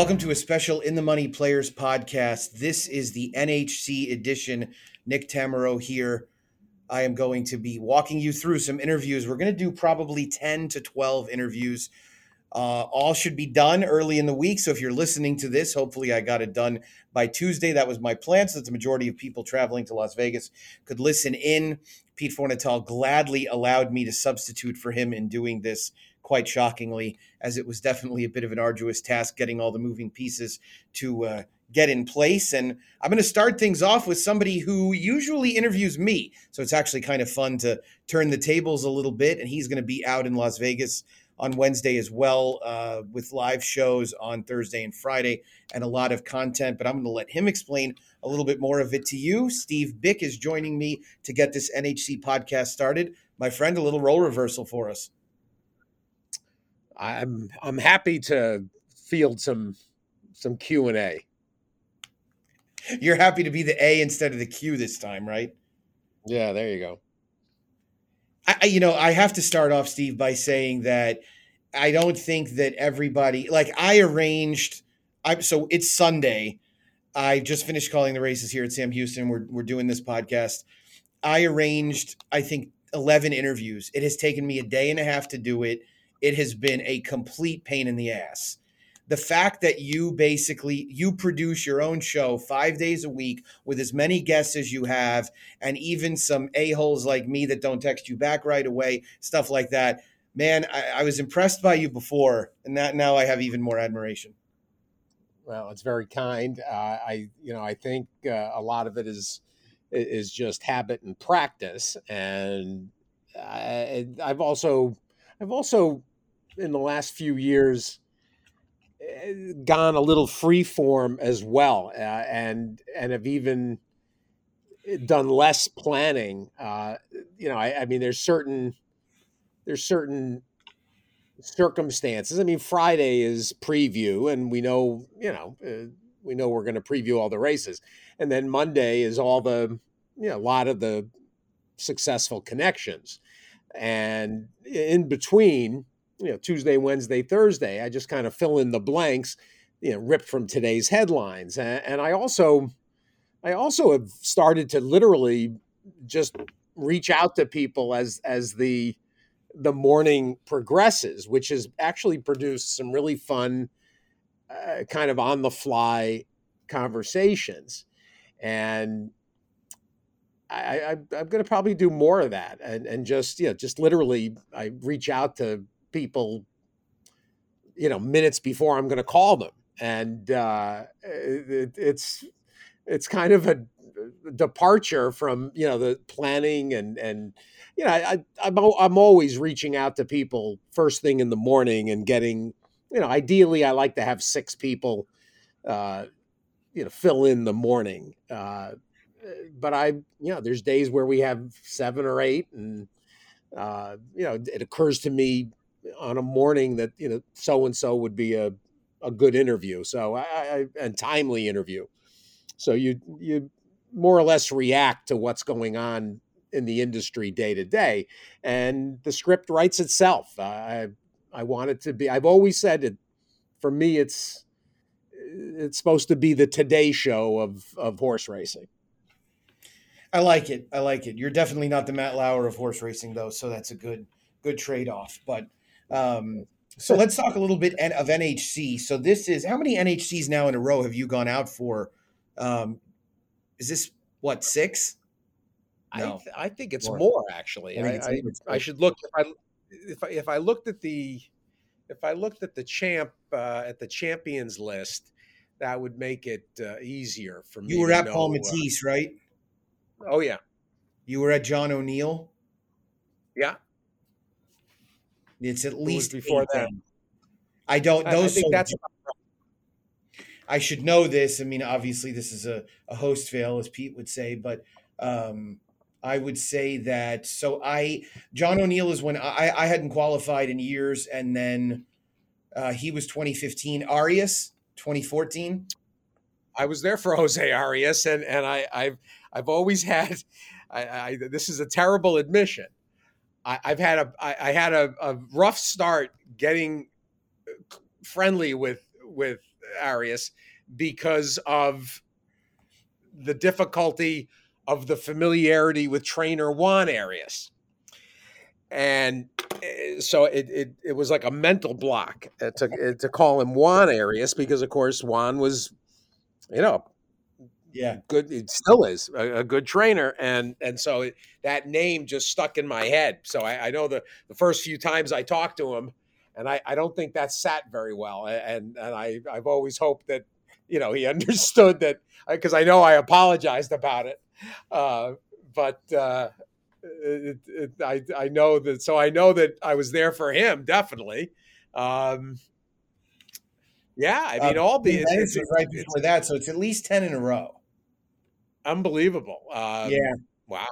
Welcome to a special In the Money Players podcast. This is the NHC edition. Nick Tammaro here. I am going to be walking you through some interviews. We're going to do probably 10 to 12 interviews. Uh, all should be done early in the week. So if you're listening to this, hopefully I got it done by Tuesday. That was my plan. So that the majority of people traveling to Las Vegas could listen in. Pete Fornatale gladly allowed me to substitute for him in doing this quite shockingly, as it was definitely a bit of an arduous task getting all the moving pieces to uh, get in place. And I'm going to start things off with somebody who usually interviews me. So it's actually kind of fun to turn the tables a little bit. And he's going to be out in Las Vegas on Wednesday as well, uh, with live shows on Thursday and Friday and a lot of content. But I'm going to let him explain a little bit more of it to you. Steve Byk is joining me to get this NHC podcast started. My friend, a little role reversal for us. I'm I'm happy to field some some Q and A. You're happy to be the A instead of the Q this time, right? Yeah, there you go. I, you know, I have to start off, Steve, by saying that I don't think that everybody like I arranged. I so it's Sunday. I just finished calling the races here at Sam Houston. We're we're doing this podcast. I arranged, I think, eleven interviews. It has taken me a day and a half to do it. It has been a complete pain in the ass. The fact that you basically you produce your own show five days a week with as many guests as you have and even some a-holes like me that don't text you back right away stuff like that. Man i, I was impressed by you before and that now i have even more admiration. Well it's very kind. Uh, i you know i think uh, a lot of it is is just habit and practice and I, i've also i've also in the last few years gone a little free form as well, uh, and and have even done less planning. Uh, you know, I, I, mean, there's certain there's certain circumstances. I mean, Friday is preview, and we know you know uh, we know we're going to preview all the races, and then Monday is all the you know a lot of the successful connections, and in between you know Tuesday, Wednesday, Thursday. I just kind of fill in the blanks, you know, ripped from today's headlines. And, and I also, I also have started to literally just reach out to people as as the the morning progresses, which has actually produced some really fun, uh, kind of on the fly conversations. And I, I, am going to probably do more of that, and and just you know, just literally, I reach out to people, you know, minutes before I'm going to call them, and uh, it, it's it's kind of a departure from you know the planning and and you know I, I'm I'm always reaching out to people first thing in the morning and getting you know ideally I like to have six people uh, you know fill in the morning. Uh, but I you know there's days where we have seven or eight and uh, you know it occurs to me on a morning that you know so and so would be a a good interview. So I, I and timely interview. So you you more or less react to what's going on in the industry day to day, and the script writes itself. I I want it to be. I've always said it. For me, it's it's supposed to be the Today Show of of horse racing. I like it. I like it. You're definitely not the Matt Lauer of horse racing, though, so that's a good good trade off. But um, so let's talk a little bit of NHC. So this is how many NHCs now in a row have you gone out for? Um, is this what six? No. I, th- I think it's more, more actually. I, I, I, I, should look if I if I if I looked at the if I looked at the champ uh, at the champions list, that would make it uh, easier for me. You were at know, Paul Matties, uh, right? Oh yeah. You were at John O'Neill. Yeah, it's at least before that. I don't. Those I, I think that's. I should know this. I mean, obviously, this is a, a host fail, as Pete would say, but um, I would say that. So I, John O'Neill is when I, I hadn't qualified in years, and then uh, he was 2015. Arias, 2014. I was there for Jose Arias, and and I, I've I've always had. I, I, this is a terrible admission. I, have had a I, I had a, a, rough start getting friendly with with Arias because of the difficulty of the familiarity with trainer Juan Arias. And eh, so it, it, it was like a mental block uh, to, uh, to call him Juan Arias because, of course, Juan was, you know, yeah, good. It still is a, a good trainer, and and so it, that name just stuck in my head. So I, I know the the first few times I talked to him, and I, I don't think that sat very well. And and I I've always hoped that you know he understood that because I know I apologized about it, uh, but uh, it, it, I I know that so I know that I was there for him definitely. Um, yeah, I mean, uh, all the it's, it's, right before that, so it's at least ten in a row. Unbelievable. Um, yeah. Wow.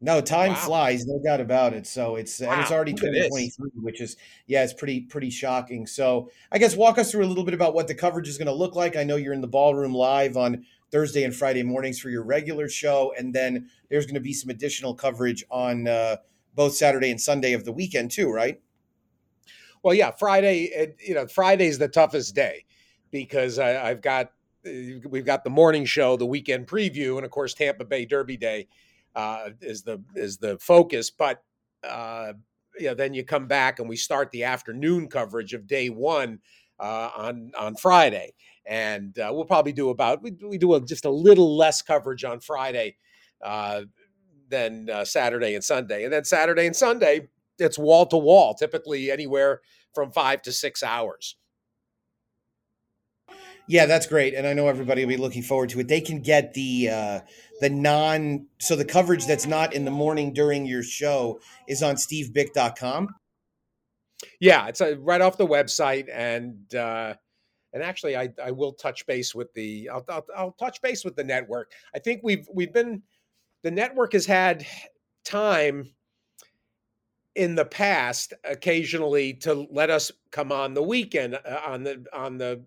No, time wow. flies, no doubt about it. So it's wow. and it's already 2023, which is yeah, it's pretty pretty shocking. So I guess walk us through a little bit about what the coverage is going to look like. I know you're in the ballroom live on Thursday and Friday mornings for your regular show, and then there's going to be some additional coverage on uh, both Saturday and Sunday of the weekend too, right? Well, yeah, Friday. You know, Friday's the toughest day because I, I've got we've got the morning show, the weekend preview, and of course Tampa Bay Derby Day uh, is the is the focus. But uh, you know, then you come back and we start the afternoon coverage of day one uh, on on Friday, and uh, we'll probably do about we, we do a, just a little less coverage on Friday uh, than uh, Saturday and Sunday, and then Saturday and Sunday it's wall to wall, typically anywhere from five to six hours. Yeah, that's great, and I know everybody will be looking forward to it. They can get the uh, the non so the coverage that's not in the morning during your show is on stevebyk.com. Yeah, it's uh, right off the website, and uh, and actually, I I will touch base with the I'll, I'll I'll touch base with the network. I think we've we've been the network has had time in the past occasionally to let us come on the weekend uh, on the on the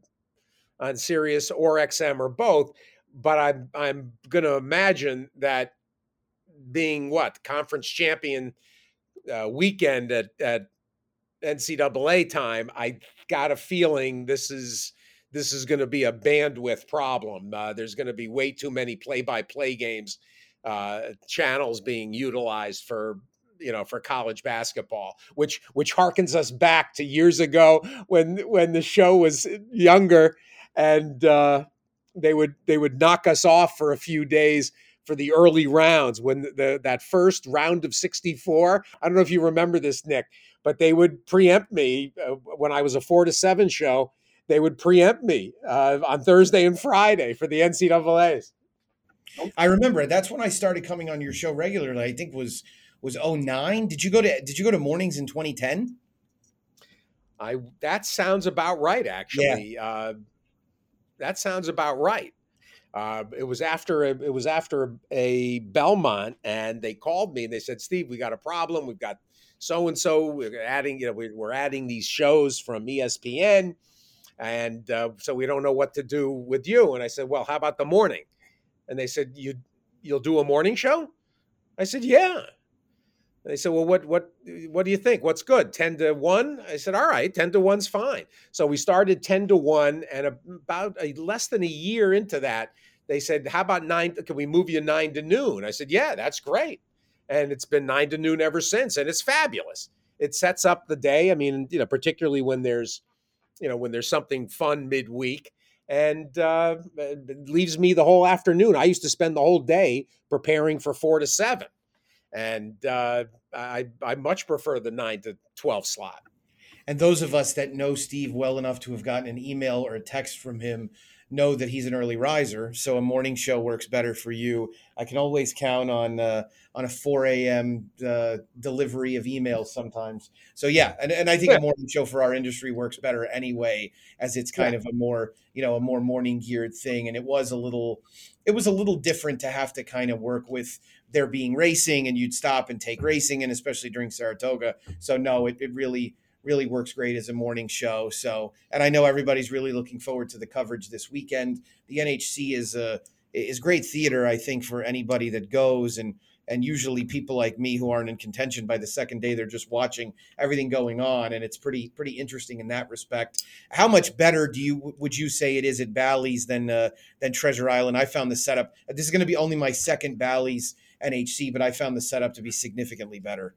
on Sirius or XM or both. But I'm I'm going to imagine that being what conference champion uh, weekend at at NCAA time, I got a feeling this is this is going to be a bandwidth problem. Uh, there's going to be way too many play-by-play games uh, channels being utilized for you know for college basketball which which harkens us back to years ago when when the show was younger and uh, they would they would knock us off for a few days for the early rounds when the, the, that first round of 64 i don't know if you remember this nick but they would preempt me uh, when i was a 4 to 7 show they would preempt me uh, on thursday and friday for the ncaa's i remember that's when i started coming on your show regularly i think was was 09 did you go to did you go to mornings in 2010 I that sounds about right, actually. Yeah. Uh, that sounds about right. Uh, it was after a, it was after a Belmont, and they called me and they said, "Steve, we got a problem. We've got so and so. We're adding, you know, we're adding these shows from ESPN, and uh, so we don't know what to do with you." And I said, "Well, how about the morning?" And they said, "You you'll do a morning show?" I said, "Yeah." They said, "Well, what what what do you think? What's good? Ten to one?" I said, "All right, ten to one's fine." So we started ten to one, and about a, less than a year into that, they said, "How about nine? Can we move you nine to noon?" I said, "Yeah, that's great." And it's been nine to noon ever since, and it's fabulous. It sets up the day. I mean, you know, particularly when there's, you know, when there's something fun midweek, and uh, leaves me the whole afternoon. I used to spend the whole day preparing for four to seven and uh, I I much prefer the nine to twelve slot. And those of us that know Steve well enough to have gotten an email or a text from him know that he's an early riser, so a morning show works better for you. I can always count on uh, on a 4 a.m. Uh, delivery of emails sometimes. So yeah, and, and I think yeah. a morning show for our industry works better anyway, as it's kind yeah. of a more you know a more morning geared thing. And it was a little it was a little different to have to kind of work with there being racing and you'd stop and take racing and especially during Saratoga. So no, it, it really really works great as a morning show. So, and I know everybody's really looking forward to the coverage this weekend. The NHC is a is great theater, I think, for anybody that goes and and usually people like me who aren't in contention by the second day they're just watching everything going on and it's pretty pretty interesting in that respect how much better do you would you say it is at bally's than uh, than treasure island i found the setup this is going to be only my second bally's nhc but i found the setup to be significantly better.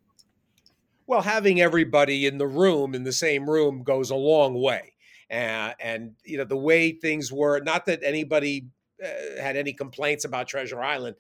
Well having everybody in the room in the same room goes a long way. Uh, and you know the way things were not that anybody uh, had any complaints about treasure island.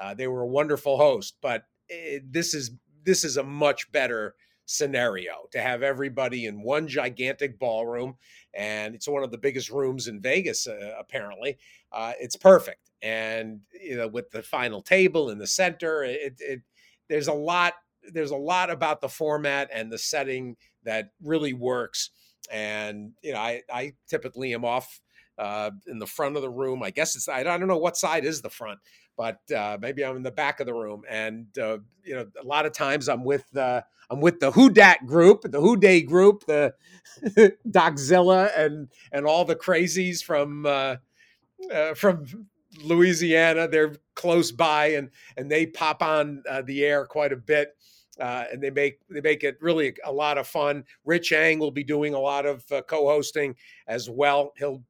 Uh, they were a wonderful host, but it, this is this is a much better scenario to have everybody in one gigantic ballroom, and it's one of the biggest rooms in Vegas. Uh, apparently, uh, it's perfect, and you know with the final table in the center, it, it there's a lot there's a lot about the format and the setting that really works. And you know, I I typically am off uh, in the front of the room. I guess it's I don't know what side is the front, but uh, maybe I'm in the back of the room. And uh, you know, a lot of times I'm with uh, I'm with the Who group, the Who group, the Doczilla, and and all the crazies from uh, uh, from Louisiana. They're close by, and and they pop on uh, the air quite a bit. And they make they make it really a lot of fun. Rich Ang will be doing a lot of co-hosting as well. He'll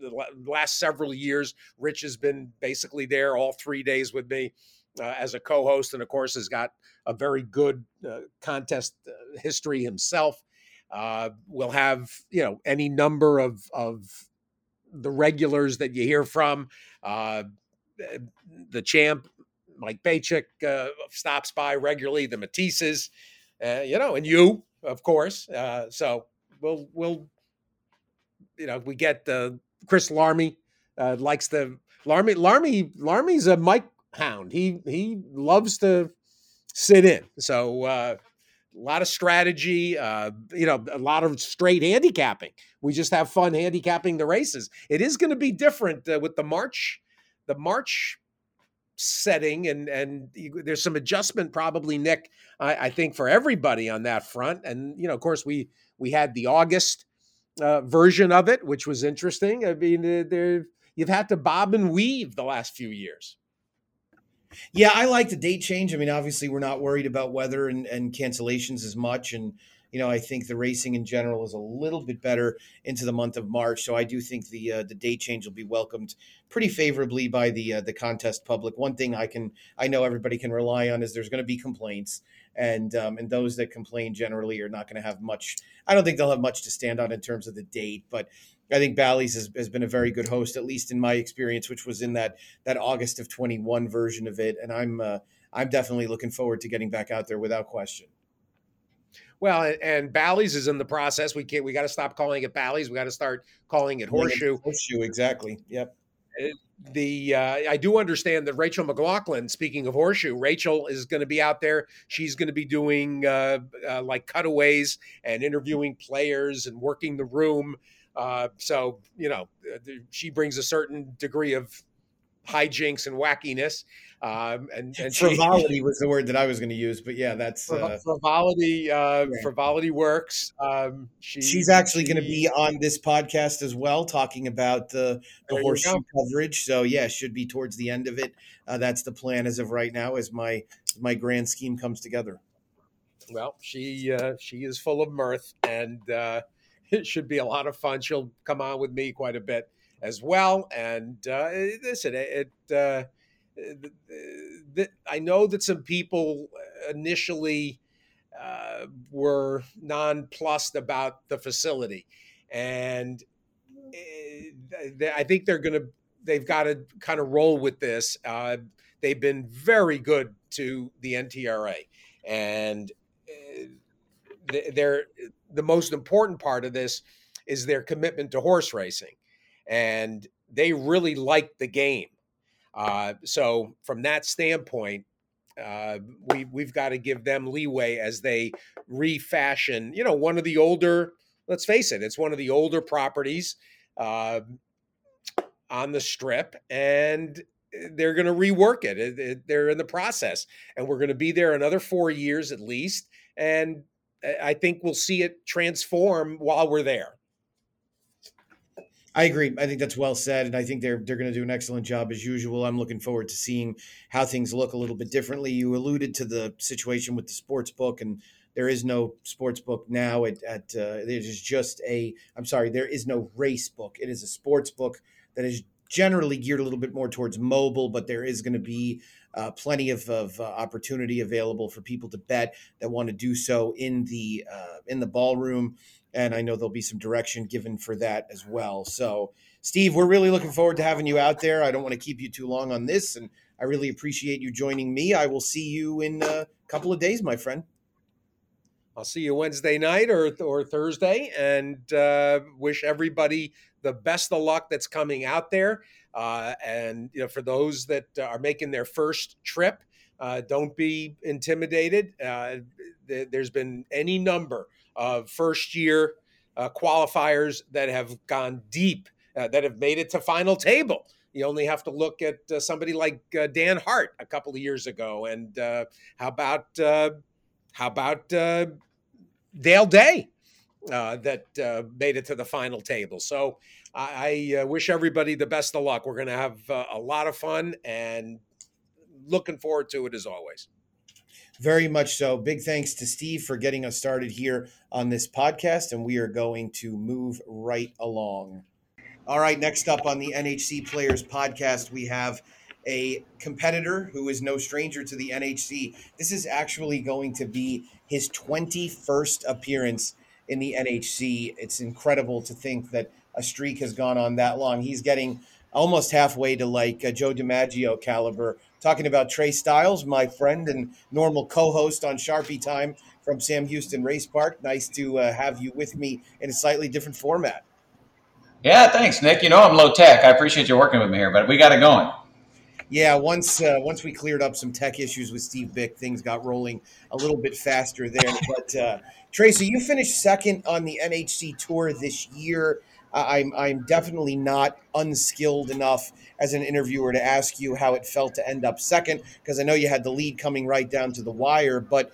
the last several years, Rich has been basically there all three days with me uh, as a co-host, and of course has got a very good uh, contest uh, history himself. Uh, we'll have you know any number of of the regulars that you hear from. Uh, the champ, Mike Bacik, uh, stops by regularly. The Matisses, you know, and you, of course. so we'll we'll you know we get the Chris Larmy uh, likes the Larmy. Larmy Larmy's a mic hound. He he loves to sit in. So uh, a lot of strategy. Uh, you know, a lot of straight handicapping. We just have fun handicapping the races. It is going to be different uh, with the March. The March setting and and there's some adjustment probably nick I, I, think for everybody on that front and you know of course we we had the august uh, version of it, which was interesting. I mean, there you've had to bob and weave the last few years. Yeah, I like the date change. I mean, obviously, we're not worried about weather and, and cancellations as much, and you know, I think the racing in general is a little bit better into the month of March. So I do think the uh, the date change will be welcomed pretty favorably by the uh, the contest public. One thing I can I know everybody can rely on is there's going to be complaints, and um, and those that complain generally are not going to have much. I don't think they'll have much to stand on in terms of the date, but I think Bally's has, has been a very good host, at least in my experience, which was in that that August of 21 version of it, and I'm uh, I'm definitely looking forward to getting back out there without question. Well, and Bally's is in the process. We can't. We got to stop calling it Bally's. We got to start calling it Horseshoe. Horseshoe, exactly. Yep. The uh, I do understand that Rachel McLaughlin. Speaking of Horseshoe, Rachel is going to be out there. She's going to be doing uh, uh, like cutaways and interviewing players and working the room. Uh, so you know, uh, she brings a certain degree of hijinks and wackiness. Um, and, and frivolity she, was the word that I was going to use, but yeah, that's uh, frivolity. Uh, Frivolity works. Um, she, she's actually going to be on this podcast as well, talking about the the horseshoe coverage. So yeah, should be towards the end of it. Uh, that's the plan as of right now, as my my grand scheme comes together. Well, she uh, she is full of mirth, and uh, it should be a lot of fun. She'll come on with me quite a bit as well. And uh, listen, it, it uh, I know that some people initially uh, were nonplussed about the facility, and eh, I think they're going to they've got to kind of roll with this. Uh, they've been very good to the NTRA, and eh, they're the most important part of this is their commitment to horse racing, and they really like the game. Uh, so from that standpoint, uh, we we've got to give them leeway as they refashion. You know, one of the older. Let's face it, it's one of the older properties uh, on the strip, and they're going to rework it. It, it. They're in the process, and we're going to be there another four years at least. And I think we'll see it transform while we're there. I agree. I think that's well said, and I think they're they're going to do an excellent job as usual. I'm looking forward to seeing how things look a little bit differently. You alluded to the situation with the sports book, and there is no sports book now. At, at uh, there's just a. I'm sorry, there is no race book. It is a sports book that is generally geared a little bit more towards mobile, but there is going to be uh, plenty of, of uh, opportunity available for people to bet that want to do so in the uh, in the ballroom and I know there'll be some direction given for that as well. So, Steve, we're really looking forward to having you out there. I don't want to keep you too long on this, and I really appreciate you joining me. I will see you in a couple of days, my friend. I'll see you Wednesday night or or Thursday, and uh, wish everybody the best of luck that's coming out there. Uh, and you know, for those that are making their first trip, uh, don't be intimidated. Uh, th- there's been any number of first year uh, qualifiers that have gone deep, uh, that have made it to final table. You only have to look at uh, somebody like uh, Dan Hart a couple of years ago, and uh, how about uh, how about Dale Day that made it to the final table. So I, I wish everybody the best of luck. We're going to have a lot of fun and looking forward to it as always. Very much so. Big thanks to Steve for getting us started here on this podcast, and we are going to move right along. All right, next up on the NHC Players podcast, we have a competitor who is no stranger to the NHC. This is actually going to be his 21st appearance in the NHC. It's incredible to think that a streak has gone on that long. He's getting almost halfway to like a Joe DiMaggio caliber talking about Trey Styles, my friend and normal co-host on Sharpie Time from Sam Houston Race Park. Nice to uh, have you with me in a slightly different format. Yeah, thanks, Nick. You know I'm low tech. I appreciate you working with me here, but we got it going. Yeah, once uh, once we cleared up some tech issues with Steve Byk, things got rolling a little bit faster there. But uh, Tracy, you finished second on the NHC Tour this year. I'm I'm definitely not unskilled enough as an interviewer to ask you how it felt to end up second because I know you had the lead coming right down to the wire. But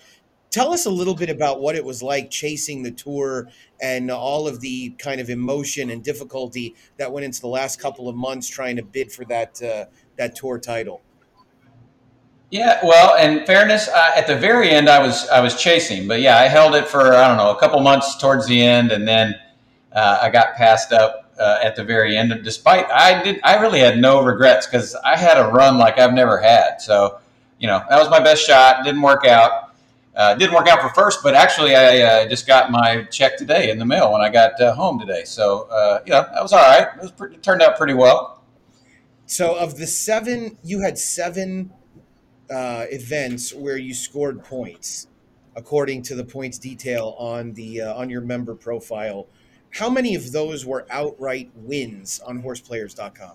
tell us a little bit about what it was like chasing the tour and all of the kind of emotion and difficulty that went into the last couple of months trying to bid for that uh, that tour title. Yeah, well, in fairness, uh, at the very end, I was I was chasing, but yeah, I held it for I don't know a couple months towards the end, and then uh, I got passed up uh, at the very end. Despite I did, I really had no regrets because I had a run like I've never had. So, you know, that was my best shot. Didn't work out. Uh, didn't work out for first, but actually, I uh, just got my check today in the mail when I got uh, home today. So, uh, you know, that was all right. It, was it turned out pretty well. So, of the seven, you had seven events where you scored points, according to the points detail on the on your member profile how many of those were outright wins on horseplayers.com?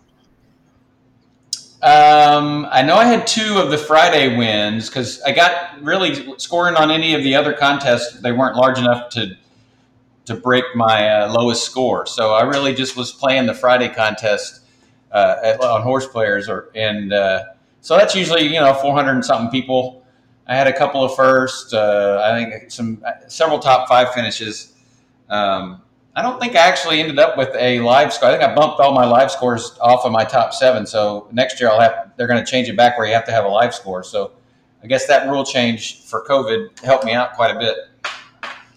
Um, I know I had two of the Friday wins because I got really scoring on any of the other contests. They weren't large enough to to break my uh, lowest score. So I really just was playing the Friday contest uh, at, on horse players, or and uh, so that's usually you know 400 and something people. I had a couple of first. Uh, I think some several top five finishes. Um, I don't think I actually ended up with a live score. I think I bumped all my live scores off of my top seven. So next year I'll have they're going to change it back where you have to have a live score. So I guess that rule change for COVID helped me out quite a bit.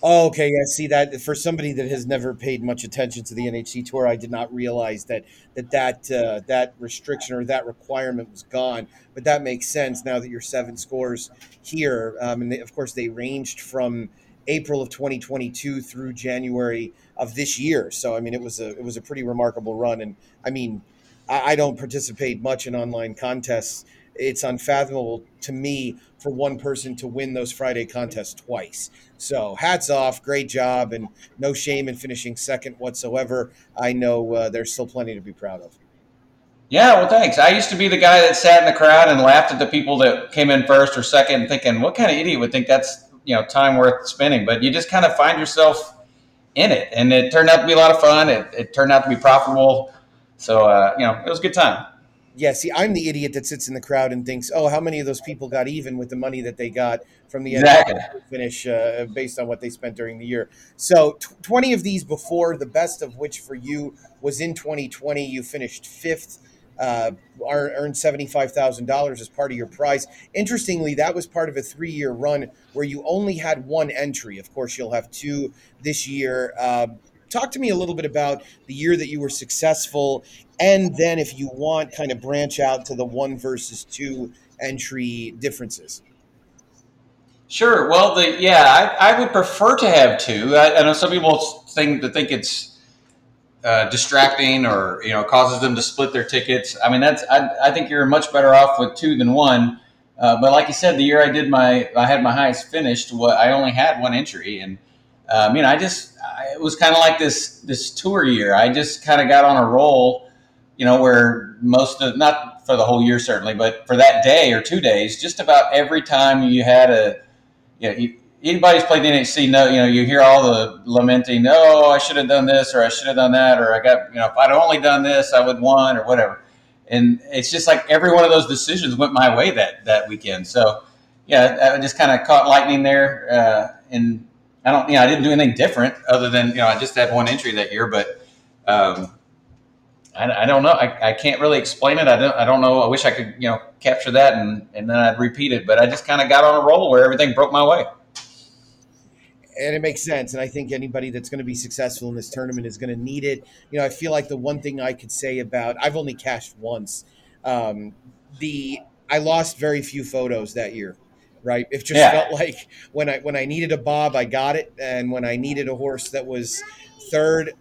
Oh, okay. Yeah, see that for somebody that has never paid much attention to the NHC tour, I did not realize that that that uh, that restriction or that requirement was gone. But that makes sense now that your seven scores here, um, and they, of course they ranged from April of 2022 through January of this year. So I mean, it was a it was a pretty remarkable run. And I mean, I, I don't participate much in online contests. It's unfathomable to me for one person to win those Friday contests twice. So hats off, great job, and no shame in finishing second whatsoever. I know uh, there's still plenty to be proud of. Yeah, well, thanks. I used to be the guy that sat in the crowd and laughed at the people that came in first or second, thinking, "What kind of idiot would think that's you know time worth spending?" But you just kind of find yourself in it, and it turned out to be a lot of fun. It, it turned out to be profitable, so uh, you know it was a good time. Yeah, see, I'm the idiot that sits in the crowd and thinks, "Oh, how many of those people got even with the money that they got from the Exactly. finish uh, based on what they spent during the year?" So, tw 20 of these before, the best of which for you was in 2020. You finished fifth, uh, ear- earned $75,000 as part of your prize. Interestingly, that was part of a three year run where you only had one entry. Of course, you'll have two this year. Uh, talk to me a little bit about the year that you were successful and then if you want kind of branch out to the one versus two entry differences Sure. Well, the yeah, I, I would prefer to have two. I, I know some people think to think it's uh, distracting or you know causes them to split their tickets. I mean, that's I, I think you're much better off with two than one. Uh, but like you said, the year I did my I had my highest finished, what I only had one entry, and um, you know I just I, it was kind of like this this tour year. I just kind of got on a roll, you know, where most of not for the whole year certainly, but for that day or two days, just about every time you had a you know, you, anybody's played the NHC, know, you know, you hear all the lamenting, oh, I should have done this or I should have done that, or I got, you know, if I'd only done this, I would won or whatever. And it's just like every one of those decisions went my way that, that weekend. So, yeah, I just kind of caught lightning there. Uh, and I don't, you know, I didn't do anything different other than, you know, I just had one entry that year, but, um, I, I don't know. I, I can't really explain it. I don't. I don't know. I wish I could, you know, capture that and, and then I'd repeat it. But I just kind of got on a roll where everything broke my way. And it makes sense and i think anybody that's going to be successful in this tournament is going to need it you know i feel like the one thing i could say about i've only cashed once um, the i lost very few photos that year right it just Yeah. felt like when i when i needed a bob i got it and when i needed a horse that was third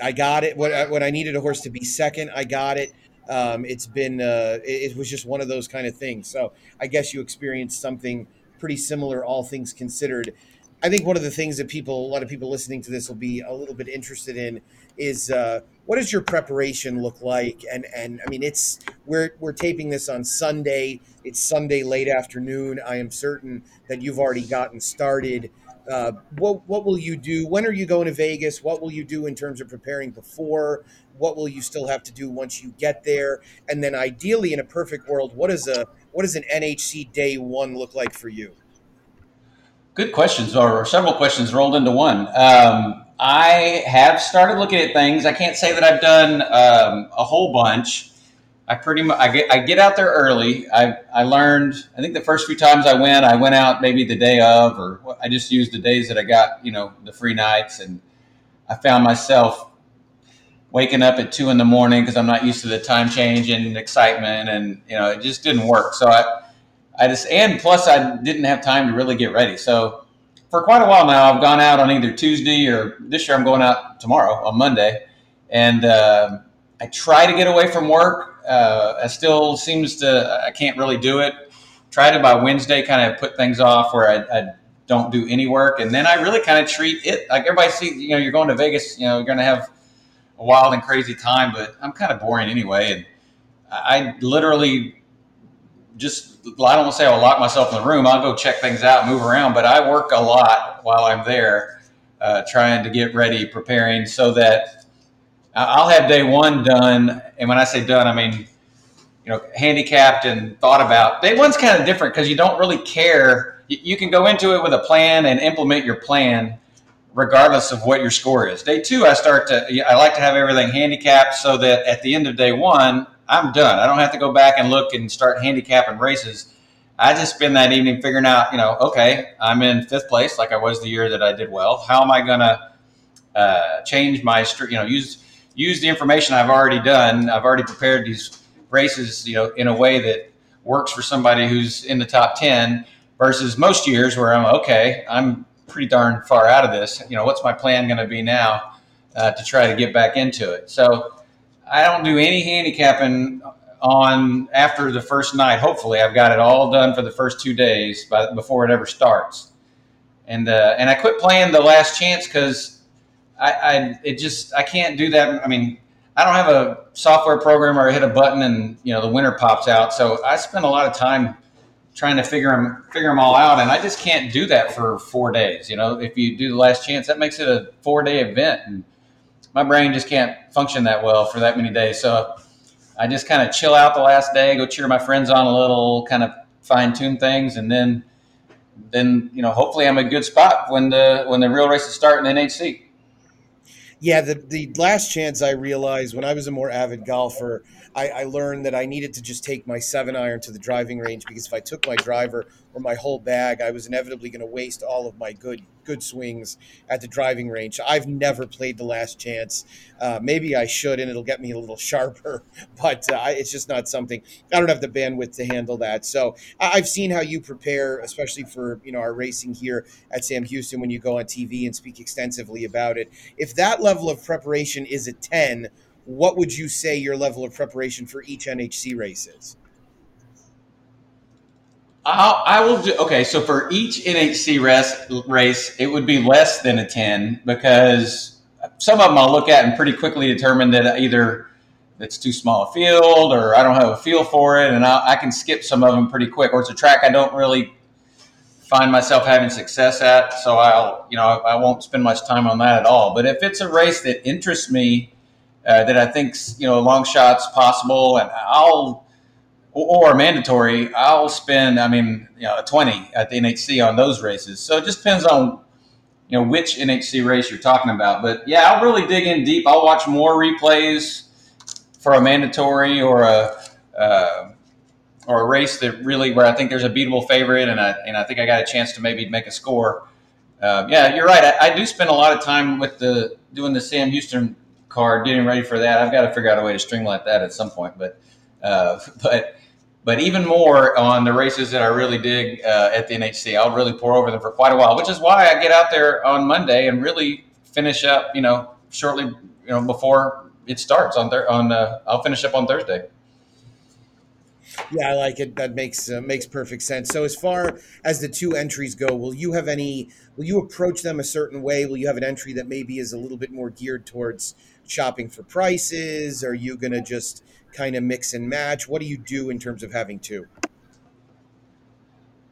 I got it. When I, when I needed a horse to be second, I got it. Um, it's been uh, it, it was just one of those kind of things. So I guess you experienced something pretty similar, all things considered. I think one of the things that people, a lot of people listening to this, will be a little bit interested in is uh, what does your preparation look like? And and I mean, it's we're we're taping this on Sunday. It's Sunday late afternoon. I am certain that you've already gotten started. Uh, what what will you do? When are you going to Vegas? What will you do in terms of preparing before? What will you still have to do once you get there? And then, ideally, in a perfect world, what is a what does an NHC day one look like for you? Good questions, or several questions rolled into one. Um, I have started looking at things. I can't say that I've done um, a whole bunch. I pretty much I get I get out there early. I I learned. I think the first few times I went, I went out maybe the day of, or I just used the days that I got, you know, the free nights, and I found myself waking up at two in the morning because I'm not used to the time change and excitement, and you know, it just didn't work. So I I just and plus I didn't have time to really get ready. So for quite a while now, I've gone out on either Tuesday or this year I'm going out tomorrow on Monday, and uh, I try to get away from work. Uh, I still seems to I can't really do it. Try to by Wednesday kind of put things off where I, I don't do any work, and then I really kind of treat it like everybody sees. You know, you're going to Vegas. You know, you're going to have a wild and crazy time, but I'm kind of boring anyway, and I literally just I don't want to say I'll lock myself in the room. I'll go check things out, move around, but I work a lot while I'm there, uh, trying to get ready, preparing so that I'll have day one done. And when I say done, I mean you know handicapped and thought about. Day one's kind of different because you don't really care. You, can go into it with a plan and implement your plan regardless of what your score is. Day two, I start to, I like to have everything handicapped so that at the end of day one, I'm done. I don't have to go back and look and start handicapping races. I just spend that evening figuring out, you know, okay, I'm in fifth place like I was the year that I did well. How am I going to uh, change my, you know, use use the information I've already done. I've already prepared these races, you know, in a way that works for somebody who's in the top ten versus most years where I'm okay. I'm pretty darn far out of this. You know, what's my plan going to be now uh, to try to get back into it? So I don't do any handicapping on after the first night. Hopefully, I've got it all done for the first two days by, before it ever starts. And uh, and I quit playing the last chance because I, I it just I can't do that. I mean, I don't have a software program where I hit a button and you know the winner pops out. So I spend a lot of time trying to figure them figure them all out and i just can't do that for four days you know if you do the last chance that makes it a four day event and my brain just can't function that well for that many days so I just kind of chill out the last day, go cheer my friends on a little, kind of fine tune things, and then then you know hopefully I'm in a good spot when the when the real races start in NHC. Yeah, the the last chance I realized when I was a more avid golfer, I, I learned that I needed to just take my seven iron to the driving range because if I took my driver or my whole bag, I was inevitably going to waste all of my good good swings at the driving range. I've never played the last chance. Uh, maybe I should, and it'll get me a little sharper, but uh, it's just not something I don't have the bandwidth to handle that. So I've seen how you prepare, especially for you know our racing here at Sam Houston when you go on TV and speak extensively about it. If that level of preparation is a ten what would you say your level of preparation for each NHC race is? I'll, I will do, okay, so for each NHC race, race, it would be less than a 10 because some of them I'll look at and pretty quickly determine that either it's too small a field or I don't have a feel for it and I, I can skip some of them pretty quick or it's a track I don't really find myself having success at. So I'll, you know, I won't spend much time on that at all. But if it's a race that interests me, uh, that I think, you know long shots possible, and I'll or, mandatory. I'll spend, I mean, you know, a twenty at the NHC on those races. So it just depends on you know which NHC race you're talking about. But yeah, I'll really dig in deep. I'll watch more replays for a mandatory or a uh, or a race that really where I think there's a beatable favorite, and I and I think I got a chance to maybe make a score. Uh, yeah, you're right. I, I, do spend a lot of time with the doing the Sam Houston card, getting ready for that. I've got to figure out a way to streamline that at some point. But uh, but but even more on the races that I really dig uh, at the NHC, I'll really pour over them for quite a while. Which is why I get out there on Monday and really finish up. You know, shortly you know before it starts on there. on uh, I'll finish up on Thursday. Yeah, I like it. That makes uh, makes perfect sense. So, as far as the two entries go, will you have any? Will you approach them a certain way? Will you have an entry that maybe is a little bit more geared towards shopping for prices? Are you going to just kind of mix and match? What do you do in terms of having two?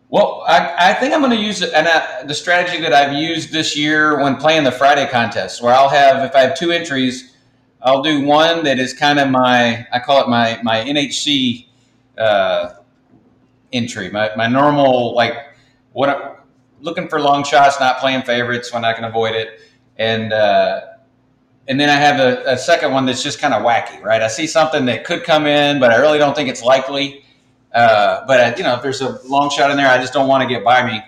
Well, I, I think I'm going to use and the strategy that I've used this year when playing the Friday contest, where I'll have if I have two entries, I'll do one that is kind of my I call it my my NHC uh, entry, my my normal like what looking for long shots, not playing favorites when I can avoid it, and uh, and then I have a, a second one that's just kind of wacky, right? I see something that could come in, but I really don't think it's likely. Uh, but uh, you know, if there's a long shot in there, I just don't want to get by me.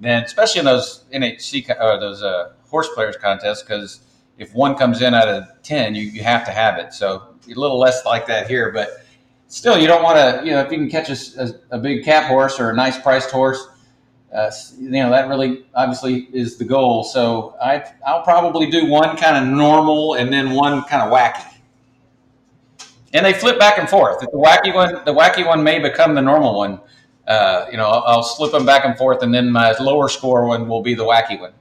Then, especially in those NHC or those uh, horse players contests, because if one comes in out of ten, you, you have to have it. So a little less like that here, but still, you don't want to. You know, if you can catch a, a, a big cap horse or a nice priced horse, uh, you know that really obviously is the goal. So I I'll probably do one kind of normal and then one kind of wacky, and they flip back and forth. The wacky one, the wacky one may become the normal one. Uh, you know, I'll, I'll slip them back and forth, and then my lower score one will be the wacky one.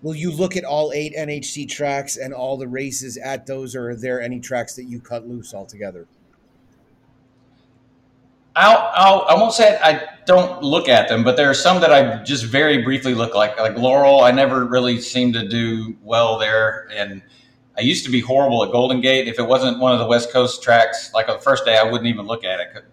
Will you look at all eight NHC tracks and all the races at those, or are there any tracks that you cut loose altogether? I'll, I'll, I won't say I don't look at them, but there are some that I just very briefly look like. Like Laurel, I never really seemed to do well there. And I used to be horrible at Golden Gate. If it wasn't one of the West Coast tracks, like on the first day, I wouldn't even look at it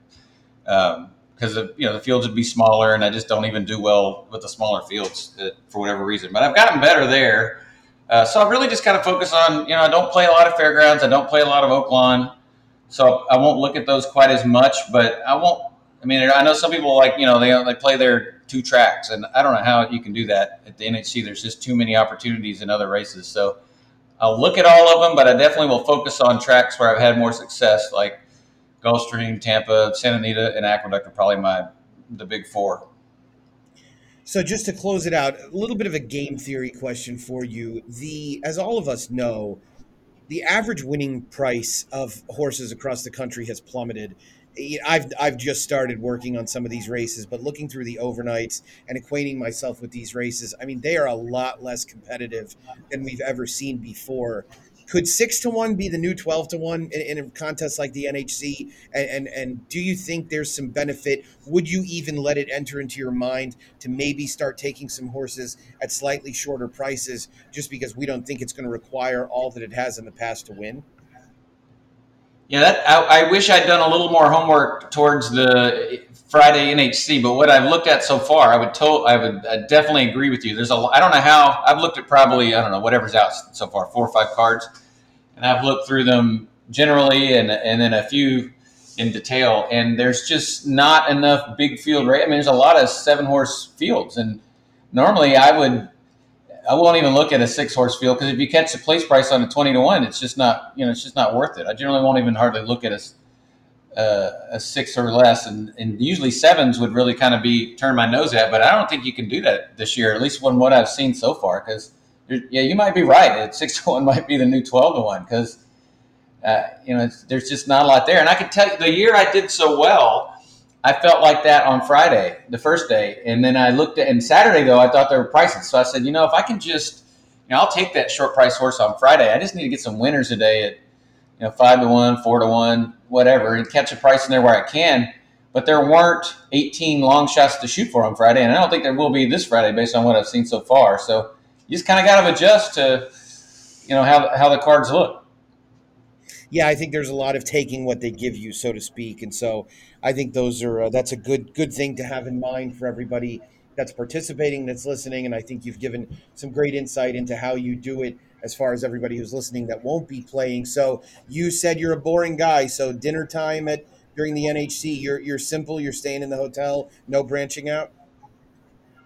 because um, you know the fields would be smaller, and I just don't even do well with the smaller fields uh, for whatever reason. But I've gotten better there. Uh, so I really just kind of focus on, you know, I don't play a lot of fairgrounds. I don't play a lot of Oaklawn. So I won't look at those quite as much, but I won't. I mean, I know some people like you know they they play their two tracks, and I don't know how you can do that at the NHC. There's just too many opportunities in other races. So I'll look at all of them, but I definitely will focus on tracks where I've had more success, like Gulfstream, Tampa, Santa Anita, and Aqueduct are probably my the big four. So just to close it out, a little bit of a game theory question for you. The as all of us know, the average winning price of horses across the country has plummeted. I've I've just started working on some of these races, but looking through the overnights and acquainting myself with these races, I mean they are a lot less competitive than we've ever seen before could six to one be the new 12 to one in, in a contest like the NHC? And, and, and do you think there's some benefit? Would you even let it enter into your mind to maybe start taking some horses at slightly shorter prices just because we don't think it's going to require all that it has in the past to win? Yeah, that I, I, wish I'd done a little more homework towards the Friday NHC, but what I've looked at so far, I would to, I would I definitely agree with you. There's a I don't know how I've looked at probably I don't know whatever's out so far, four or five cards, and I've looked through them generally and and then a few in detail, and there's just not enough big field. Right? I mean, there's a lot of seven horse fields, and normally I would I won't even look at a six horse field because if you catch the place price on a twenty to one, it's just not you know it's just not worth it. I generally won't even hardly look at a uh, a six or less, and, and usually sevens would really kind of be turn my nose at. But I don't think you can do that this year, at least from what I've seen so far. Because yeah, you might be right. Six to one might be the new twelve to one because uh, you know there's just not a lot there. And I can tell you the year I did so well I felt like that on Friday, the first day, and then I looked at and Saturday though I thought there were prices, so I said, you know, if I can just, you know, I'll take that short price horse on Friday. I just need to get some winners today at, you know, five to one, four to one, whatever, and catch a price in there where I can. But there weren't 18 long shots to shoot for on Friday, and I don't think there will be this Friday based on what I've seen so far. So you just kind of got to adjust to, you know, how how the cards look yeah, I think there's a lot of taking what they give you, so to speak, and so I think those are uh, that's a good good thing to have in mind for everybody that's participating, that's listening, and I think you've given some great insight into how you do it as far as everybody who's listening that won't be playing. So you said you're a boring guy, so dinner time at during the NHC, you're you're simple, you're staying in the hotel, no branching out.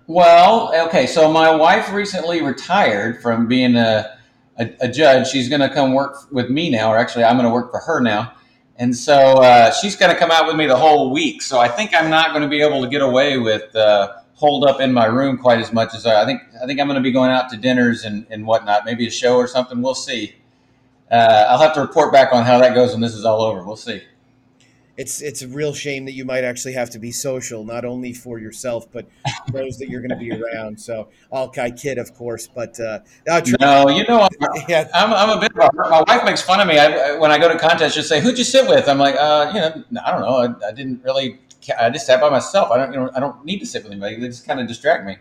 Well, okay, so my wife recently retired from being a a, a judge. She's going to come work with me now, or actually, I'm going to work for her now. And so uh, she's going to come out with me the whole week. So I think I'm not going to be able to get away with uh, hold up in my room quite as much as I, I think. I think I'm going to be going out to dinners and, and whatnot, maybe a show or something. We'll see. Uh, I'll have to report back on how that goes when this is all over. We'll see it's it's a real shame that you might actually have to be social, not only for yourself but those that you're going to be around. So, I'll I kid, of course, but uh, no, you know, I'm, yeah. I'm, I'm a bit. My wife makes fun of me I, when I go to contests. She'll say, "Who'd you sit with?" I'm like, uh, you know, I don't know. I, I, didn't really. I just sat by myself. I don't. You know, I don't need to sit with anybody. They just kind of distract me.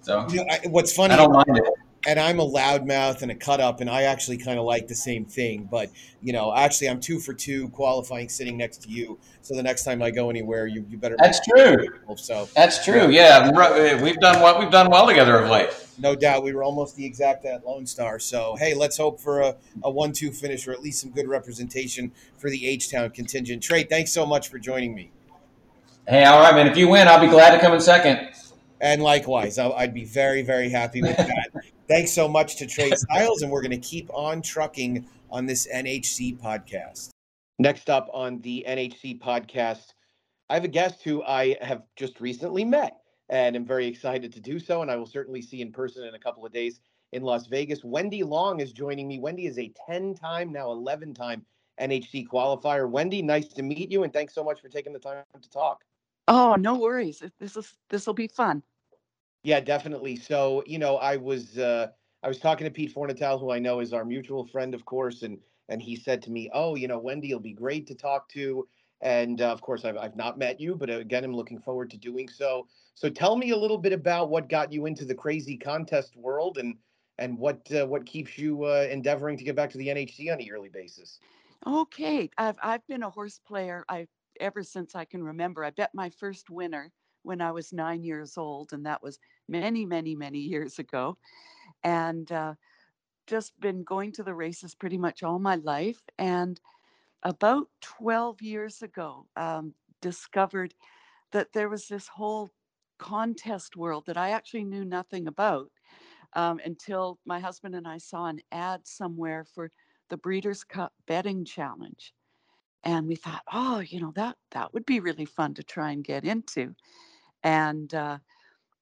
So, you know, what's funny? I don't mind it and I'm a loudmouth and a cut up, and I actually kind of like the same thing. But you know, actually, I'm two for two qualifying sitting next to you. So the next time I go anywhere, you, you better. That's true. So that's true. Yeah, eh, we've done what we've done well together of late. No doubt, we were almost the exact at Lone Star. So hey, let's hope for a, a one-two finish or at least some good representation for the H Town contingent. Trey, thanks so much for joining me. Hey, all right, man. If you win, I'll be glad to come in second. And likewise, I'd be very, very happy with that. Thanks so much to Trey Styles, and we're going to keep on trucking on this NHC podcast. Next up on the NHC podcast, I have a guest who I have just recently met and am very excited to do so. And I will certainly see in person in a couple of days in Las Vegas. Wendy Long is joining me. Wendy is a 10 time, now 11 time NHC qualifier. Wendy, nice to meet you. And thanks so much for taking the time to talk. Oh, no worries. This is this will be fun. Yeah, definitely. So, you know, I was uh, I was talking to Pete Fornatale, who I know is our mutual friend, of course, and and he said to me, "Oh, you know, Wendy will be great to talk to." And uh, of course, I've I've not met you, but uh, again, I'm looking forward to doing so. So, tell me a little bit about what got you into the crazy contest world, and and what uh, what keeps you uh, endeavoring to get back to the NHC on a yearly basis. Okay, I've I've been a horse player. I ever since I can remember. I bet my first winner when I was nine years old, and that was many, many, many years ago. And uh, just been going to the races pretty much all my life. And about 12 years ago, um, discovered that there was this whole contest world that I actually knew nothing about um, until my husband and I saw an ad somewhere for the Breeders' Cup Betting Challenge. And we thought, oh, you know, that that would be really fun to try and get into and uh,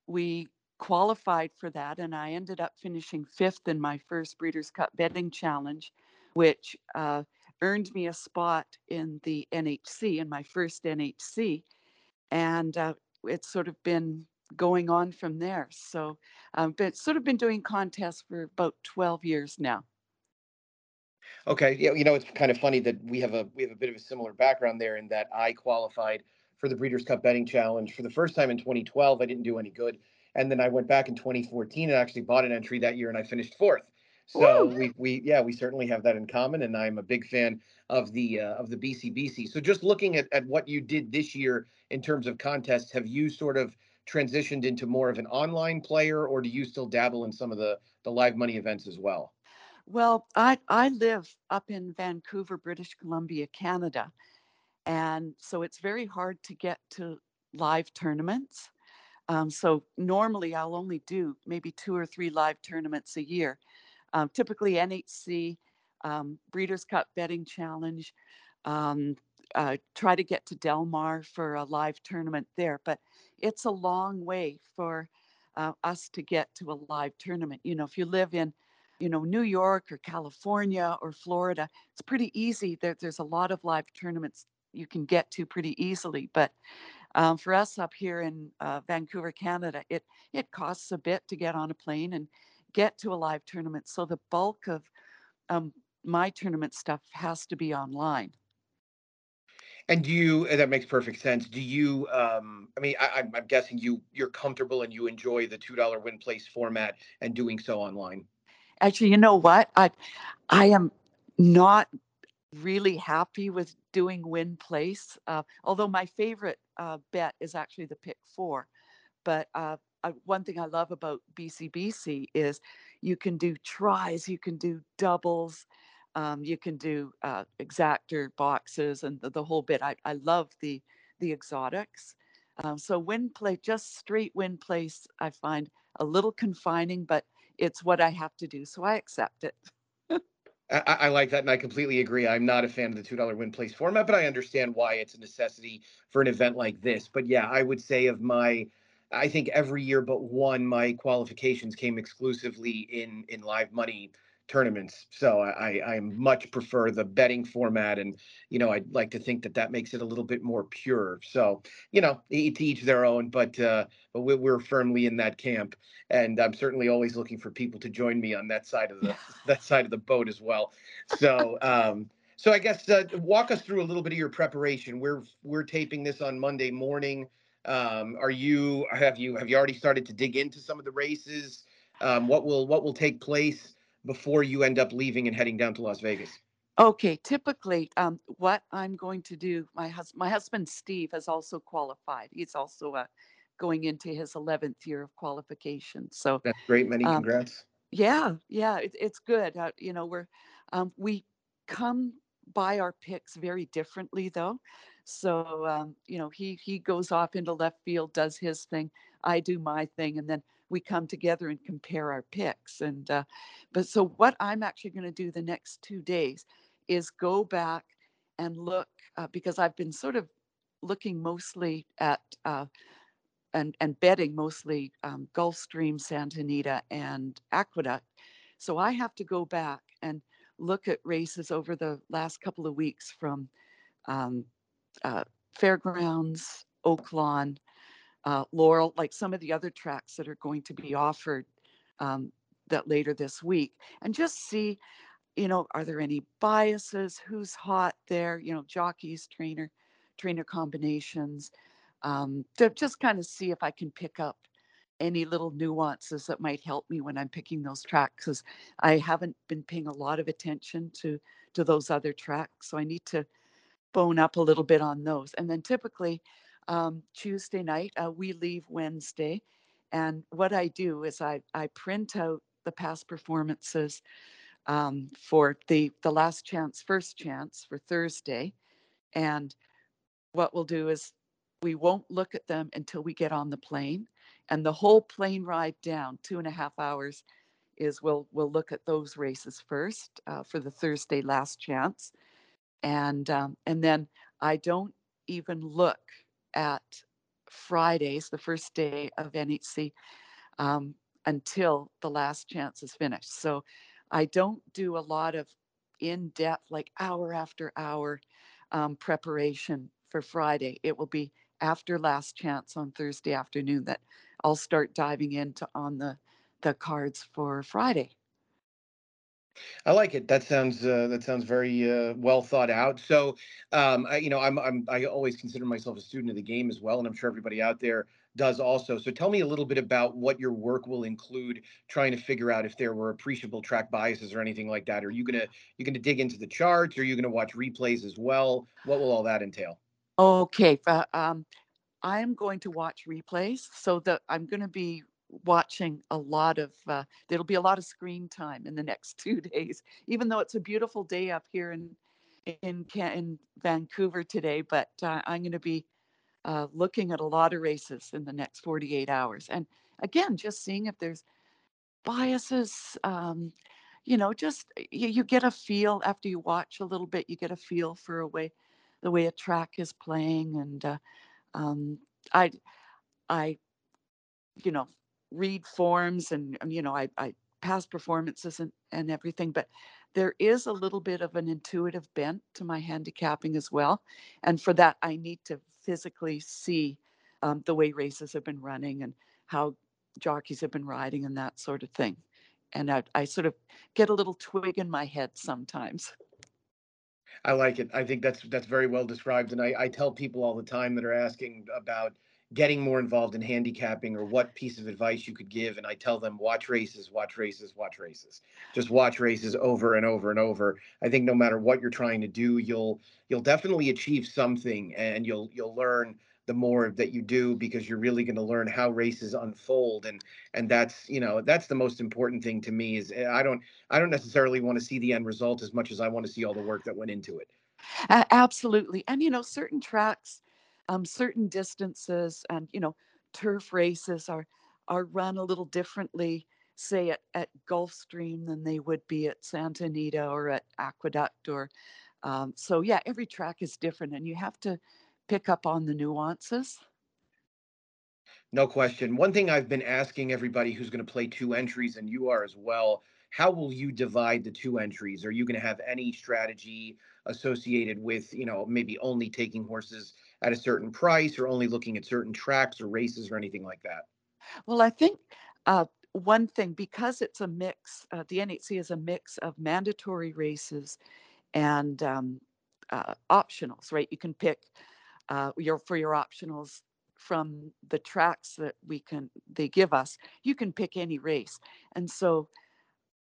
we qualified for that and i ended up finishing fifth in my first breeders cup betting challenge which uh, earned me a spot in the nhc in my first nhc and uh, it's sort of been going on from there. So um, sort of been doing contests for about 12 years now. Okay yeah you know it's kind of funny that we have a we have a bit of a similar background there in that i qualified for the Breeders' Cup Betting Challenge for the first time in 2012. I didn't do any good. And then I went back in 2014 and actually bought an entry that year and I finished fourth. So we we yeah we certainly have that in common, and I'm a big fan of the uh, of the BCBC. So just looking at at what you did this year in terms of contests, have you sort of transitioned into more of an online player, or do you still dabble in some of the the live money events as well? Well, I I live up in Vancouver, British Columbia, Canada, and so it's very hard to get to live tournaments. Um, so normally I'll only do maybe two or three live tournaments a year. Um, typically NHC, um, Breeders' Cup Betting Challenge. Uh, try to get to Del Mar for a live tournament there, but it's a long way for uh, us to get to a live tournament. You know, if you live in, you know, New York or California or Florida, it's pretty easy. There, there's a lot of live tournaments you can get to pretty easily, but um, for us up here in uh, Vancouver, Canada, it it costs a bit to get on a plane and get to a live tournament. So the bulk of um, my tournament stuff has to be online. And do you? That makes perfect sense. Do you? Um, I mean, I, I'm guessing you you're comfortable and you enjoy the two dollar win place format and doing so online. Actually, you know what? I I am not really happy with doing win place. Uh, although my favorite uh, bet is actually the pick four, but uh, one thing I love about BCBC is you can do tries, you can do doubles, um, you can do uh, exacta boxes and the, the whole bit. I, I love the the exotics. Um, so win play, just straight win place, I find a little confining, but it's what I have to do, so I accept it. I, I, like that, and I completely agree. I'm not a fan of the two dollar win place format, but I understand why it's a necessity for an event like this. But yeah, I would say of my I think every year but one, my qualifications came exclusively in in live money tournaments. So I I much prefer the betting format, and you know I'd like to think that that makes it a little bit more pure. So you know to each their own, but uh, but we're, we're firmly in that camp, and I'm certainly always looking for people to join me on that side of the that side of the boat as well. So. um so I guess uh, walk us through a little bit of your preparation. We're we're taping this on Monday morning. Um, are you have you have you already started to dig into some of the races? Um, what will what will take place before you end up leaving and heading down to Las Vegas? Okay, typically, um, what I'm going to do, my hus- my husband Steve has also qualified. He's also uh, going into his 11th year of qualification. So that's great. Many um, congrats. Yeah, yeah, it, it's good. Uh, you know, we're um, we come by our picks very differently, though. So um, you know, he he goes off into left field, does his thing. I do my thing, and then we come together and compare our picks. And uh, but so what I'm actually going to do the next two days is go back and look uh, because I've been sort of looking mostly at uh, and and betting mostly um, Gulfstream, Santa Anita, and Aqueduct. So I have to go back and look at races over the last couple of weeks from um, uh, Fairgrounds, Oaklawn, uh, Laurel, like some of the other tracks that are going to be offered um, that later this week, and just see, you know, are there any biases? Who's hot there? You know, jockeys, trainer, trainer combinations, um, to just kind of see if I can pick up any little nuances that might help me when I'm picking those tracks because I haven't been paying a lot of attention to to those other tracks. So I need to bone up a little bit on those. And then typically um, Tuesday night, uh, we leave Wednesday. And what I do is I, I print out the past performances um, for the, the last chance, first chance for Thursday. And what we'll do is we won't look at them until we get on the plane. And the whole plane ride down, two and a half hours, is we'll we'll look at those races first uh, for the Thursday last chance and um, and then I don't even look at Fridays, the first day of NHC, um, until the last chance is finished. So I don't do a lot of in-depth, like hour after hour um, preparation for Friday. It will be after last chance on Thursday afternoon that I'll start diving into on the the cards for Friday. I like it. That sounds uh, that sounds very uh, well thought out. So, um, I, you know, I'm, I'm I always consider myself a student of the game as well, and I'm sure everybody out there does also. So tell me a little bit about what your work will include trying to figure out if there were appreciable track biases or anything like that. Are you gonna you gonna dig into the charts? Are you gonna watch replays as well? What will all that entail? Okay, uh, um, I'm going to watch replays, so that I'm going to be watching a lot of. Uh, there'll be a lot of screen time in the next two days, even though it's a beautiful day up here in in in Vancouver today. But uh, I'm going to be uh, looking at a lot of races in the next 48 hours. And again, just seeing if there's biases. Um, you know, just you, you get a feel after you watch a little bit. You get a feel for a way, the way a track is playing, and uh, um, I, I, you know, read forms and you know I, I past performances and, and everything, but there is a little bit of an intuitive bent to my handicapping as well. And for that, I need to physically see um, the way races have been running and how jockeys have been riding and that sort of thing. And I, I sort of get a little twig in my head sometimes. I like it. I think that's that's very well described. And I, I tell people all the time that are asking about getting more involved in handicapping or what piece of advice you could give and i tell them watch races watch races watch races. Just watch races over and over and over. I think no matter what you're trying to do you'll you'll definitely achieve something and you'll you'll learn the more that you do because you're really going to learn how races unfold and and that's you know that's the most important thing to me is eh, i don't i don't necessarily want to see the end result as much as i want to see all the work that went into it. Uh, absolutely and you know certain tracks um, certain distances and you know turf races are are run a little differently say at, at gulfstream than they would be at santa anita or at aqueduct or um, so yeah every track is different and you have to pick up on the nuances. No question. One thing i've been asking everybody who's going to play two entries and you are as well how will you divide the two entries are you going to have any strategy associated with you know maybe only taking horses at a certain price or only looking at certain tracks or races or anything like that? Well, I think uh, one thing, because it's a mix, uh, the NHC is a mix of mandatory races and um, uh, optionals, right? You can pick uh, your for your optionals from the tracks that we can they give us. You can pick any race, and so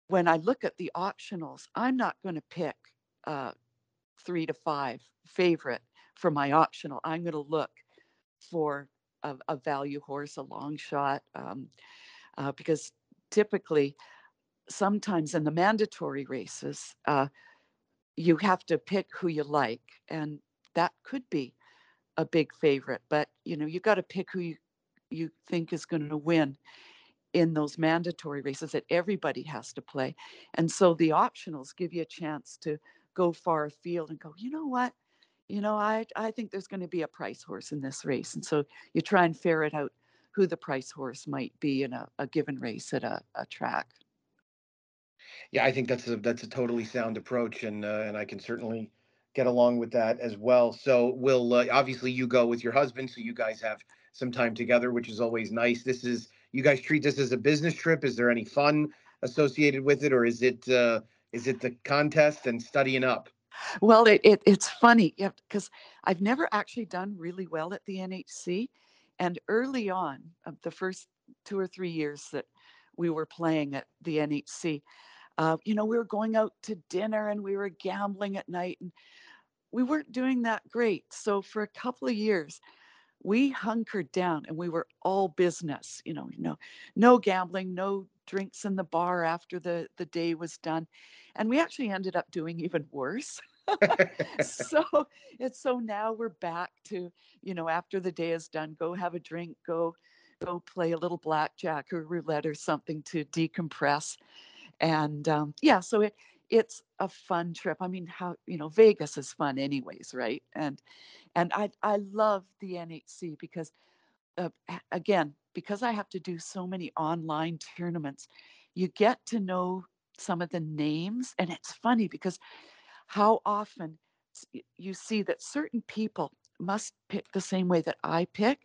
when I look at the optionals, I'm not going to pick uh, three to five favorite for my optional, I'm going to look for a, a, value horse, a long shot, um, uh, because typically, sometimes in the mandatory races, uh, you have to pick who you like, and that could be a big favorite. But you know, you got to pick who you you think is going to win in those mandatory races that everybody has to play. And so the optionals give you a chance to go far afield and go, you know what? you know, I I think there's going to be a price horse in this race, and so you try and ferret out who the price horse might be in a, a given race at a, a track. Yeah, I think that's a that's a totally sound approach, and uh, and I can certainly get along with that as well. So we'll uh, obviously you go with your husband, so you guys have some time together, which is always nice. This is you guys treat this as a business trip. Is there any fun associated with it, or is it uh, is it the contest and studying up? Well, it, it it's funny, yeah, because I've never actually done really well at the NHC, and early on, uh, the first two or three years that we were playing at the NHC, uh, you know, we were going out to dinner and we were gambling at night, and we weren't doing that great. So for a couple of years, we hunkered down and we were all business. You know, you know, no gambling, no drinks in the bar after the the day was done and we actually ended up doing even worse so it's so now we're back to you know after the day is done go have a drink go go play a little blackjack or roulette or something to decompress and um, yeah so it it's a fun trip i mean how you know vegas is fun anyways right and and i i love the nhc because uh, again because i have to do so many online tournaments you get to know some of the names. And it's funny because how often you see that certain people must pick the same way that I pick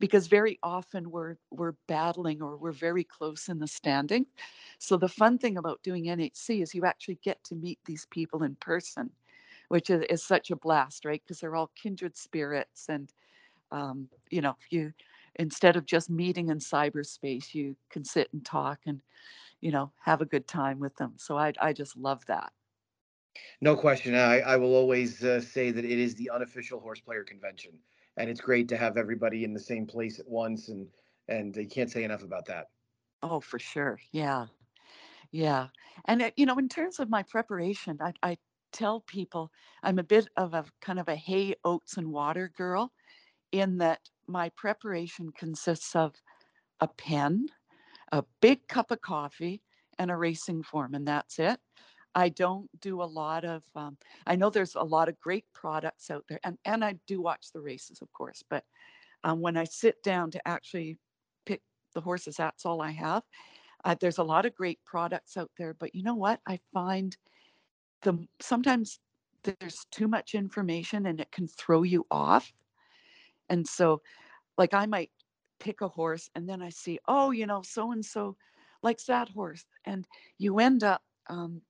because very often we're we're battling or we're very close in the standing. So the fun thing about doing NHC is you actually get to meet these people in person, which is, is such a blast, right? Because they're all kindred spirits and um, you know, you instead of just meeting in cyberspace, you can sit and talk and, you know, have a good time with them. So I, I just love that. No question. I, I will always uh, say that it is the unofficial horse player convention, and it's great to have everybody in the same place at once. And and you can't say enough about that. Oh, for sure. Yeah. Yeah. And, uh, you know, in terms of my preparation, I, I tell people I'm a bit of a kind of a hay, oats, and water girl in that my preparation consists of a pen, a big cup of coffee, and a racing form, and that's it. I don't do a lot of, um, I know there's a lot of great products out there, and, and I do watch the races, of course, but um, when I sit down to actually pick the horses, that's all I have. Uh, there's a lot of great products out there, but you know what? I find the sometimes there's too much information and it can throw you off. And so, like, I might pick a horse and then I see, oh, you know, so and so likes that horse, and you end up um,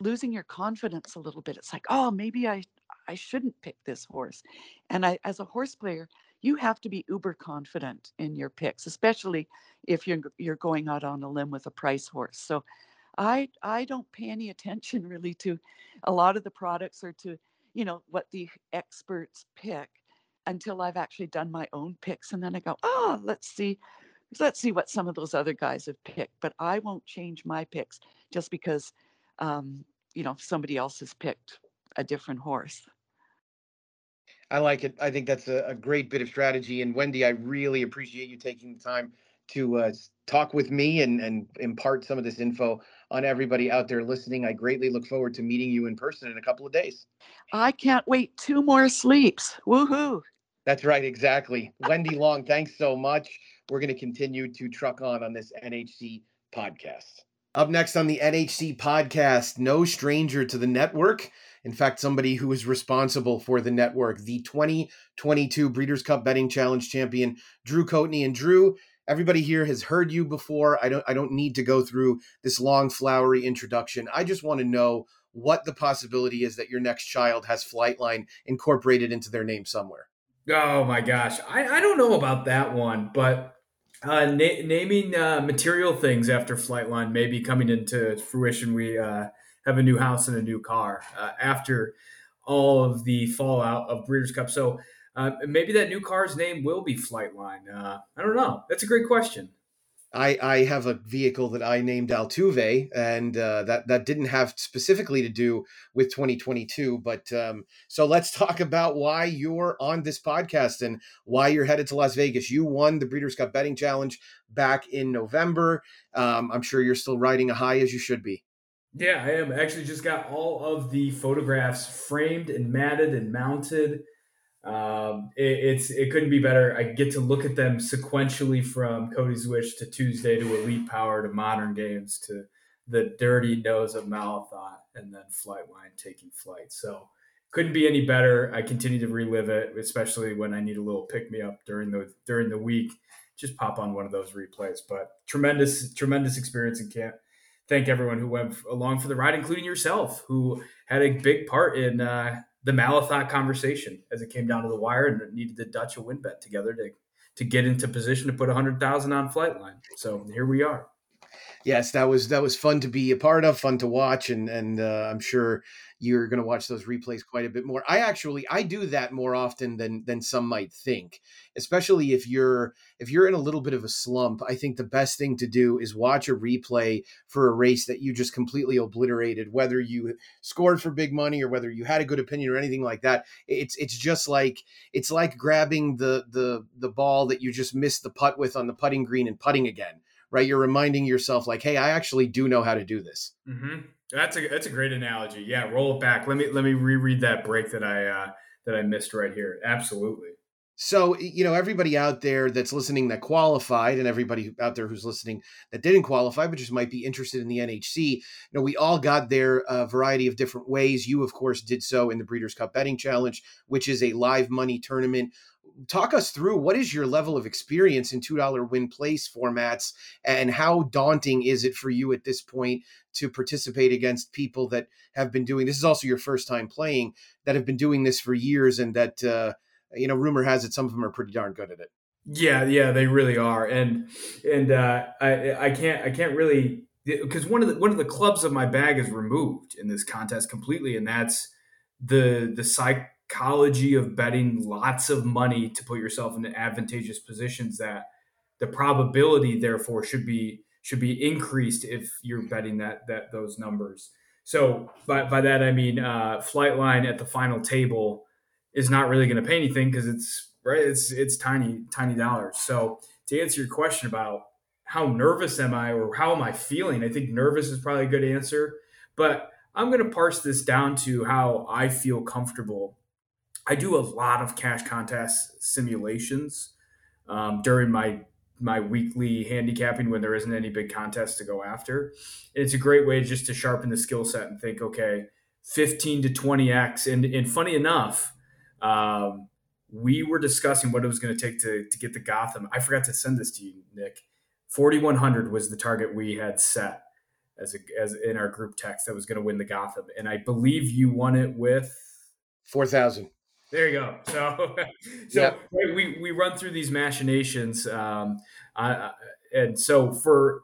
losing your confidence a little bit. It's like, oh, maybe I I shouldn't pick this horse. And I, as a horse player, you have to be uber confident in your picks, especially if you're you're going out on a limb with a price horse. So I I don't pay any attention really to a lot of the products or to, you know, what the experts pick until I've actually done my own picks and then I go, "Oh, let's see let's see what some of those other guys have picked." But I won't change my picks just because um, you know, somebody else has picked a different horse. I like it. I think that's a, a, great bit of strategy. And Wendy, I really appreciate you taking the time to uh, talk with me and, and impart some of this info on everybody out there listening. I greatly look forward to meeting you in person in a couple of days. I can't wait two more sleeps. Woohoo. That's right. Exactly. Wendy Long, thanks so much. We're going to continue to truck on on this NHC podcast. Up next on the NHC podcast, no stranger to the network. In fact, somebody who is responsible for the network, the 2022 Breeders' Cup Betting Challenge champion, Drew Coatney. And Drew, everybody here has heard you before. I don't I don't need to go through this long flowery introduction. I just want to know what the possibility is that your next child has Flightline incorporated into their name somewhere. Oh my gosh, I, I don't know about that one, but uh, na- naming uh, material things after Flightline may be coming into fruition. We uh, have a new house and a new car uh, after all of the fallout of Breeders' Cup. So uh, maybe that new car's name will be Flightline. Uh, I don't know. That's a great question. I, I have a vehicle that I named Altuve, and uh, that that didn't have specifically to do with 2022. But um, so let's talk about why you're on this podcast and why you're headed to Las Vegas. You won the Breeders' Cup Betting Challenge back in November. Um, I'm sure you're still riding a high as you should be. Yeah, I am. I actually just got all of the photographs framed and matted and mounted. Um, it, it's it couldn't be better. I get to look at them sequentially from Cody's Wish to Tuesday to Elite Power to Modern Games to the dirty nose of Malathaat and then Flightline taking flight. So couldn't be any better. I continue to relive it, especially when I need a little pick me up during the during the week. Just pop on one of those replays. But tremendous, tremendous experience and can't thank everyone who went along for the ride, including yourself, who had a big part in uh, the Malathaat conversation as it came down to the wire and needed the Dutch a win bet together to to get into position to put a hundred thousand on Flightline. So here we are yes, that was that was fun to be a part of, fun to watch, and and uh, I'm sure you're going to watch those replays quite a bit more. I actually I do that more often than than some might think, especially if you're if you're in a little bit of a slump. I think the best thing to do is watch a replay for a race that you just completely obliterated, whether you scored for big money or whether you had a good opinion or anything like that. It's it's just like it's like grabbing the the the ball that you just missed the putt with on the putting green and putting again right? You're reminding yourself, like, hey, I actually do know how to do this. Mm-hmm. That's a that's a great analogy. Yeah, roll it back. Let me let me reread that break that I uh, that I missed right here. Absolutely. So, you know, everybody out there that's listening that qualified and everybody out there who's listening that didn't qualify, but just might be interested in the NHC, you know, we all got there a variety of different ways. You, of course, did so in the Breeders' Cup Betting Challenge, which is a live money tournament talk us through what is your level of experience in $2 win place formats and how daunting is it for you at this point to participate against people that have been doing this is also your first time playing that have been doing this for years and that uh, you know rumor has it some of them are pretty darn good at it? Yeah, yeah, they really are, and and uh, I I can't I can't really because one of the one of the clubs of my bag is removed in this contest completely, and that's the the psychology of betting lots of money to put yourself in advantageous positions that the probability therefore should be should be increased if you're betting that that those numbers. So by, by that I mean uh, Flightline at the final table is not really going to pay anything because it's right? It's it's tiny tiny dollars. So to answer your question about how nervous am I or how am I feeling, I think nervous is probably a good answer. But I'm going to parse this down to how I feel comfortable. I do a lot of cash contest simulations um, during my my weekly handicapping when there isn't any big contest to go after. And it's a great way just to sharpen the skill set and think, okay, 15 to 20x. And, and funny enough, um, we were discussing what it was going to take to, to get the Gotham. I forgot to send this to you, Nick. 4100 was the target we had set as a, as in our group text that was going to win the Gotham, and I believe you won it with 4000. There you go. So, so yep. we we run through these machinations, um, I, and so for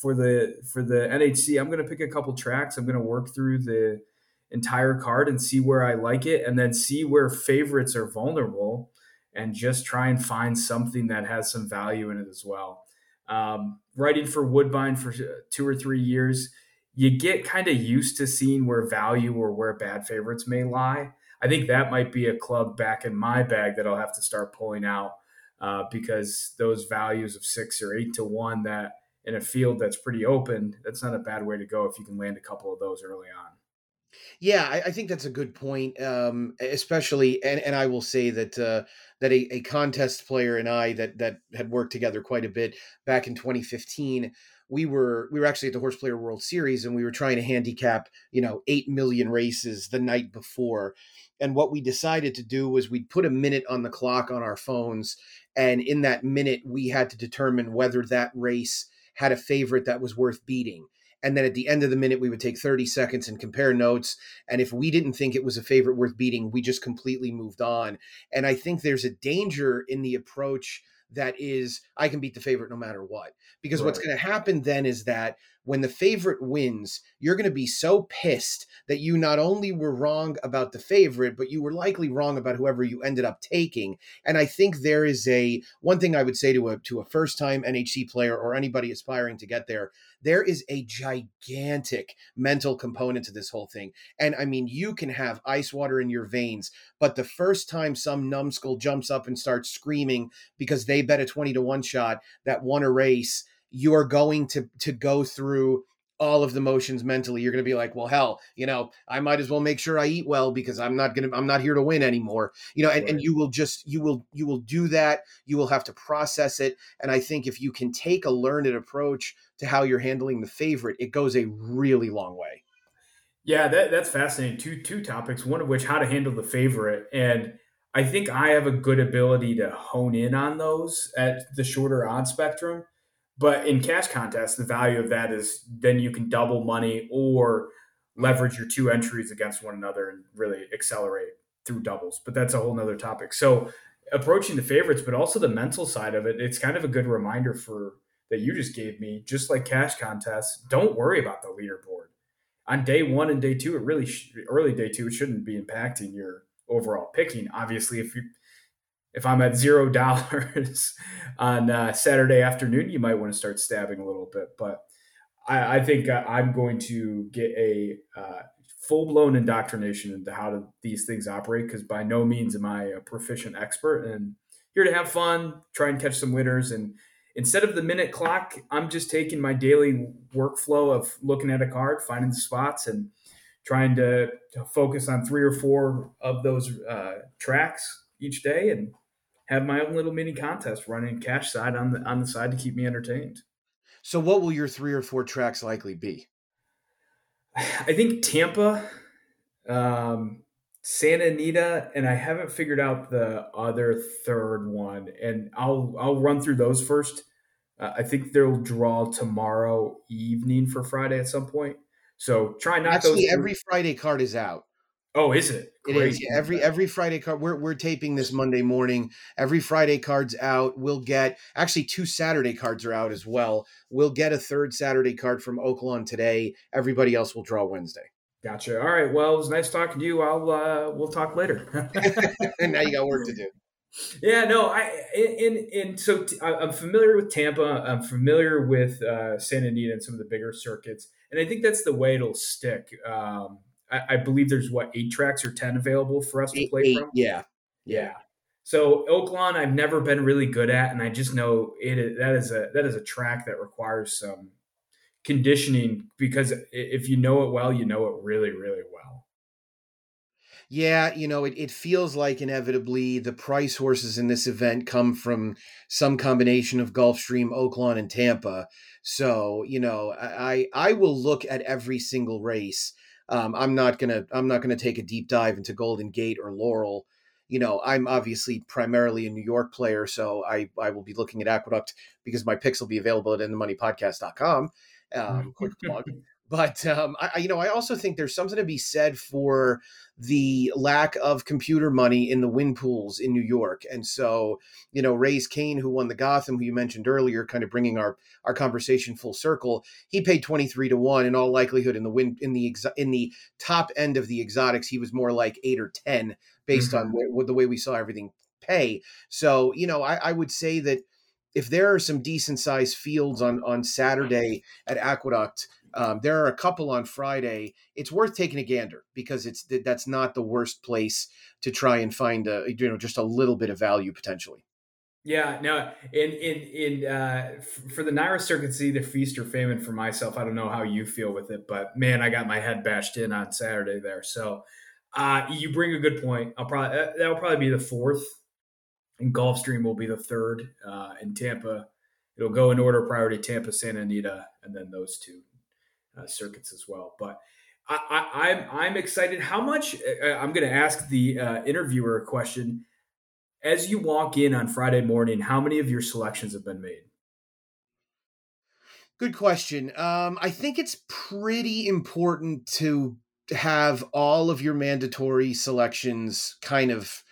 for the for the NHC, I'm going to pick a couple tracks. I'm going to work through the entire card and see where I like it, and then see where favorites are vulnerable, and just try and find something that has some value in it as well. Um, writing for Woodbine for two or three years, you get kind of used to seeing where value or where bad favorites may lie. I think that might be a club back in my bag that I'll have to start pulling out uh, because those values of six or eight to one that in a field that's pretty open, that's not a bad way to go if you can land a couple of those early on. Yeah, I, I, think that's a good point. Um, especially, and, and I will say that uh, that a, a contest player and I that that had worked together quite a bit back in 2015. We were we were actually at the Horse Player World Series, and we were trying to handicap you know eight million races the night before. And what we decided to do was we'd put a minute on the clock on our phones, and in that minute we had to determine whether that race had a favorite that was worth beating. And then at the end of the minute we would take 30 seconds and compare notes and if we didn't think it was a favorite worth beating we just completely moved on. And i think there's a danger in the approach that is i can beat the favorite no matter what. Because right. what's going to happen then is that when the favorite wins you're going to be so pissed that you not only were wrong about the favorite but you were likely wrong about whoever you ended up taking and i think there is a one thing i would say to a to a first time nhc player or anybody aspiring to get there there is a gigantic mental component to this whole thing. And I mean, you can have ice water in your veins, but the first time some numbskull jumps up and starts screaming because they bet a 20 to 1 shot that won a race, you are going to to go through all of the motions mentally. You're going to be like well hell you know i might as well make sure i eat well because i'm not going to i'm not here to win anymore. You know and, right. and you will just you will you will do that. You will have to process it. And i think if you can take a learned approach to how you're handling the favorite it goes a really long way. Yeah that, that's fascinating. Two two topics one of which how to handle the favorite. And i think i have a good ability to hone in on those at the shorter odd spectrum but in cash contests, the value of that is then you can double money or leverage your two entries against one another and really accelerate through doubles. But that's a whole nother topic. So approaching the favorites, but also the mental side of it, it's kind of a good reminder for that you just gave me, just like cash contests, don't worry about the leaderboard. On day one and day two, it really sh- early day two, it shouldn't be impacting your overall picking. Obviously, if you if I'm at zero dollars on uh, Saturday afternoon, you might want to start stabbing a little bit. But I, I think uh, I'm going to get a uh, full blown indoctrination into how to, these things operate because by no means am I a proficient expert and here to have fun, try and catch some winners. And instead of the minute clock, I'm just taking my daily workflow of looking at a card, finding the spots, and trying to, to focus on three or four of those uh, tracks each day and have my own little mini contest running cash side on the on the side to keep me entertained. So what will your three or four tracks likely be? I think Tampa, um, Santa Anita, and I haven't figured out the other third one. And I'll I'll run through those first. Uh, I think they'll draw tomorrow evening for Friday at some point. So try not actually every Friday card is out. Oh, is it? It is yeah, every every Friday card. We're we're taping this Monday morning. Every Friday card's out. We'll get actually two Saturday cards are out as well. We'll get a third Saturday card from Oaklawn today. Everybody else will draw Wednesday. Gotcha. All right. Well, it was nice talking to you. I'll uh, we'll talk later. and now you got work to do. Yeah, no, I and and so t- I'm familiar with Tampa. I'm familiar with uh, Santa Anita and some of the bigger circuits, and I think that's the way it'll stick. Um, I, I, believe there's what eight tracks or ten available for us to play eight, from. Yeah, yeah. So Oaklawn, I've never been really good at, and I just know it. That is a that is a track that requires some conditioning because if you know it well, you know it really, really well. Yeah, you know, it, it feels like inevitably the price horses in this event come from some combination of Gulfstream, Oaklawn, and Tampa. So, you know, I I will look at every single race um, I'm not gonna I'm not gonna take a deep dive into Golden Gate or Laurel. You know, I'm obviously primarily a New York player, so I I will be looking at Aqueduct because my picks will be available at inthemoneypodcast.com. Um, quick plug. But um, I, you know, I also think there's something to be said for the lack of computer money in the win pools in New York, and so you know, Raise Cain, who won the Gotham, who you mentioned earlier, kind of bringing our our conversation full circle. He paid twenty three to one. In all likelihood, in the win in the in the top end of the exotics, he was more like eight or ten based mm-hmm. on the way we saw everything pay. So you know, I, I would say that if there are some decent sized fields on on Saturday at Aqueduct um, there are a couple on Friday. It's worth taking a gander because it's that's not the worst place to try and find a you know just a little bit of value potentially. Yeah, no, in in in uh, for the NYRA circuit, see the feast or famine for myself. I don't know how you feel with it, but man, I got my head bashed in on Saturday there. So uh, you bring a good point. I'll probably that'll probably be the fourth, and Gulfstream will be the third. Uh, in Tampa, it'll go in order priority: Tampa, Santa Anita, and then those two uh, circuits as well. But I, am I'm, I'm excited. How much? Uh, I'm going to ask the uh, interviewer a question. As you walk in on Friday morning, how many of your selections have been made? Good question. Um, I think it's pretty important to have all of your mandatory selections kind of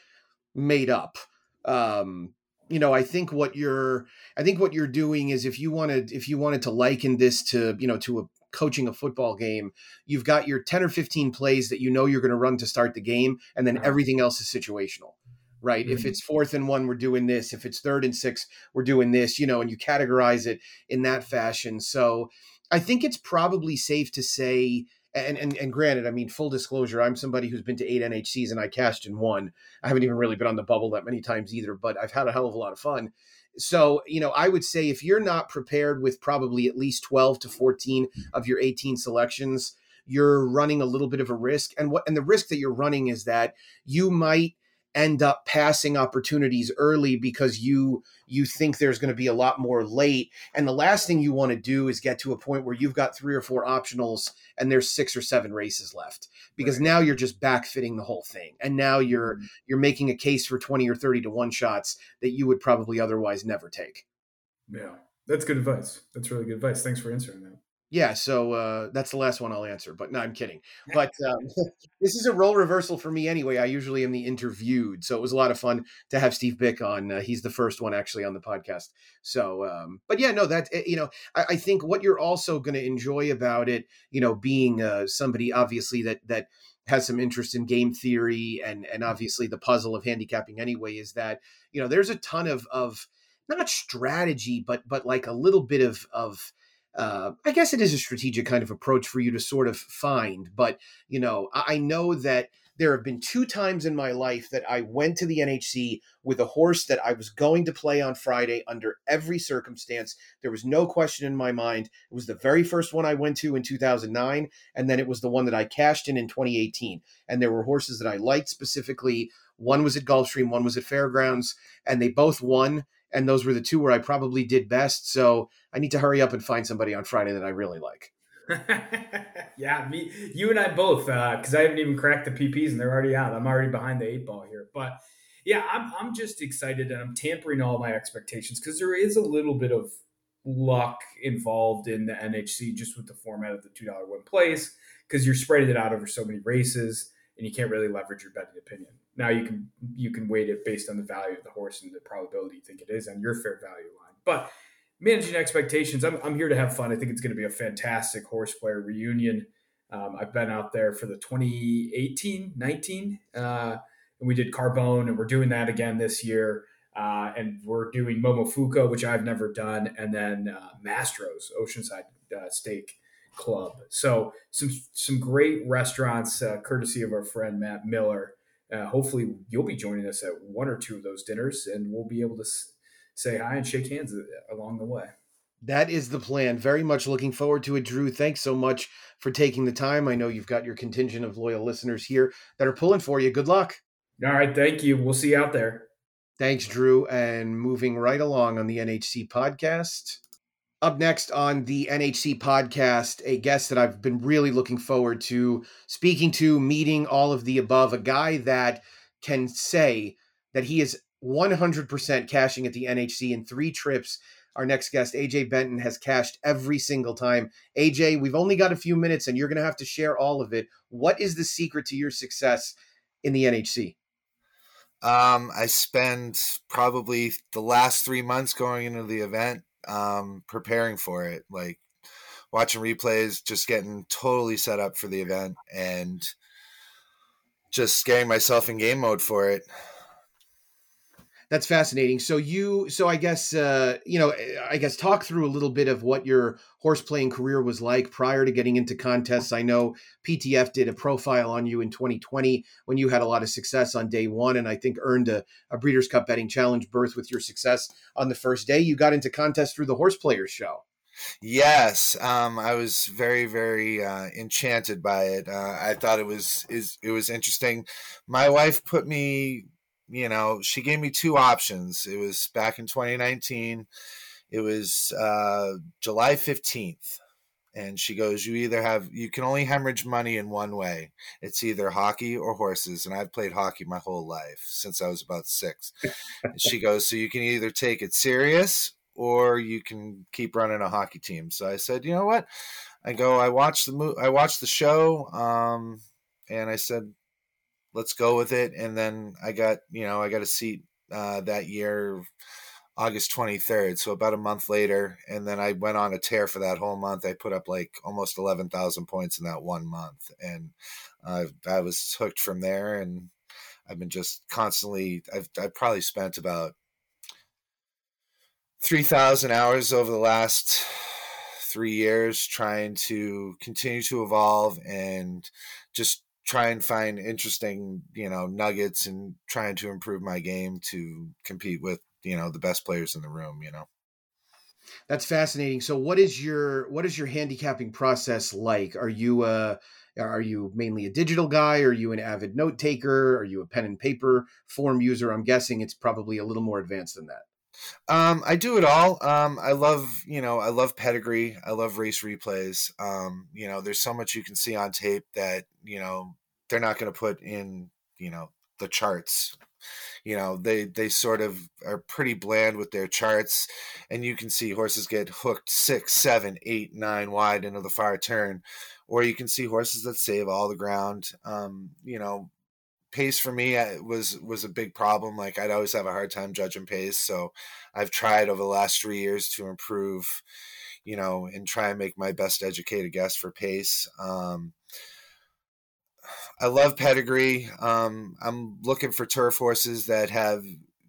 made up. Um, you know, I think what you're, I think what you're doing is if you wanted, if you wanted to liken this to, you know, to a coaching a football game, you've got your 10 or 15 plays that you know you're going to run to start the game, and then everything else is situational. Right. Mm-hmm. If it's fourth and one, we're doing this. If it's third and six, we're doing this, you know, and you categorize it in that fashion. So I think it's probably safe to say, and, and and granted, I mean, full disclosure, I'm somebody who's been to eight NHCs and I cashed in one. I haven't even really been on the bubble that many times either, but I've had a hell of a lot of fun. So, you know, I would say if you're not prepared with probably at least 12 to 14 of your 18 selections, you're running a little bit of a risk. And what and the risk that you're running is that you might end up passing opportunities early because you you think there's going to be a lot more late. And the last thing you want to do is get to a point where you've got three or four optionals and there's six or seven races left because right. now you're just backfitting the whole thing. And now you're mm-hmm. you're making a case for 20 or 30 to 1 shots that you would probably otherwise never take. Yeah. That's good advice. That's really good advice. Thanks for answering that yeah, so uh, that's the last one I'll answer. But no, I'm kidding. But um, this is a role reversal for me anyway. I usually am the interviewed, so it was a lot of fun to have Steve Byk on. Uh, he's the first one actually on the podcast. So, um, but yeah, no, that eh, you know, I, I think what you're also going to enjoy about it, you know, being uh, somebody obviously that that has some interest in game theory and and obviously the puzzle of handicapping anyway, is that you know there's a ton of of not strategy, but but like a little bit of of uh, I guess it is a strategic kind of approach for you to sort of find. But, you know, I know that there have been two times in my life that I went to the NHC with a horse that I was going to play on Friday under every circumstance. There was no question in my mind. It was the very first one I went to in 2009, and then it was the one that I cashed in in 2018. And there were horses that I liked specifically. One was at Gulfstream, one was at Fairgrounds, and they both won and those were the two where I probably did best. So I need to hurry up and find somebody on Friday that I really like. yeah, me, you and I both, because uh, I haven't even cracked the PPs and they're already out. I'm already behind the eight ball here, but yeah, I'm I'm just excited and I'm tampering all my expectations because there is a little bit of luck involved in the NHC just with the format of the two dollar one place because you're spreading it out over so many races and you can't really leverage your betting opinion. Now you can you can weight it based on the value of the horse and the probability you think it is on your fair value line. But managing expectations, I'm, I'm here to have fun. I think it's going to be a fantastic horse player reunion. Um, I've been out there for the 2018 19, uh, and we did Carbone, and we're doing that again this year. Uh, and we're doing Momofuku, which I've never done, and then uh, Mastro's Oceanside uh, Steak Club. So some some great restaurants, uh, courtesy of our friend Matt Miller. Uh, hopefully, you'll be joining us at one or two of those dinners, and we'll be able to s- say hi and shake hands uh, along the way. That is the plan. Very much looking forward to it, Drew. Thanks so much for taking the time. I know you've got your contingent of loyal listeners here that are pulling for you. Good luck. All right, thank you. We'll see you out there. Thanks, Drew. And moving right along on the NHC podcast. Up next on the NHC podcast, a guest that I've been really looking forward to speaking to, meeting all of the above, a guy that can say that he is 100% cashing at the NHC in three trips. Our next guest, AJ Benton, has cashed every single time. AJ, we've only got a few minutes and you're going to have to share all of it. What is the secret to your success in the NHC? Um, I spend probably the last three months going into the event, um, preparing for it, like watching replays, just getting totally set up for the event, and just getting myself in game mode for it. That's fascinating. So you, so I guess, uh, you know, I guess talk through a little bit of what your horse playing career was like prior to getting into contests. I know PTF did a profile on you in 2020 when you had a lot of success on day one, and I think earned a, a Breeders' Cup Betting Challenge berth with your success on the first day. You got into contests through the Horse Players Show. Yes, um, I was very, very uh, enchanted by it. Uh, I thought it was is it was interesting. My wife put me you know, she gave me two options. It was back in 2019. It was uh, July 15th. And she goes, You either have, you can only hemorrhage money in one way. It's either hockey or horses. And I've played hockey my whole life since I was about six. she goes, So you can either take it serious or you can keep running a hockey team. So I said, You know what? I go, I watched the mo- I watched the show. Um, and I said, let's go with it. And then I got, you know, I got a seat uh, that year, August 23rd. So about a month later. And then I went on a tear for that whole month. I put up like almost 11,000 points in that one month. And uh, I was hooked from there. And I've been just constantly, I've, I've probably spent about 3,000 hours over the last three years trying to continue to evolve and just try and find interesting, you know, nuggets and trying to improve my game to compete with, you know, the best players in the room, you know. That's fascinating. So what is your what is your handicapping process like? Are you uh are you mainly a digital guy? Are you an avid note taker? Are you a pen and paper form user? I'm guessing it's probably a little more advanced than that. Um, I do it all. Um, I love, you know, I love pedigree. I love race replays. Um, you know, there's so much you can see on tape that, you know, they're not going to put in, you know, the charts. You know, they they sort of are pretty bland with their charts, and you can see horses get hooked six, seven, eight, nine wide into the far turn, or you can see horses that save all the ground. Um, you know, pace for me was was a big problem. Like I'd always have a hard time judging pace, so I've tried over the last three years to improve, you know, and try and make my best educated guess for pace. Um, I love pedigree. Um, I'm looking for turf horses that have,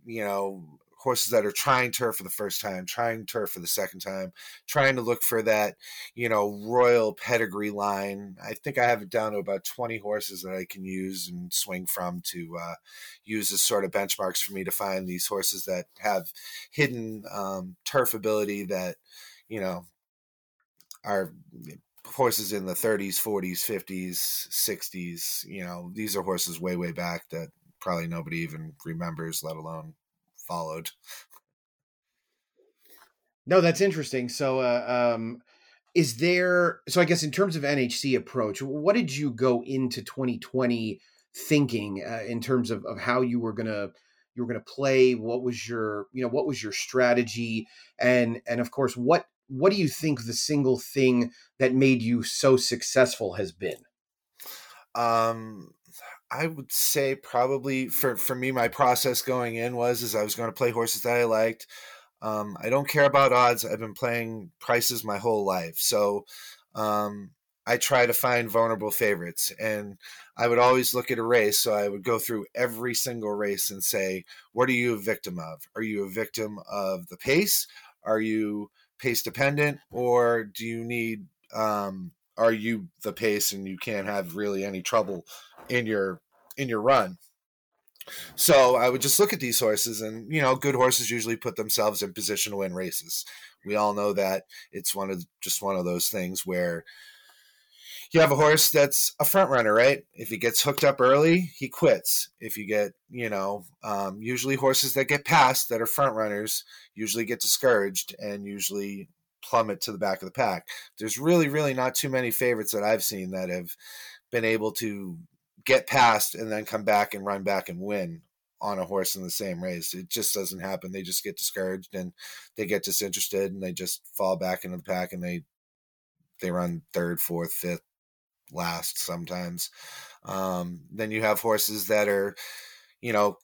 you know, horses that are trying turf for the first time, trying turf for the second time, trying to look for that, you know, royal pedigree line. I think I have it down to about 20 horses that I can use and swing from to uh, use as sort of benchmarks for me to find these horses that have hidden um, turf ability that, you know, are horses in the 30s, 40s, 50s, 60s. You know, these are horses way, way back that probably nobody even remembers, let alone followed. No, that's interesting. So, uh, um, is there? So, I guess in terms of NHC approach, what did you go into 2020 thinking uh, in terms of, of how you were gonna you were gonna play? What was your you know what was your strategy? And and of course, what what do you think the single thing that made you so successful has been? Um, I would say probably for for me, my process going in was is I was going to play horses that I liked. Um, I don't care about odds. I've been playing prices my whole life, so um, I try to find vulnerable favorites. And I would always look at a race, so I would go through every single race and say, "What are you a victim of? Are you a victim of the pace? Are you pace dependent, or do you need um, are you the pace and you can't have really any trouble in your in your run? So i would just look at these horses and you know good horses usually put themselves in position to win races. We all know that it's one of just one of those things where you have a horse that's a front runner right if he gets hooked up early he quits if you get you know um, usually horses that get passed that are front runners usually get discouraged and usually plummet to the back of the pack. There's really, really not too many favorites that I've seen that have been able to get past and then come back and run back and win on a horse in the same race. It just doesn't happen. They just get discouraged and they get disinterested and they just fall back into the pack and they they run third, fourth, fifth, last sometimes. Um, then you have horses that are, you know,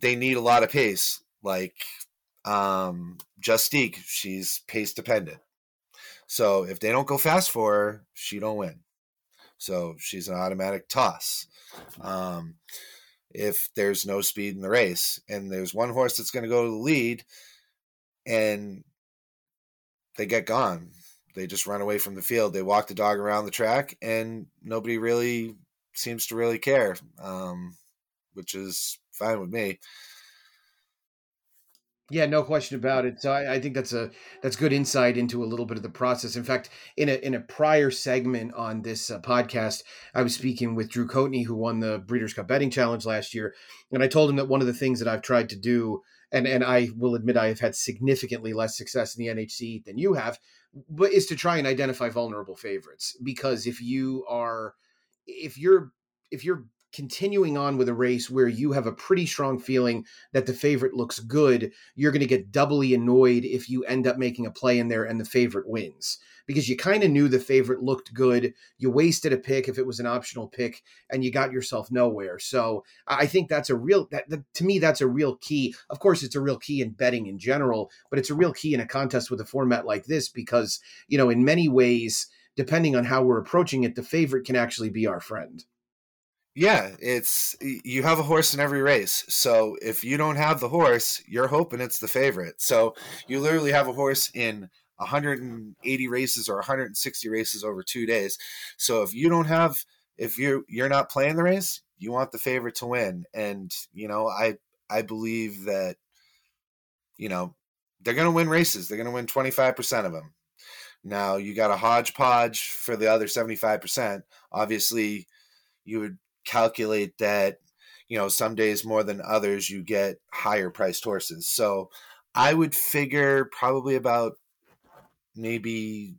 they need a lot of pace, like um, Justique, she's pace dependent. So if they don't go fast for her, she don't win. So she's an automatic toss. Um, if there's no speed in the race and there's one horse that's going to go to the lead and they get gone, they just run away from the field. They walk the dog around the track and nobody really seems to really care, um, which is fine with me. Yeah, no question about it. So I, I, think that's a that's good insight into a little bit of the process. In fact, in a in a prior segment on this uh, podcast, I was speaking with Drew Coatney, who won the Breeders' Cup Betting Challenge last year, and I told him that one of the things that I've tried to do, and and I will admit I have had significantly less success in the NHC than you have, but is to try and identify vulnerable favorites because if you are if you're if you're continuing on with a race where you have a pretty strong feeling that the favorite looks good, you're going to get doubly annoyed if you end up making a play in there and the favorite wins because you kind of knew the favorite looked good. You wasted a pick if it was an optional pick and you got yourself nowhere. So I think that's a real that, that to me that's a real key. Of course, it's a real key in betting in general, but it's a real key in a contest with a format like this because, you know, in many ways, depending on how we're approaching it, the favorite can actually be our friend. Yeah, it's you have a horse in every race. So if you don't have the horse, you're hoping it's the favorite. So you literally have a horse in 180 races or 160 races over 2 days. So if you don't have if you're you're not playing the race, you want the favorite to win. And you know, I I believe that you know, they're going to win races. They're going to win 25% of them. Now, you got a hodgepodge for the other 75%. Obviously, you would calculate that you know some days more than others you get higher priced horses so i would figure probably about maybe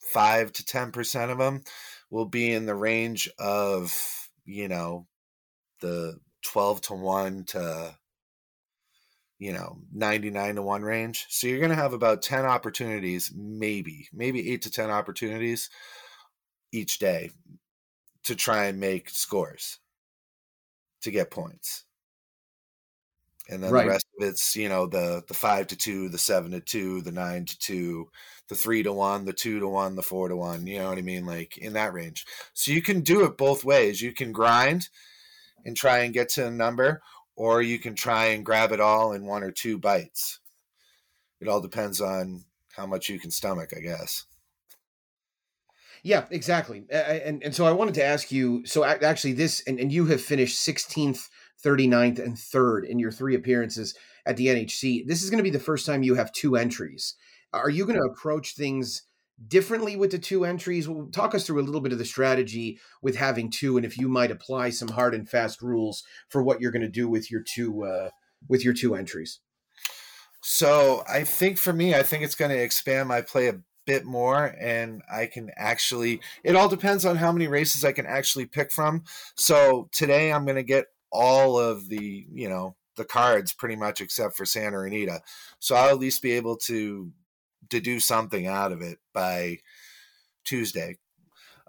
5 to 10% of them will be in the range of you know the 12 to 1 to you know 99 to 1 range so you're going to have about 10 opportunities maybe maybe 8 to 10 opportunities each day to try and make scores to get points. And then right. the rest of it's, you know, the the five to two, the seven to two, the nine to two, the three to one, the two to one, the four to one, you know what I mean? Like in that range. So you can do it both ways. You can grind and try and get to a number, or you can try and grab it all in one or two bites. It all depends on how much you can stomach, I guess. Yeah, exactly. And and so I wanted to ask you. So actually, this and, and you have finished 16th, 39th, and third in your three appearances at the NHC. This is going to be the first time you have two entries. Are you going to approach things differently with the two entries? Talk us through a little bit of the strategy with having two, and if you might apply some hard and fast rules for what you're going to do with your two uh, with your two entries. So I think for me, I think it's going to expand my play a bit more and I can actually it all depends on how many races I can actually pick from. So today I'm going to get all of the, you know, the cards pretty much except for Santa Anita. So I'll at least be able to to do something out of it by Tuesday.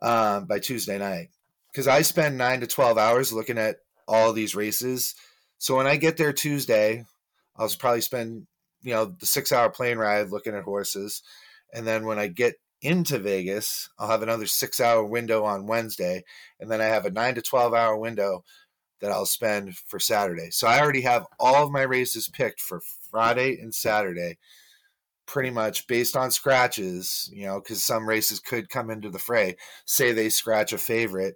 Um, by Tuesday night. because I spend nine to 12 hours looking at all these races. So when I get there Tuesday, I'll probably spend, you know, the six hour plane ride looking at horses. And then when I get into Vegas, I'll have another six hour window on Wednesday. And then I have a nine to 12 hour window that I'll spend for Saturday. So I already have all of my races picked for Friday and Saturday, pretty much based on scratches, you know, because some races could come into the fray. Say they scratch a favorite,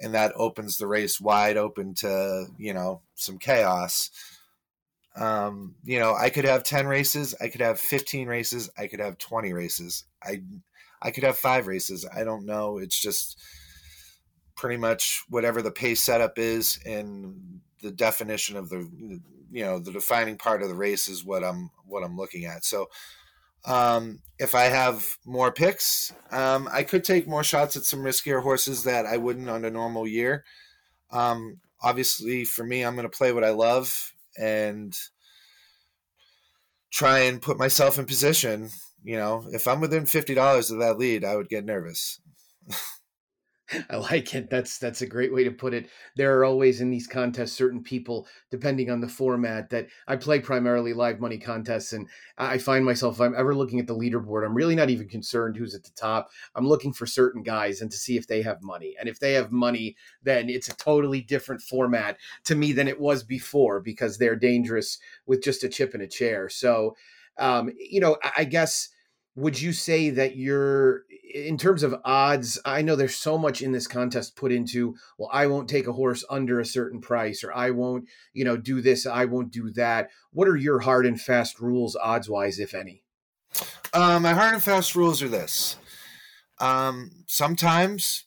and that opens the race wide open to, you know, some chaos. Um, you know, I could have 10 races, I could have 15 races, I could have 20 races. I I could have 5 races. I don't know. It's just pretty much whatever the pace setup is and the definition of the you know the defining part of the race is what I'm what I'm looking at. So um, if I have more picks, um, I could take more shots at some riskier horses that I wouldn't on a normal year. Um, obviously, for me, I'm going to play what I love and try and put myself in position. You know, if I'm within fifty dollars of that lead, I would get nervous. I like it. That's that's a great way to put it. There are always in these contests certain people, depending on the format, that I play primarily live money contests, and I find myself if I'm ever looking at the leaderboard, I'm really not even concerned who's at the top. I'm looking for certain guys and to see if they have money, and if they have money, then it's a totally different format to me than it was before because they're dangerous with just a chip and a chair. So, um, you know, I, I guess would you say that you're in terms of odds i know there's so much in this contest put into well i won't take a horse under a certain price or i won't you know do this i won't do that. What are your hard and fast rules odds wise if any? Um, my hard and fast rules are this. Um, sometimes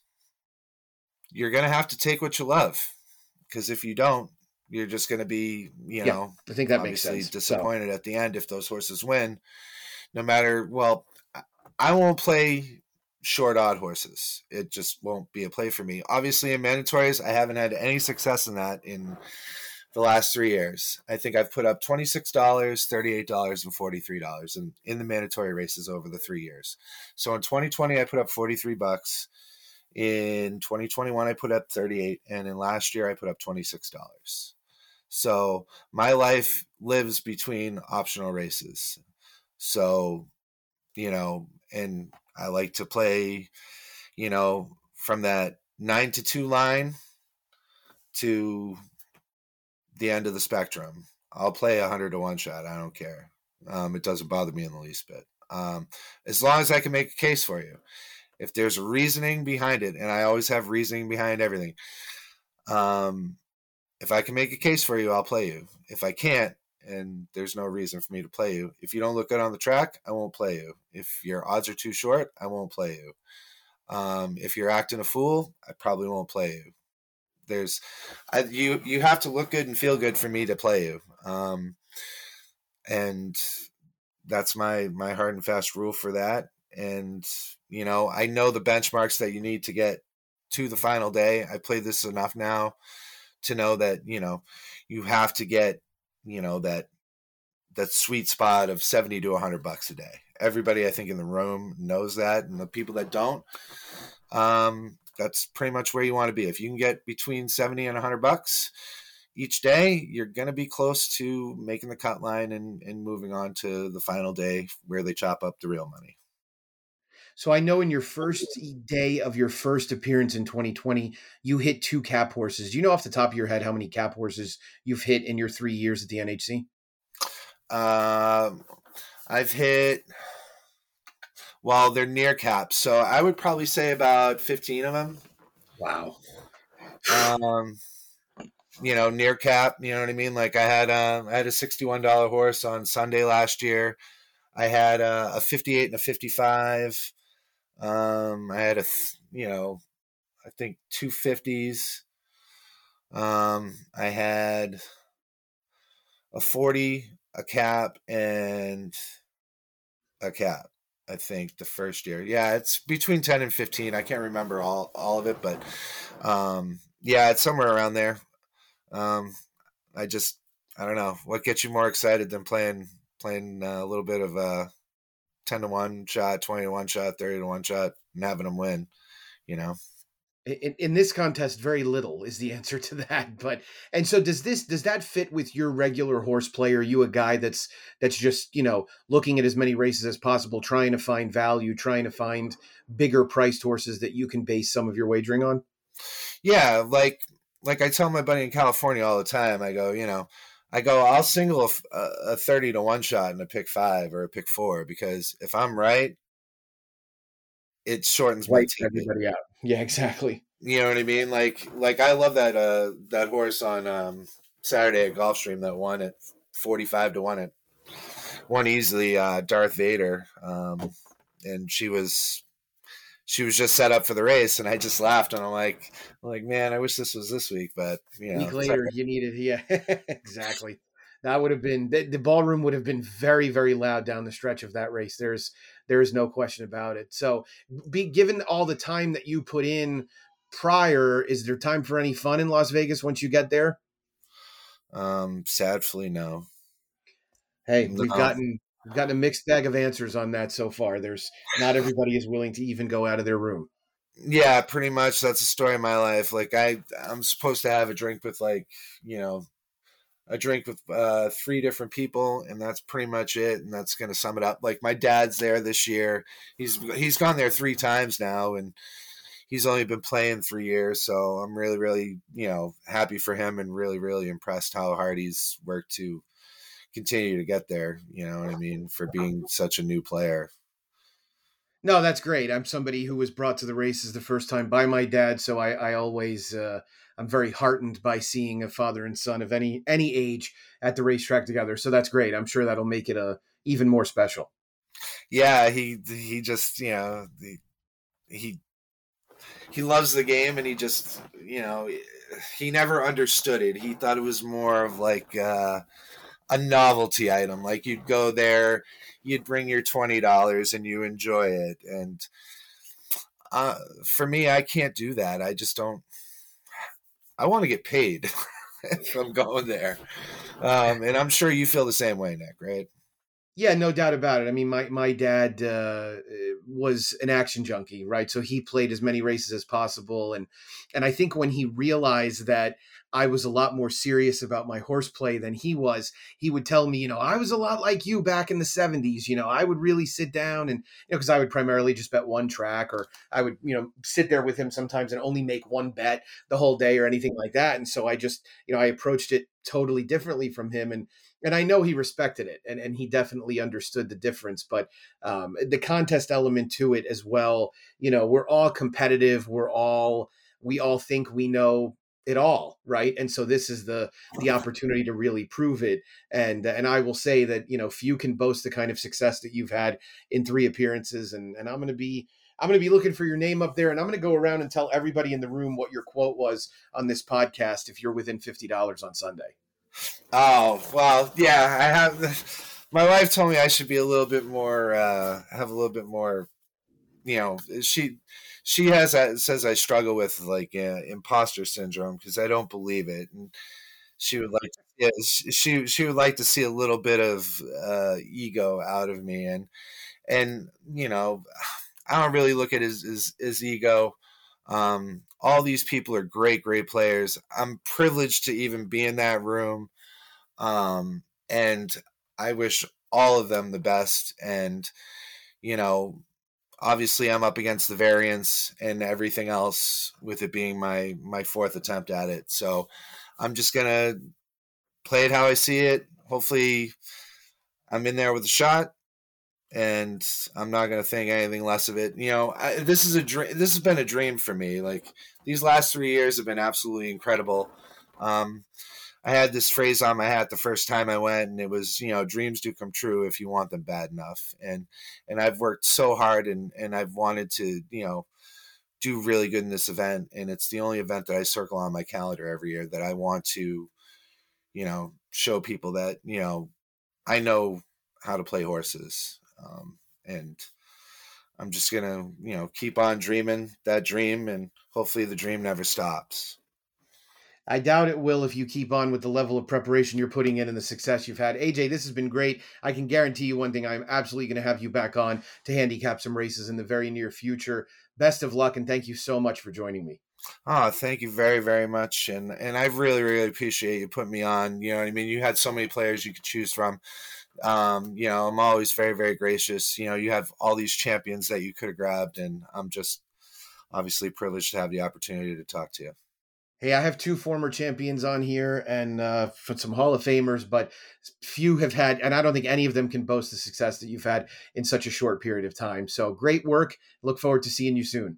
you're gonna have to take what you love because if you don't you're just gonna be you know i think that makes sense disappointed so. at the end if those horses win. No matter well i won't play short odd horses. It just won't be a play for me. Obviously in mandatories i haven't had any success in that in the last three years. I think i've put up $26 $38 and $43 in, in the mandatory races over the three years. So in 2020 i put up 43 bucks. In 2021 i put up 38 and in last year i put up $26 so my life lives between optional races. So, you know, and I like to play, you know, from that nine to two line to the end of the spectrum. I'll play a hundred to one shot. I don't care. Um, it doesn't bother me in the least bit. Um, as long as I can make a case for you. If there's reasoning behind it, and I always have reasoning behind everything. Um, if I can make a case for you, I'll play you. If I can't, and there's no reason for me to play you. If you don't look good on the track, I won't play you. If your odds are too short, I won't play you. Um, if you're acting a fool, I probably won't play you. There's, I, you you have to look good and feel good for me to play you. Um, and that's my my hard and fast rule for that. And you know, I know the benchmarks that you need to get to the final day. I played this enough now to know that you know you have to get you know that that sweet spot of 70 to 100 bucks a day. Everybody i think in the room knows that and the people that don't um, that's pretty much where you want to be. If you can get between 70 and 100 bucks each day you're going to be close to making the cut line and, and moving on to the final day where they chop up the real money so I know in your first day of your first appearance in 2020, you hit two cap horses. Do you know off the top of your head how many cap horses you've hit in your three years at the NHC? Um, I've hit. Well, they're near caps, so I would probably say about 15 of them. Wow. Um, you know, near cap. You know what I mean? Like I had a, I had a $61 horse on Sunday last year. I had a, a 58 and a 55. Um, I had a, you know, I think two fifties. Um, I had a forty, a cap, and a cap. I think the first year. Yeah, it's between ten and fifteen. I can't remember all all of it, but um, yeah, it's somewhere around there. Um, I just I don't know what gets you more excited than playing playing uh, a little bit of uh 10 to 1 shot, 20 to 1 shot, 30 to 1 shot, and having them win, you know? In, in this contest, very little is the answer to that. But and so does this does that fit with your regular horse play? Are you a guy that's that's just you know looking at as many races as possible, trying to find value, trying to find bigger priced horses that you can base some of your wagering on? Yeah, like like I tell my buddy in California all the time. I go, you know, I go, I'll single a, a thirty to one shot in a pick five or a pick four because if I'm right, it shortens my everybody out. Yeah, exactly. You know what I mean? Like like I love that uh that horse on um Saturday at Gulfstream that won at forty five to one it won easily uh Darth Vader. Um and she was she was just set up for the race and I just laughed and I'm like I'm like, man, I wish this was this week, but you know week later you needed yeah, exactly. That would have been the, the ballroom would have been very, very loud down the stretch of that race. There's there is no question about it. So, be given all the time that you put in prior, is there time for any fun in Las Vegas once you get there? Um, sadly, no. Hey, no. we've gotten we've gotten a mixed bag of answers on that so far. There's not everybody is willing to even go out of their room. Yeah, pretty much. That's the story of my life. Like I, I'm supposed to have a drink with like you know a drink with uh, three different people, and that's pretty much it. And that's going to sum it up. Like my dad's there this year. He's he's gone there three times now, and he's only been playing three years. So I'm really, really, you know, happy for him, and really, really impressed how hard he's worked to continue to get there. You know what I mean? For being such a new player. No, that's great. I'm somebody who was brought to the races the first time by my dad, so I, I always uh, I'm very heartened by seeing a father and son of any any age at the racetrack together. So that's great. I'm sure that'll make it a even more special. Yeah, he he just you know the, he he loves the game and he just you know he never understood it. He thought it was more of like uh, a novelty item. Like you'd go there, you'd bring your twenty dollars and you enjoy it. And uh, for me, I can't do that. I just don't. I want to get paid if I'm going there. Um, and I'm sure you feel the same way, Nick, right? Yeah, no doubt about it. I mean, my my dad uh, was an action junkie, right? So he played as many races as possible, and and I think when he realized that I was a lot more serious about my horseplay than he was. He would tell me, you know, I was a lot like you back in the 70s. You know, I would really sit down and, you know, because I would primarily just bet one track or I would, you know, sit there with him sometimes and only make one bet the whole day or anything like that. And so I just, you know, I approached it totally differently from him. And, and I know he respected it and, and he definitely understood the difference, but um, the contest element to it as well, you know, we're all competitive. We're all, we all think we know it all right? And so this is the the opportunity to really prove it and and i will say that you know few can boast the kind of success that you've had in three appearances and and i'm going to be i'm going to be looking for your name up there and i'm going to go around and tell everybody in the room what your quote was on this podcast if you're within $50 on sunday. Oh well yeah i have my wife told me i should be a little bit more uh have a little bit more you know she she has a, says I struggle with like uh, imposter syndrome because I don't believe it, and she would like yeah, she she would like to see a little bit of uh, ego out of me, and and you know I don't really look at his his, his ego. Um, all these people are great, great players. I'm privileged to even be in that room, um, and I wish all of them the best. And you know, obviously I'm up against the variance and everything else with it being my my fourth attempt at it. So I'm just gonna play it how I see it. Hopefully I'm in there with a shot and I'm not gonna think anything less of it. You know, I, this is a dream. This has been a dream for me. Like these last three years have been absolutely incredible. Um, I had this phrase on my hat the first time I went, and it was, you know, dreams do come true if you want them bad enough. And and I've worked so hard, and and I've wanted to, you know, do really good in this event, and it's the only event that I circle on my calendar every year that I want to, you know, show people that you know I know how to play horses, um, and I'm just gonna, you know, keep on dreaming that dream, and hopefully the dream never stops. I doubt it will if you keep on with the level of preparation you're putting in and the success you've had. AJ, this has been great. I can guarantee you one thing I'm absolutely going to have you back on to handicap some races in the very near future. Best of luck and thank you so much for joining me. Oh, thank you very, very much, and and I really, really appreciate you putting me on. You know I mean? You had so many players you could choose from. Um, you know, I'm always very, very gracious. You know, you have all these champions that you could have grabbed, and I'm just obviously privileged to have the opportunity to talk to you. Hey, I have two former champions on here and uh, for some Hall of Famers, but few have had, and I don't think any of them can boast the success that you've had in such a short period of time. So great work. Look forward to seeing you soon.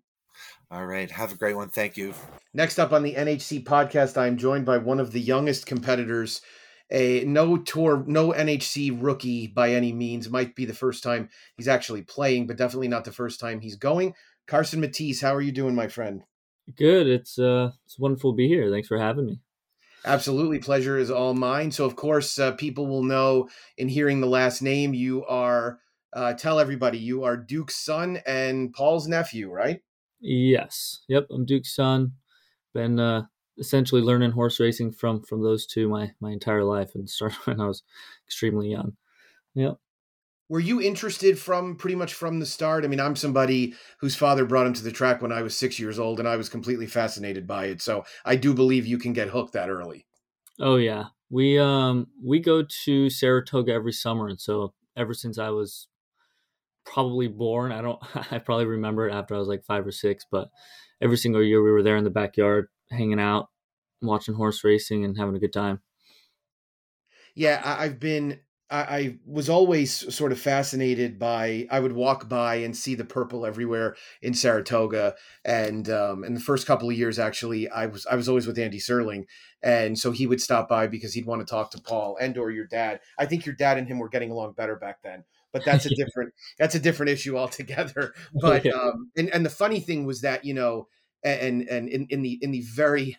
All right. Have a great one. Thank you. Next up on the NHC podcast, I am joined by one of the youngest competitors, a no tour, no NHC rookie by any means. Might be the first time he's actually playing, but definitely not the first time he's going. Carson Matties, how are you doing, my friend? Good. It's uh, it's wonderful to be here. Thanks for having me. Absolutely, pleasure is all mine. So, of course, uh, people will know in hearing the last name, you are. Uh, tell everybody you are Duke's son and Paul's nephew, right? Yes. Yep. I'm Duke's son. Been uh, essentially learning horse racing from from those two my my entire life, and started when I was extremely young. Yep were you interested from pretty much from the start? I mean, I'm somebody whose father brought him to the track when I was six years old, and I was completely fascinated by it. So I do believe you can get hooked that early. Oh yeah, we um we go to Saratoga every summer, and so ever since I was probably born, I don't I probably remember it after I was like five or six, but every single year we were there in the backyard hanging out, watching horse racing, and having a good time. Yeah, I've been I, I, was always sort of fascinated by. I would walk by and see the purple everywhere in Saratoga, and um, in the first couple of years, actually, I was I was always with Andy Serling, and so he would stop by because he'd want to talk to Paul and or your dad. I think your dad and him were getting along better back then, but that's a different that's a different issue altogether. But um, and and the funny thing was that you know, and and in, in the in the very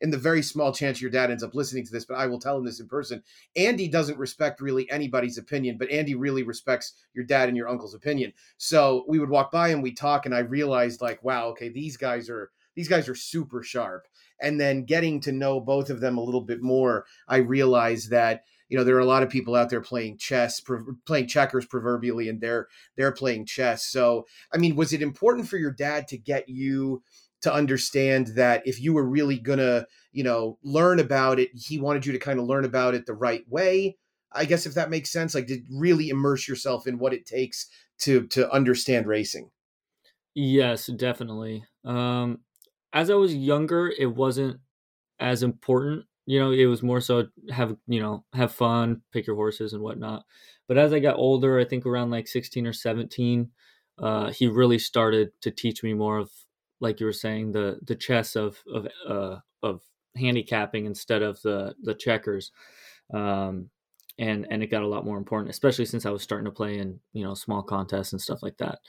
in the very small chance your dad ends up listening to this, but I will tell him this in person. Andy doesn't respect really anybody's opinion, but Andy really respects your dad and your uncle's opinion. So we would walk by and we talk, and I realized like, wow, okay, these guys are these guys are super sharp. And then getting to know both of them a little bit more, I realized that you know there are a lot of people out there playing chess playing checkers proverbially and they're they're playing chess so i mean was it important for your dad to get you to understand that if you were really gonna, you know, learn about it, he wanted you to kind of learn about it the right way. I guess if that makes sense, like to really immerse yourself in what it takes to to understand racing. Yes, definitely. Um, as I was younger, it wasn't as important. You know, it was more so have you know have fun, pick your horses and whatnot. But as I got older, I think around like sixteen or seventeen, uh, he really started to teach me more of like you were saying, the the chess of of uh, of handicapping instead of the the checkers, um, and and it got a lot more important, especially since I was starting to play in you know small contests and stuff like that.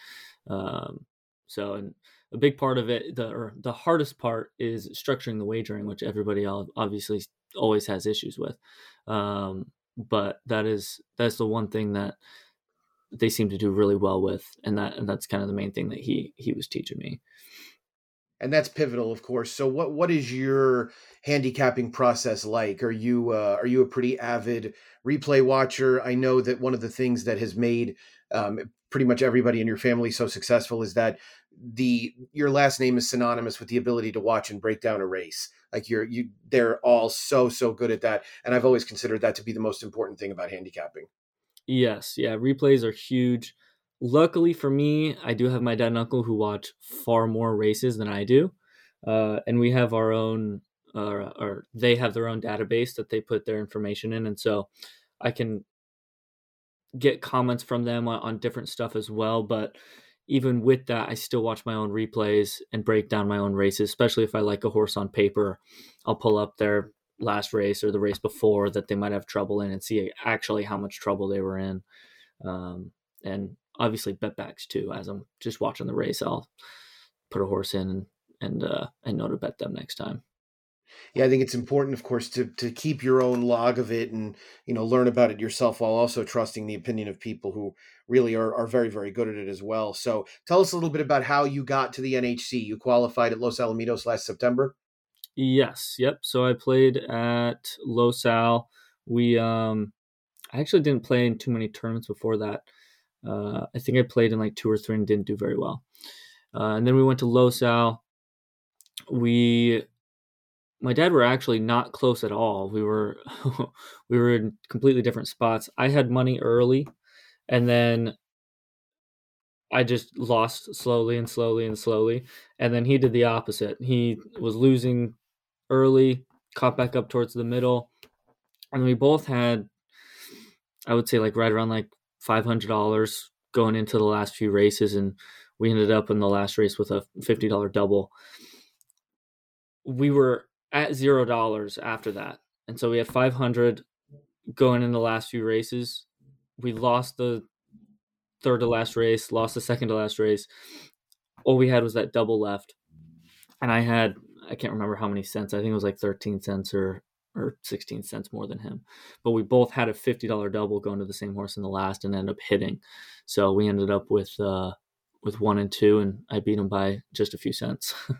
Um, so and a big part of it, the or the hardest part is structuring the wagering, which everybody obviously always has issues with. Um, but that is that's the one thing that they seem to do really well with, and that and that's kind of the main thing that he he was teaching me and that's pivotal, of course. So, what what is your handicapping process like? Are you uh, are you a pretty avid replay watcher? I know that one of the things that has made um, pretty much everybody in your family so successful is that the your last name is synonymous with the ability to watch and break down a race. Like you're you, they're all so so good at that, and I've always considered that to be the most important thing about handicapping. Yes, yeah, replays are huge. Luckily for me, I do have my dad and uncle who watch far more races than I do, uh, and we have our own, uh, or they have their own database that they put their information in, and so I can get comments from them on, on different stuff as well. But even with that, I still watch my own replays and break down my own races, especially if I like a horse on paper. I'll pull up their last race or the race before that they might have trouble in and see actually how much trouble they were in. Um, and obviously bet backs too. As I'm just watching the race, I'll put a horse in and uh, and know to bet them next time. Yeah, I think it's important, of course, to to keep your own log of it and you know learn about it yourself while also trusting the opinion of people who really are are very very good at it as well. So tell us a little bit about how you got to the NHC. You qualified at Los Alamitos last September. Yes. Yep. So I played at Los Al. We um, I actually didn't play in too many tournaments before that. Uh, I think I played in like two or three and didn't do very well. Uh, and then we went to Los Al. we my dad were actually not close at all. We were we were in completely different spots. I had money early and then I just lost slowly and slowly and slowly. And then he did the opposite. He was losing early, caught back up towards the middle. And we both had I would say like right around like five hundred dollars going into the last few races and we ended up in the last race with a fifty dollar double. We were at zero dollars after that. And so we had 500 going in the last few races. We lost the third to last race, lost the second to last race. All we had was that double left. And I had, I can't remember how many cents. I think it was like 13 cents or, or 16 cents more than him. But we both had a $50 double going to the same horse in the last and ended up hitting. So we ended up with, uh, with one and two, and I beat him by just a few cents.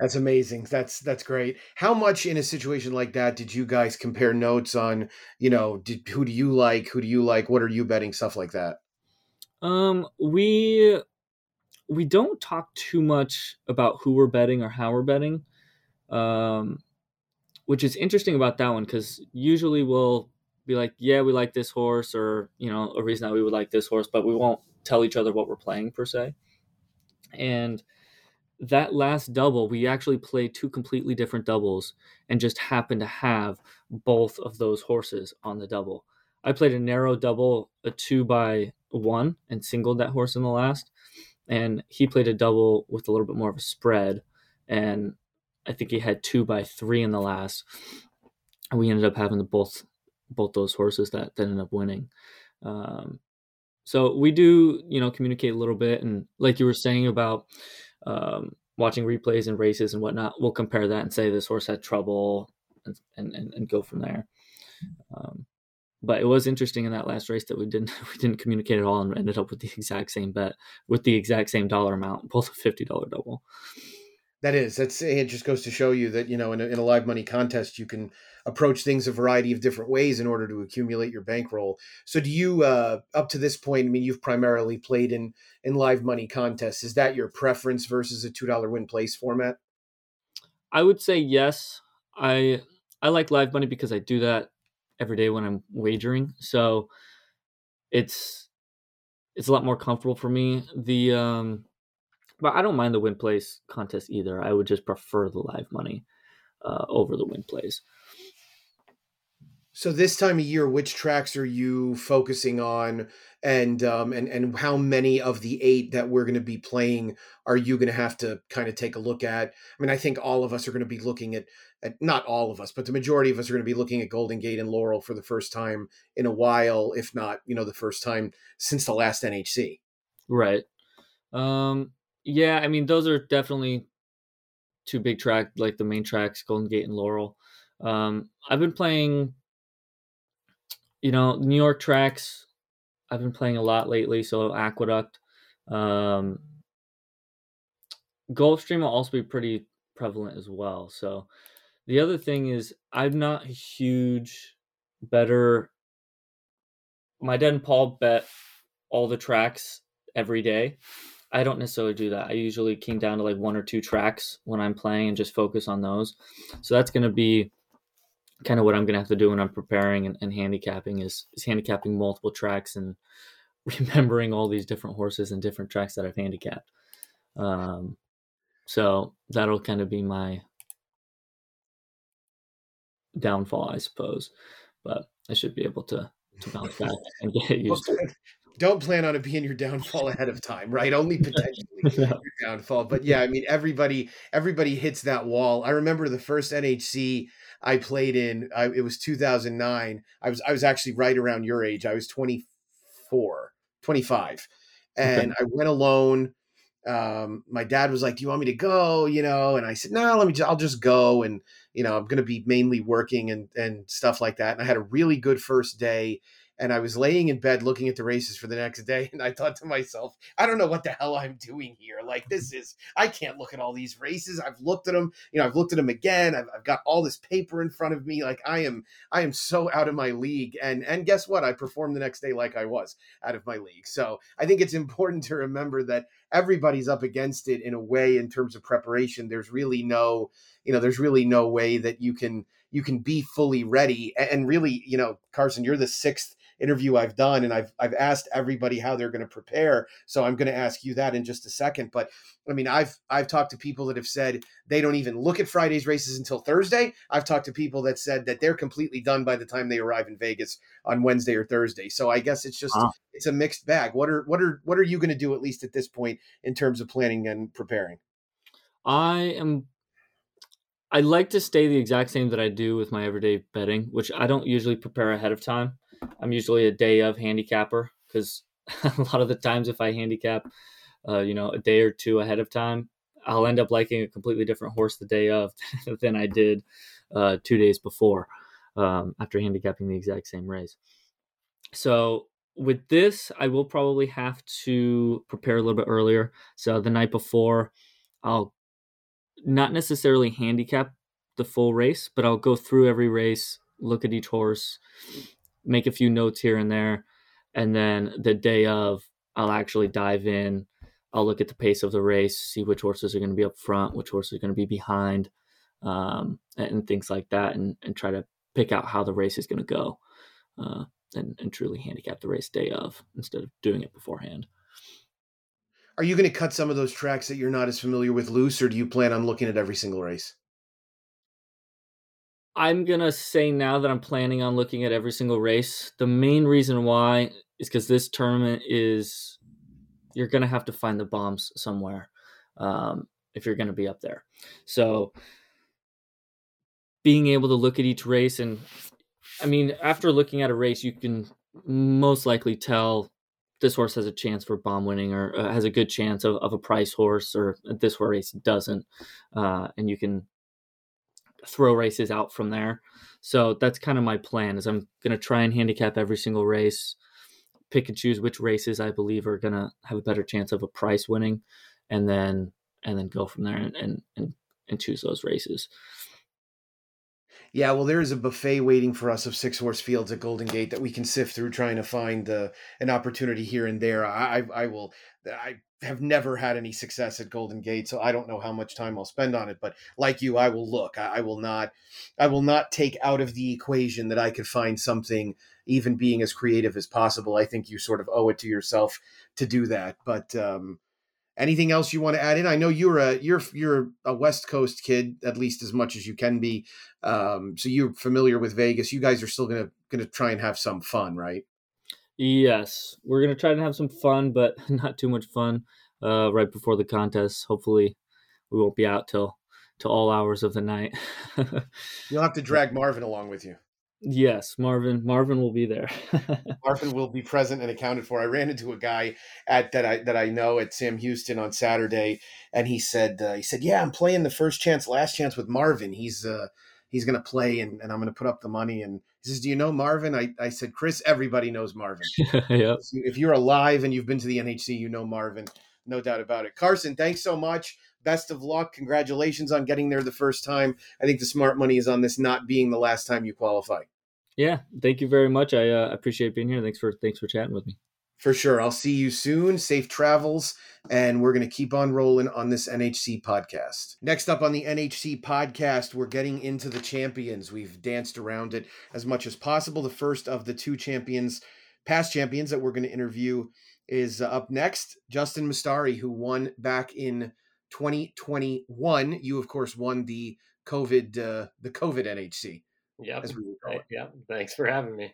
That's amazing. That's that's great. How much in a situation like that did you guys compare notes on? You know, did, who do you like? Who do you like? What are you betting? Stuff like that. Um, we we don't talk too much about who we're betting or how we're betting, um, which is interesting about that one because usually we'll be like, yeah, we like this horse, or you know, a reason that we would like this horse, but we won't tell each other what we're playing per se. And that last double, we actually played two completely different doubles and just happened to have both of those horses on the double. I played a narrow double, a two by one, and singled that horse in the last. And he played a double with a little bit more of a spread. And I think he had two by three in the last. And we ended up having the both both those horses that, that ended up winning. Um, so we do, you know, communicate a little bit. And like you were saying about um, watching replays and races and whatnot, we'll compare that and say this horse had trouble and and, and go from there. Um, but it was interesting in that last race that we didn't we didn't communicate at all and ended up with the exact same bet with the exact same dollar amount, both a fifty dollar double. That is, that's it. Just goes to show you that you know in a, in a live money contest you can approach things a variety of different ways in order to accumulate your bankroll. So, do you uh, up to this point? I mean, you've primarily played in in live money contests. Is that your preference versus a two dollar win place format? I would say yes. I I like live money because I do that every day when I'm wagering. So it's it's a lot more comfortable for me. The um but I don't mind the win place contest either. I would just prefer the live money uh, over the win plays. So this time of year, which tracks are you focusing on, and um, and and how many of the eight that we're going to be playing are you going to have to kind of take a look at? I mean, I think all of us are going to be looking at, at not all of us, but the majority of us are going to be looking at Golden Gate and Laurel for the first time in a while, if not, you know, the first time since the last NHC. Right. Um, yeah, I mean, those are definitely two big track, like the main tracks, Golden Gate and Laurel. Um, I've been playing, you know, New York tracks. I've been playing a lot lately. So Aqueduct, um, Gulfstream will also be pretty prevalent as well. So the other thing is, I'm not a huge better. My dad and Paul bet all the tracks every day. I don't necessarily do that. I usually came down to like one or two tracks when I'm playing and just focus on those. So that's going to be kind of what I'm going to have to do when I'm preparing and, and handicapping is, is, handicapping multiple tracks and remembering all these different horses and different tracks that I've handicapped. Um, so that'll kind of be my downfall, I suppose. But I should be able to to bounce back and get used to it don't plan on it being your downfall ahead of time, right? Only potentially your downfall. But yeah, I mean, everybody everybody hits that wall. I remember the first NHC I played in. I, it was 2009. I was I was actually right around your age. I was 24, 25, and okay. I went alone. Um, my dad was like, "Do you want me to go?" You know, and I said, "No, let me. Just, I'll just go." And you know, I'm going to be mainly working and and stuff like that. And I had a really good first day and I was laying in bed looking at the races for the next day, and I thought to myself, I don't know what the hell I'm doing here. Like this is, I can't look at all these races. I've looked at them, you know, I've looked at them again. I've, I've got all this paper in front of me. Like I am, I am so out of my league. And and guess what? I performed the next day like I was out of my league. So I think it's important to remember that everybody's up against it in a way in terms of preparation. There's really no, you know, there's really no way that you can you can be fully ready. And really, you know, Carson, you're the sixth interview I've done, and I've I've asked everybody how they're going to prepare. So I'm going to ask you that in just a second. But I mean, I've I've talked to people that have said they don't even look at Friday's races until Thursday. I've talked to people that said that they're completely done by the time they arrive in Vegas on Wednesday or Thursday. So I guess it's just it's a mixed bag. What are what are what are you going to do at least at this point in terms of planning and preparing? I am I like to stay the exact same that I do with my everyday betting, which I don't usually prepare ahead of time. I'm usually a day of handicapper because a lot of the times if I handicap, uh, you know, a day or two ahead of time, I'll end up liking a completely different horse the day of than I did uh, two days before um, after handicapping the exact same race. So with this, I will probably have to prepare a little bit earlier. So the night before, I'll not necessarily handicap the full race, but I'll go through every race, look at each horse, make a few notes here and there, and then the day of, I'll actually dive in. I'll look at the pace of the race, see which horses are going to be up front, which horses are going to be behind, um, and things like that, and, and try to pick out how the race is going to go, uh, and, and truly handicap the race day of instead of doing it beforehand. Are you going to cut some of those tracks that you're not as familiar with loose, or do you plan on looking at every single race? I'm gonna say now that I'm planning on looking at every single race. The main reason why is because this tournament is you're gonna have to find the bombs somewhere um, if you're gonna be up there. So being able to look at each race and I mean, after looking at a race, you can most likely tell this horse has a chance for bomb winning or uh, has a good chance of, of a price horse or this race doesn't. Uh, and you can throw races out from there. So that's kind of my plan is I'm going to try and handicap every single race, pick and choose which races I believe are going to have a better chance of a price winning and then and then go from there and and and, and choose those races. Yeah, well, there is a buffet waiting for us of six horse fields at Golden Gate that we can sift through, trying to find uh, an opportunity here and there. I, I will. I have never had any success at Golden Gate, so I don't know how much time I'll spend on it. But like you, I will look. I, I will not. I will not take out of the equation that I could find something, even being as creative as possible. I think you sort of owe it to yourself to do that. But um, anything else you want to add in? I know you're a you're you're a West Coast kid, at least as much as you can be. Um, so you're familiar with Vegas. You guys are still gonna gonna try and have some fun, right? Yes, we're gonna try to have some fun, but not too much fun. Uh, right before the contest, hopefully, we won't be out till till all hours of the night. You'll have to drag Marvin along with you. Yes, Marvin. Marvin will be there. Marvin will be present and accounted for. I ran into a guy at that I that I know at Sam Houston on Saturday, and he said uh, he said, "Yeah, I'm playing the first chance, last chance with Marvin. He's uh, he's going to play, and, and I'm going to put up the money." And he says, "Do you know Marvin?" I, I said, "Chris, everybody knows Marvin. yep. If you're alive and you've been to the NHC, you know Marvin, no doubt about it." Carson, thanks so much. Best of luck. Congratulations on getting there the first time. I think the smart money is on this not being the last time you qualify. Yeah, thank you very much. I uh, appreciate being here. Thanks for thanks for chatting with me. For sure. I'll see you soon. Safe travels. And we're going to keep on rolling on this NHC podcast. Next up on the NHC podcast, we're getting into the champions. We've danced around it as much as possible. The first of the two champions, past champions that we're going to interview is uh, up next. Justin Mastari, who won back in 2021. You, of course, won the COVID, uh, the COVID NHC. Yep. Yeah. Thanks for having me.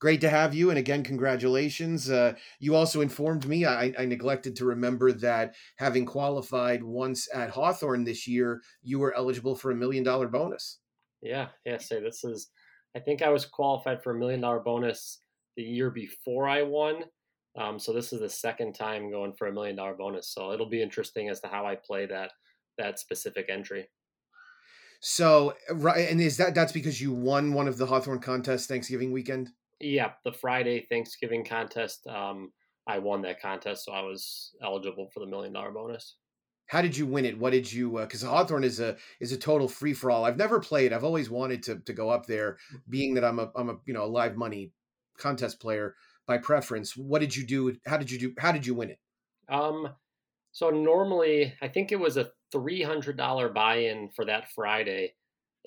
Great to have you. And again, congratulations. Uh, you also informed me, I, I, neglected to remember that having qualified once at Hawthorne this year, you were eligible for a million dollar bonus. Yeah. Yeah. Say this is, I think I was qualified for a million dollar bonus the year before I won. Um, so this is the second time going for a million dollar bonus. So it'll be interesting as to how I play that that specific entry. So right, and is that that's because you won one of the Hawthorne contests Thanksgiving weekend? Yeah, the Friday Thanksgiving contest. Um, I won that contest, so I was eligible for the million dollar bonus. How did you win it? What did you? Because uh, Hawthorne is a is a total free for all. I've never played. I've always wanted to to go up there, being that I'm a I'm a you know a live money contest player by preference. What did you do? How did you do? How did you win it? Um, so normally I think it was a three hundred dollar buy in for that Friday,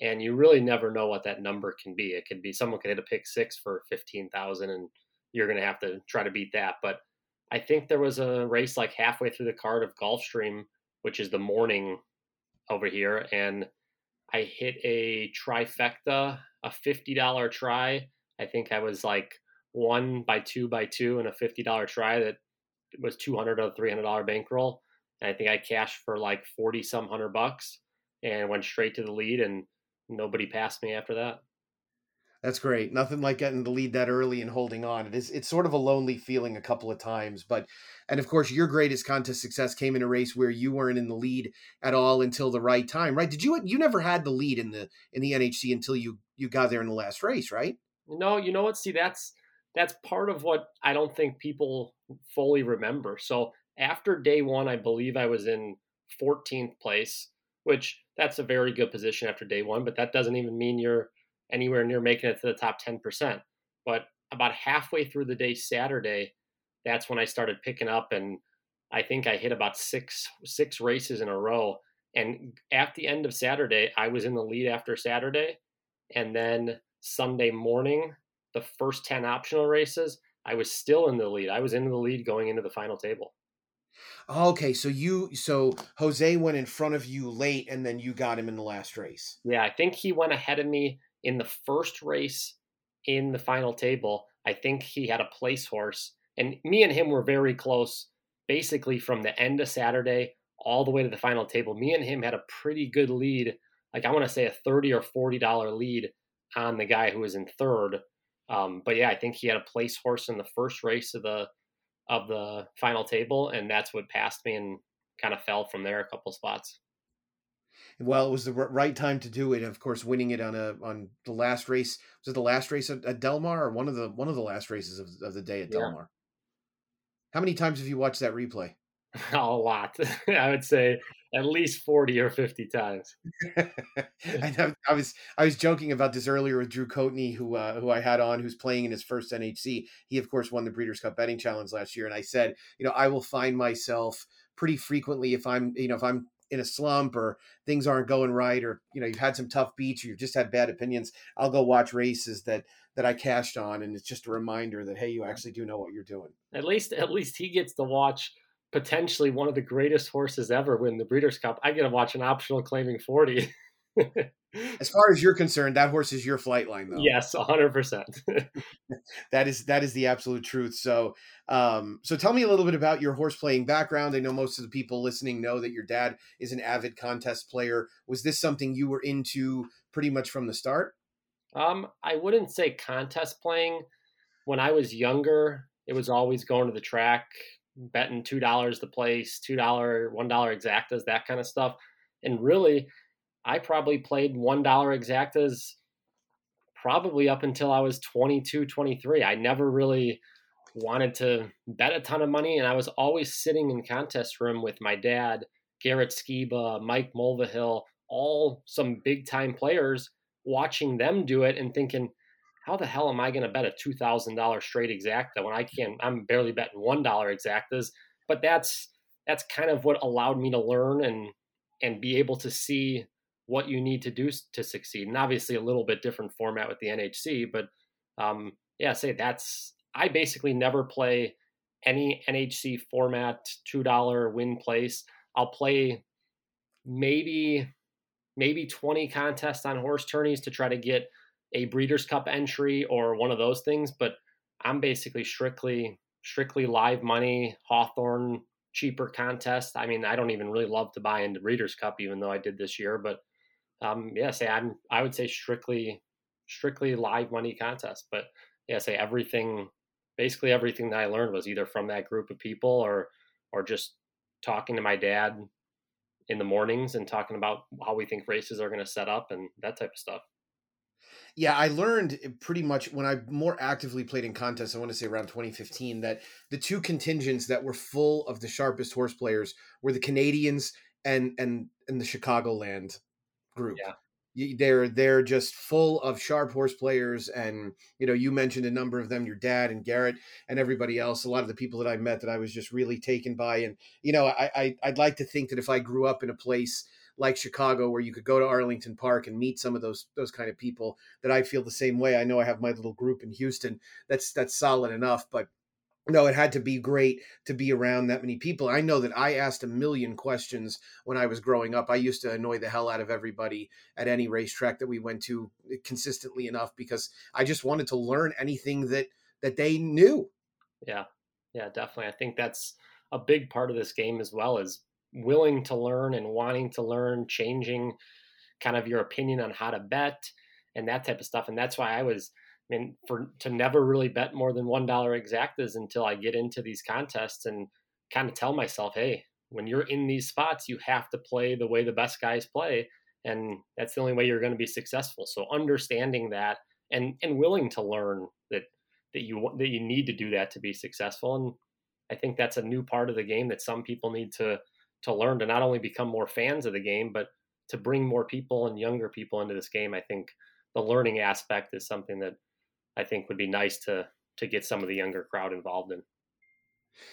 and you really never know what that number can be. It could be someone could hit a pick six for fifteen thousand, and you're going to have to try to beat that. But I think there was a race like halfway through the card of Gulfstream, which is the morning over here, and I hit a trifecta, a fifty dollar try. I think I was like one by two by two and a fifty dollar try that was two hundred or three hundred dollar bankroll. And I think I cashed for like forty some hundred bucks and went straight to the lead and nobody passed me after that. That's great. Nothing like getting the lead that early and holding on. It is it's sort of a lonely feeling a couple of times, but and of course your greatest contest success came in a race where you weren't in the lead at all until the right time, right? Did you you never had the lead in the in the NHC until you you got there in the last race, right? No, you know what? See, that's that's part of what I don't think people fully remember. So after day 1, I believe I was in 14th place, which that's a very good position after day 1, but that doesn't even mean you're anywhere near making it to the top 10%. But about halfway through the day Saturday, that's when I started picking up and I think I hit about six six races in a row. And at the end of Saturday, I was in the lead after Saturday. And then Sunday morning, the first 10 optional races, I was still in the lead. I was in the lead going into the final table. Okay, so you so Jose went in front of you late and then you got him in the last race. Yeah, I think he went ahead of me in the first race in the final table, I think he had a place horse, and me and him were very close. Basically, from the end of Saturday all the way to the final table, me and him had a pretty good lead. Like I want to say a thirty or forty dollar lead on the guy who was in third. Um, but yeah, I think he had a place horse in the first race of the of the final table, and that's what passed me and kind of fell from there a couple spots well, it was the right time to do it. Of course, winning it on a on the last race was it the last race at, at Del Mar or one of the one of the last races of, of the day at yeah. Del Mar. How many times have you watched that replay? a lot. I would say at least 40 or 50 times. I, I was I was joking about this earlier with Drew Coatney, who uh, who I had on, who's playing in his first NHC. He of course won the Breeders' Cup betting challenge last year, and I said, you know, I will find myself pretty frequently if I'm, you know, if I'm in a slump or things aren't going right or you know you've had some tough beats or you've just had bad opinions i'll go watch races that that i cashed on and it's just a reminder that hey you actually do know what you're doing at least at least he gets to watch potentially one of the greatest horses ever win the breeders' cup i get to watch an optional claiming 40 as far as you're concerned, that horse is your Flightline, though. Yes, hundred percent. That is that is the absolute truth. So, um, so tell me a little bit about your horse playing background. I know most of the people listening know that your dad is an avid contest player. Was this something you were into pretty much from the start? Um, I wouldn't say contest playing. When I was younger, it was always going to the track, betting two dollars the place, two dollar, one dollar exactas, that kind of stuff. And really, I probably played $1 exactas probably up until I was 22, 23. I never really wanted to bet a ton of money, and I was always sitting in contest room with my dad, Garrett Skiba, Mike Mulvihill, all some big time players, watching them do it and thinking, how the hell am I going to bet a two thousand dollar straight exacta when I can't? I'm barely betting one dollar exactas, but that's that's kind of what allowed me to learn and and be able to see what you need to do to succeed. And obviously, a little bit different format with the NHC, but um, yeah, say that's I basically never play any NHC format two dollar win place. I'll play maybe maybe 20 contests on horse tourneys to try to get a breeders cup entry or one of those things but i'm basically strictly strictly live money hawthorne cheaper contest i mean i don't even really love to buy into breeders cup even though i did this year but um, yeah, say I'm I would say strictly strictly live money contest. But yeah, say everything basically everything that I learned was either from that group of people or or just talking to my dad in the mornings and talking about how we think races are going to set up and that type of stuff. Yeah, I learned eh, pretty much when I more actively played in contests. I want to say around 2015 that the two contingents that were full of the sharpest horse players were the Canadians and and and the Chicagoland group. Yeah. They're they're just full of sharp horse players, and you know you mentioned a number of them, your dad and Garrett and everybody else. A lot of the people that I met that I was just really taken by, and you know I, I I'd like to think that if I grew up in a place like Chicago, where you could go to Arlington Park and meet some of those those kind of people, that I feel the same way. I know I have my little group in Houston. That's that's solid enough, but no, it had to be great to be around that many people. I know that I asked a million questions when I was growing up. I used to annoy the hell out of everybody at any racetrack that we went to eh, consistently enough because I just wanted to learn anything that that they knew. Yeah. Yeah, definitely. I think that's a big part of this game as well is willing to learn and wanting to learn, changing kind of your opinion on how to bet and that type of stuff. And that's why I was I mean, for to never really bet more than one dollar exactas until I get into these contests and kind of tell myself, hey, when you're in these spots, you have to play the way the best guys play, and that's the only way you're going to be successful. So understanding that and and willing to learn that that you that you need to do that to be successful, and I think that's a new part of the game that some people need to to learn to not only become more fans of the game, but to bring more people and younger people into this game. I think the learning aspect is something that I think would be nice to to get some of the younger crowd involved in.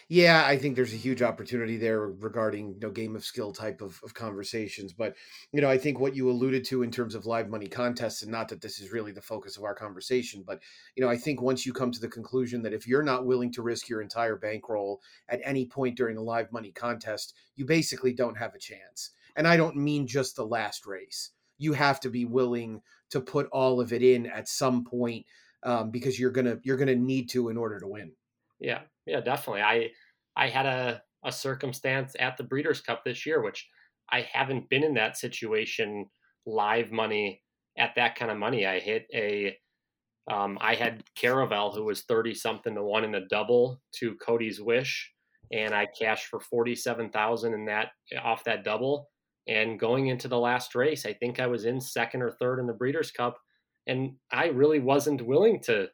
Yeah, I think there's a huge opportunity there regarding you know game of skill type of, of conversations. But you know, I think what you alluded to in terms of live money contests, and not that this is really the focus of our conversation, but you know, I think once you come to the conclusion that if you're not willing to risk your entire bankroll at any point during a live money contest, you basically don't have a chance. And I don't mean just the last race. You have to be willing to put all of it in at some point um, because you're gonna you're gonna need to in order to win. Yeah, yeah, definitely. I I had a a circumstance at the Breeders' Cup this year, which I haven't been in that situation live money at that kind of money. I hit a um, I had Caravel who was thirty something to one in a double to Cody's Wish, and I cashed for forty seven thousand in that off that double. And going into the last race, I think I was in second or third in the Breeders' Cup and I really wasn't willing to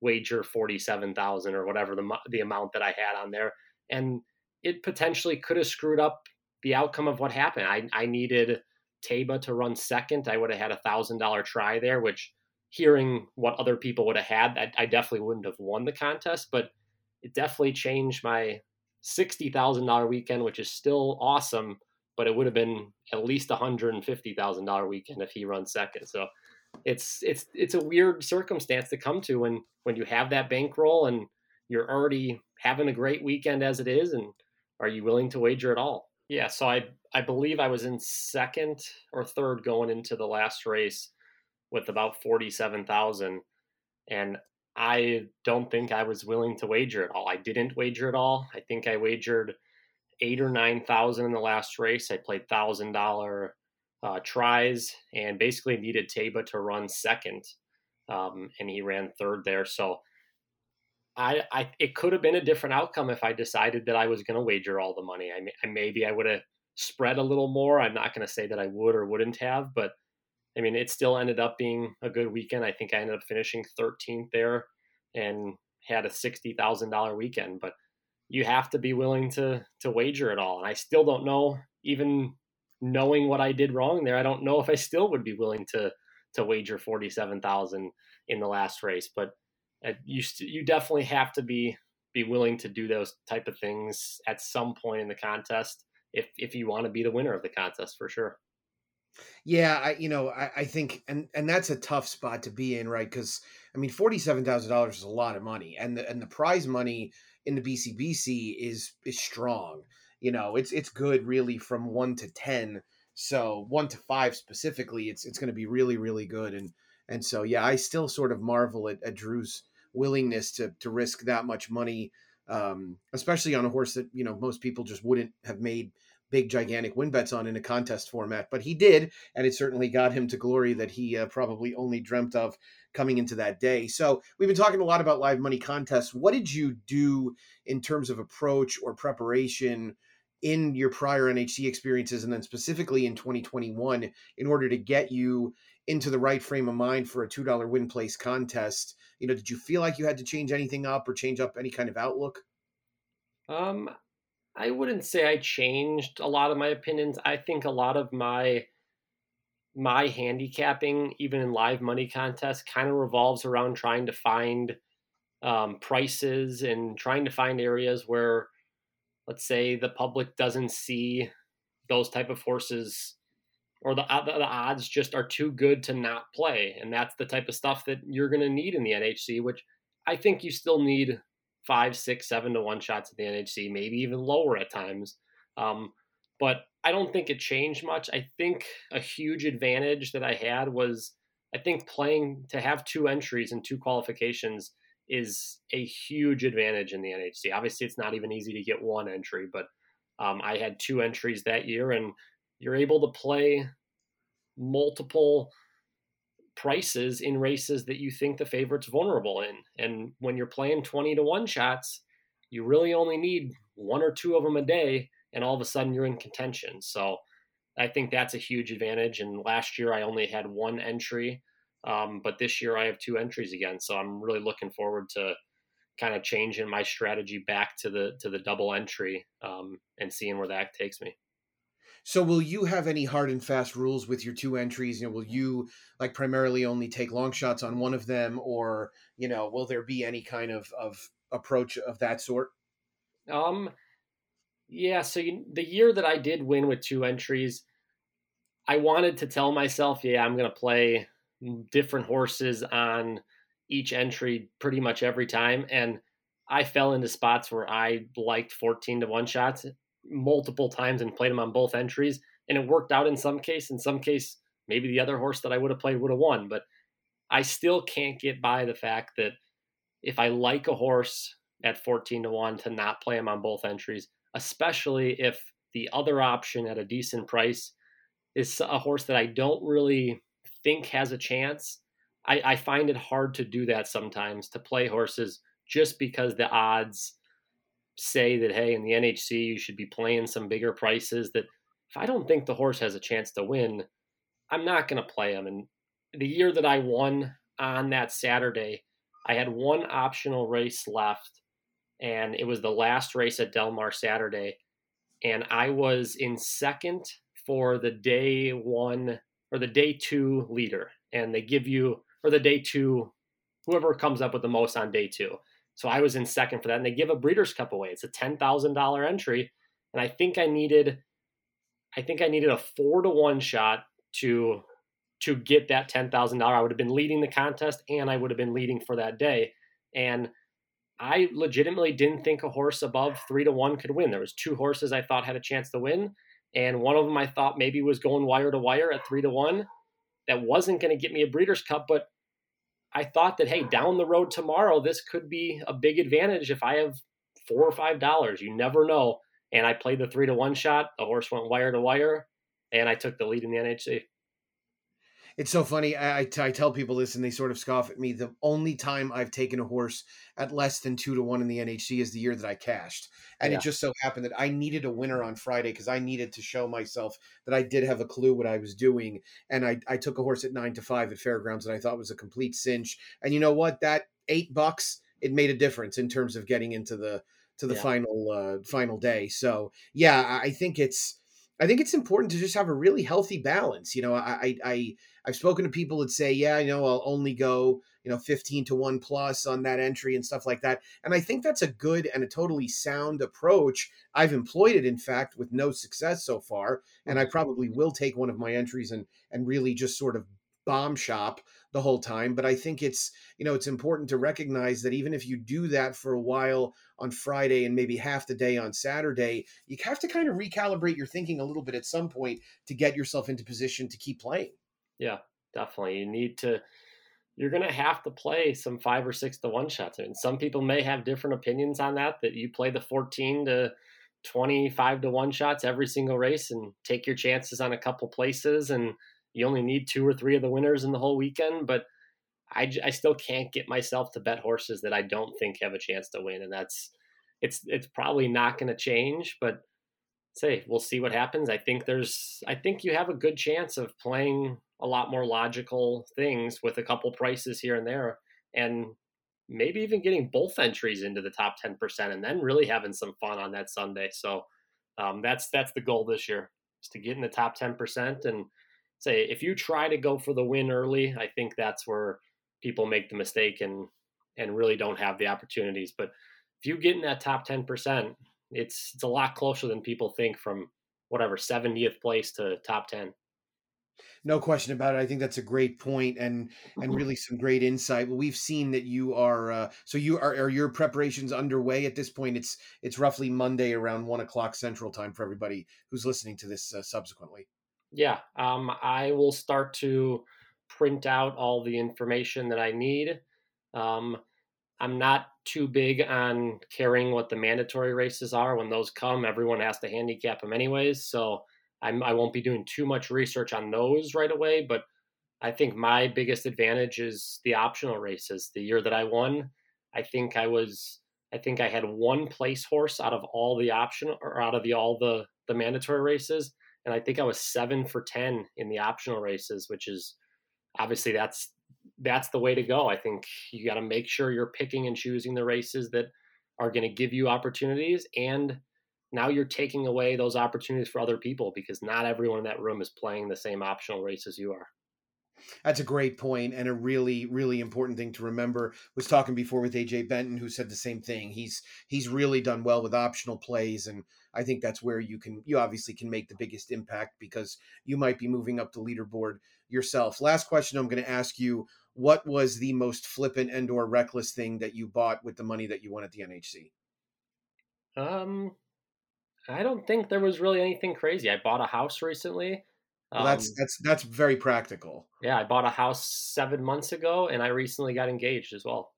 wager 47,000 or whatever the the amount that I had on there and it potentially could have screwed up the outcome of what happened. I I needed Taba to run second. I would have had a thousand dollar try there, which hearing what other people would have had, I, I definitely wouldn't have won the contest, but it definitely changed my sixty thousand dollar weekend, which is still awesome, but it would have been at least hundred and fifty thousand dollar weekend if he runs second. So it's it's it's a weird circumstance to come to when when you have that bankroll and you're already having a great weekend as it is and are you willing to wager at all? Yeah so i i believe i was in second or third going into the last race with about 47,000 and i don't think i was willing to wager at all. I didn't wager at all. I think i wagered 8 or 9,000 in the last race. I played $1000 uh, tries and basically needed Taba to run second, um, and he ran third there. So I, I, it could have been a different outcome if I decided that I was going to wager all the money. I, I maybe I would have spread a little more. I'm not going to say that I would or wouldn't have, but I mean, it still ended up being a good weekend. I think I ended up finishing 13th there and had a sixty thousand dollar weekend. But you have to be willing to to wager it all, and I still don't know even knowing what I did wrong there, I don't know if I still would be willing to to wager forty seven thousand in the last race. But uh, you st- you definitely have to be be willing to do those type of things at some point in the contest if if you want to be the winner of the contest for sure. Yeah, I you know I, I think and and that's a tough spot to be in, right? Because I mean, forty seven thousand dollars is a lot of money, and the and the prize money in the BCBC is is strong you know it's it's good really from one to ten. So one to five specifically it's it's going to be really really good. And and so yeah i still sort of marvel at, at drew's willingness to to risk that much money um, especially on a horse that you know most people just wouldn't have made big gigantic win bets on in a contest format. But he did and it certainly got him to glory that he uh, probably only dreamt of coming into that day. So we've been talking a lot about live money contests. What did you do in terms of approach or preparation in your prior NHC experiences and then specifically in 2021 in order to get you into the right frame of mind for a two dollar win place contest. You know, did you feel like you had to change anything up or change up any kind of outlook? Um, I wouldn't say I changed a lot of my opinions. I think a lot of my my handicapping, even in live money contests, kind of revolves around trying to find um, prices and trying to find areas where, let's say, the public doesn't see those type of horses or the, the, the odds just are too good to not play. And that's the type of stuff that you're going to need in the NHC, which I think you still need five, six, seven to one shots at the NHC, maybe even lower at times. Um, but I don't think it changed much. I think a huge advantage that I had was I think playing to have two entries and two qualifications is a huge advantage in the NHC. Obviously, it's not even easy to get one entry, but um, I had two entries that year, and you're able to play multiple prices in races that you think the favorite's vulnerable in. And when you're playing 20 to 1 shots, you really only need one or two of them a day, and all of a sudden you're in contention. So I think that's a huge advantage. And last year I only had one entry, um, but this year I have two entries again. So I'm really looking forward to kind of changing my strategy back to the to the double entry um, and seeing where that takes me. So will you have any hard and fast rules with your two entries? You know, will you like primarily only take long shots on one of them, or you know, will there be any kind of of approach of that sort? Um, yeah. So you, the year that I did win with two entries, I wanted to tell myself, yeah, I'm going to play different horses on each entry pretty much every time, and I fell into spots where I liked 14 to one shots multiple times and played them on both entries, and it worked out in some case. In some case, maybe the other horse that I would have played would have won. But I still can't get by the fact that if I like a horse at 14 to 1 to not play him on both entries, especially if the other option at a decent price is a horse that I don't really think has a chance. I, I find it hard to do that sometimes to play horses just because the odds say that hey in the NHC you should be playing some bigger prices that if I don't think the horse has a chance to win, I'm not going to play him. And the year that I won on that Saturday, I had one optional race left and it was the last race at Del Mar Saturday and I was in second for the day 1 or the day 2 leader and they give you or the day 2 whoever comes up with the most on day 2. So I was in second for that. And they give a Breeders' Cup away. It's a $10,000 entry. And I think I needed, I think I needed a four to one shot to to get that ten thousand dollar. I would have been leading the contest, and I would have been leading for that day. And I legitimately didn't think a horse above three to one could win. There was two horses I thought had a chance to win, and one of them I thought maybe was going wire to wire at three to one. That wasn't going to get me a Breeders' Cup, but I thought that hey, down the road tomorrow, this could be a big advantage if I have four or five dollars. You never know. And I played the three to one shot. The horse went wire to wire, and I took the lead in the NHC. It's so funny. I, I, tell people this and they sort of scoff at me. The only time I've taken a horse at less than two to one in the NHC is the year that I cashed. And yeah. it just so happened that I needed a winner on Friday because I needed to show myself that I did have a clue what I was doing. And I, I took a horse at nine to five at Fairgrounds that I thought was a complete cinch. And you know what? That eight bucks, it made a difference in terms of getting into the to the yeah. final uh, final day. So yeah, I think it's I think it's important to just have a really healthy balance. You know, I, I, I've spoken to people that say, yeah, you know, I'll only go, you know, 15 to 1 plus on that entry and stuff like that. And I think that's a good and a totally sound approach. I've employed it, in fact, with no success so far. And I mm-hmm. probably will take one of my entries and and really just sort of bomb shop the whole time but i think it's you know it's important to recognize that even if you do that for a while on friday and maybe half the day on saturday you have to kind of recalibrate your thinking a little bit at some point to get yourself into position to keep playing yeah definitely you need to you're going to have to play some five or six to one shots I and mean, some people may have different opinions on that that you play the 14 to 25 to one shots every single race and take your chances on a couple places and you only need two or three of the winners in the whole weekend, but I, I still can't get myself to bet horses that I don't think have a chance to win, and that's it's it's probably not going to change. But say we'll see what happens. I think there's I think you have a good chance of playing a lot more logical things with a couple prices here and there, and maybe even getting both entries into the top 10% and then really having some fun on that Sunday. So um, that's that's the goal this year is to get in the top 10% and say if you try to go for the win early, I think that's where people make the mistake and and really don't have the opportunities. But if you get in that top 10%, it's it's a lot closer than people think from whatever 70th place to top 10 no question about it i think that's a great point and and really some great insight. Well we've seen that you are uh, so you are are your preparations underway at this point? It's it's roughly monday around one o'clock central time for everybody who's listening to this uh, subsequently. Yeah um, i will start to print out all the information that i need. Um, i'm not too big on caring what the mandatory races are. When those come everyone has to handicap them anyways so I'm, I won't be doing too much research on those right away, but I think my biggest advantage is the optional races. The year that I won, I think I was I think I had one place horse out of all the optional or out of the all the the mandatory races, and I think I was seven for ten in the optional races, which is obviously that's that's the way to go. I think you got to make sure you're picking and choosing the races that are going to give you opportunities and now you're taking away those opportunities for other people because not everyone in that room is playing the same optional race as you are. That's a great point and a really, really important thing to remember. Was talking before with AJ Benton, who said the same thing. He's he's really done well with optional plays, and I think that's where you can you obviously can make the biggest impact because you might be moving up the leaderboard yourself. Last question I'm going to ask you: What was the most flippant and or reckless thing that you bought with the money that you won at the NHC? Um, I don't think there was really anything crazy. I bought a house recently. Well, that's um, that's that's very practical. Yeah, I bought a house seven months ago, and I recently got engaged as well.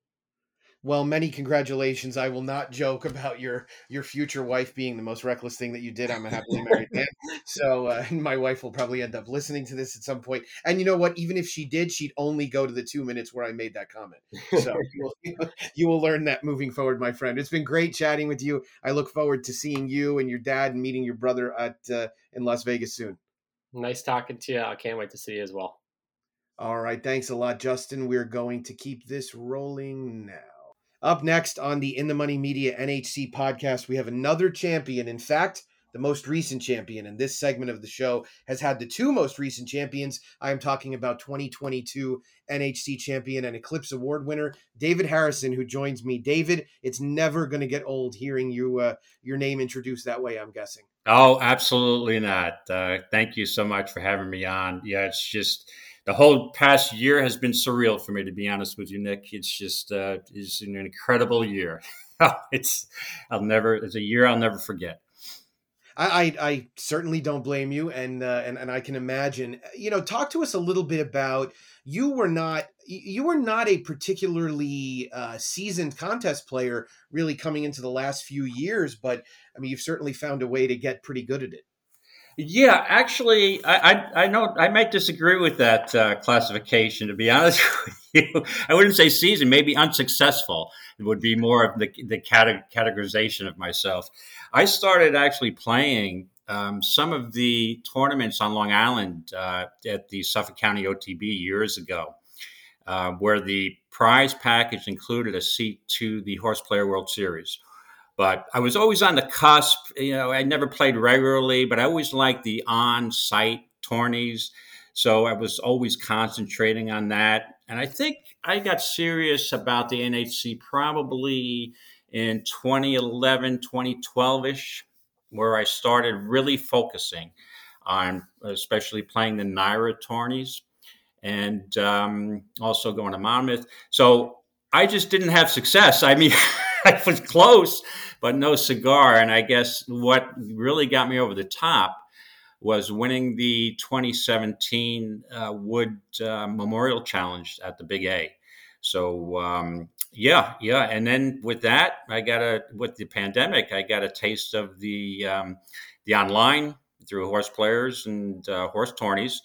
Well, many congratulations. I will not joke about your your future wife being the most reckless thing that you did. I'm a happily married man, so uh, my wife will probably end up listening to this at some point. And you know what? Even if she did, she'd only go to the two minutes where I made that comment. So you, will, you will learn that moving forward, my friend. It's been great chatting with you. I look forward to seeing you and your dad and meeting your brother at uh, in Las Vegas soon. Nice talking to you. I can't wait to see you as well. All right. Thanks a lot, Justin. We're going to keep this rolling now. Up next on the In the Money Media NHC podcast, we have another champion. In fact, the most recent champion in this segment of the show has had the two most recent champions. I am talking about 2022 NHC champion and Eclipse Award winner David Harrison, who joins me. David, it's never going to get old hearing you uh, your name introduced that way. I'm guessing. Oh, absolutely not. Uh, thank you so much for having me on. Yeah, it's just the whole past year has been surreal for me, to be honest with you, Nick. It's just uh, it's an incredible year. it's I'll never it's a year I'll never forget. I, I, I certainly don't blame you, and uh, and and I can imagine. You know, talk to us a little bit about you were not you were not a particularly uh, seasoned contest player really coming into the last few years, but I mean, you've certainly found a way to get pretty good at it. Yeah, actually, I, I, I know I might disagree with that uh, classification. To be honest with you, I wouldn't say season, maybe unsuccessful. It would be more of the the categorization of myself. I started actually playing um, some of the tournaments on Long Island uh, at the Suffolk County OTB years ago, uh, where the prize package included a seat to the Horse Player World Series but I was always on the cusp. You know, I never played regularly, but I always liked the on-site tourneys. So I was always concentrating on that. And I think I got serious about the NHC probably in 2011, 2012 ish, where I started really focusing on especially playing the NYRA tourneys and um, also going to Monmouth. So I just didn't have success. I mean, I was close, but no cigar. And I guess what really got me over the top was winning the 2017 uh, Wood uh, Memorial Challenge at the Big A. So um, yeah, yeah, and then with that, I got a with the pandemic, I got a taste of the um, the online through horse players and uh, horse tourneys,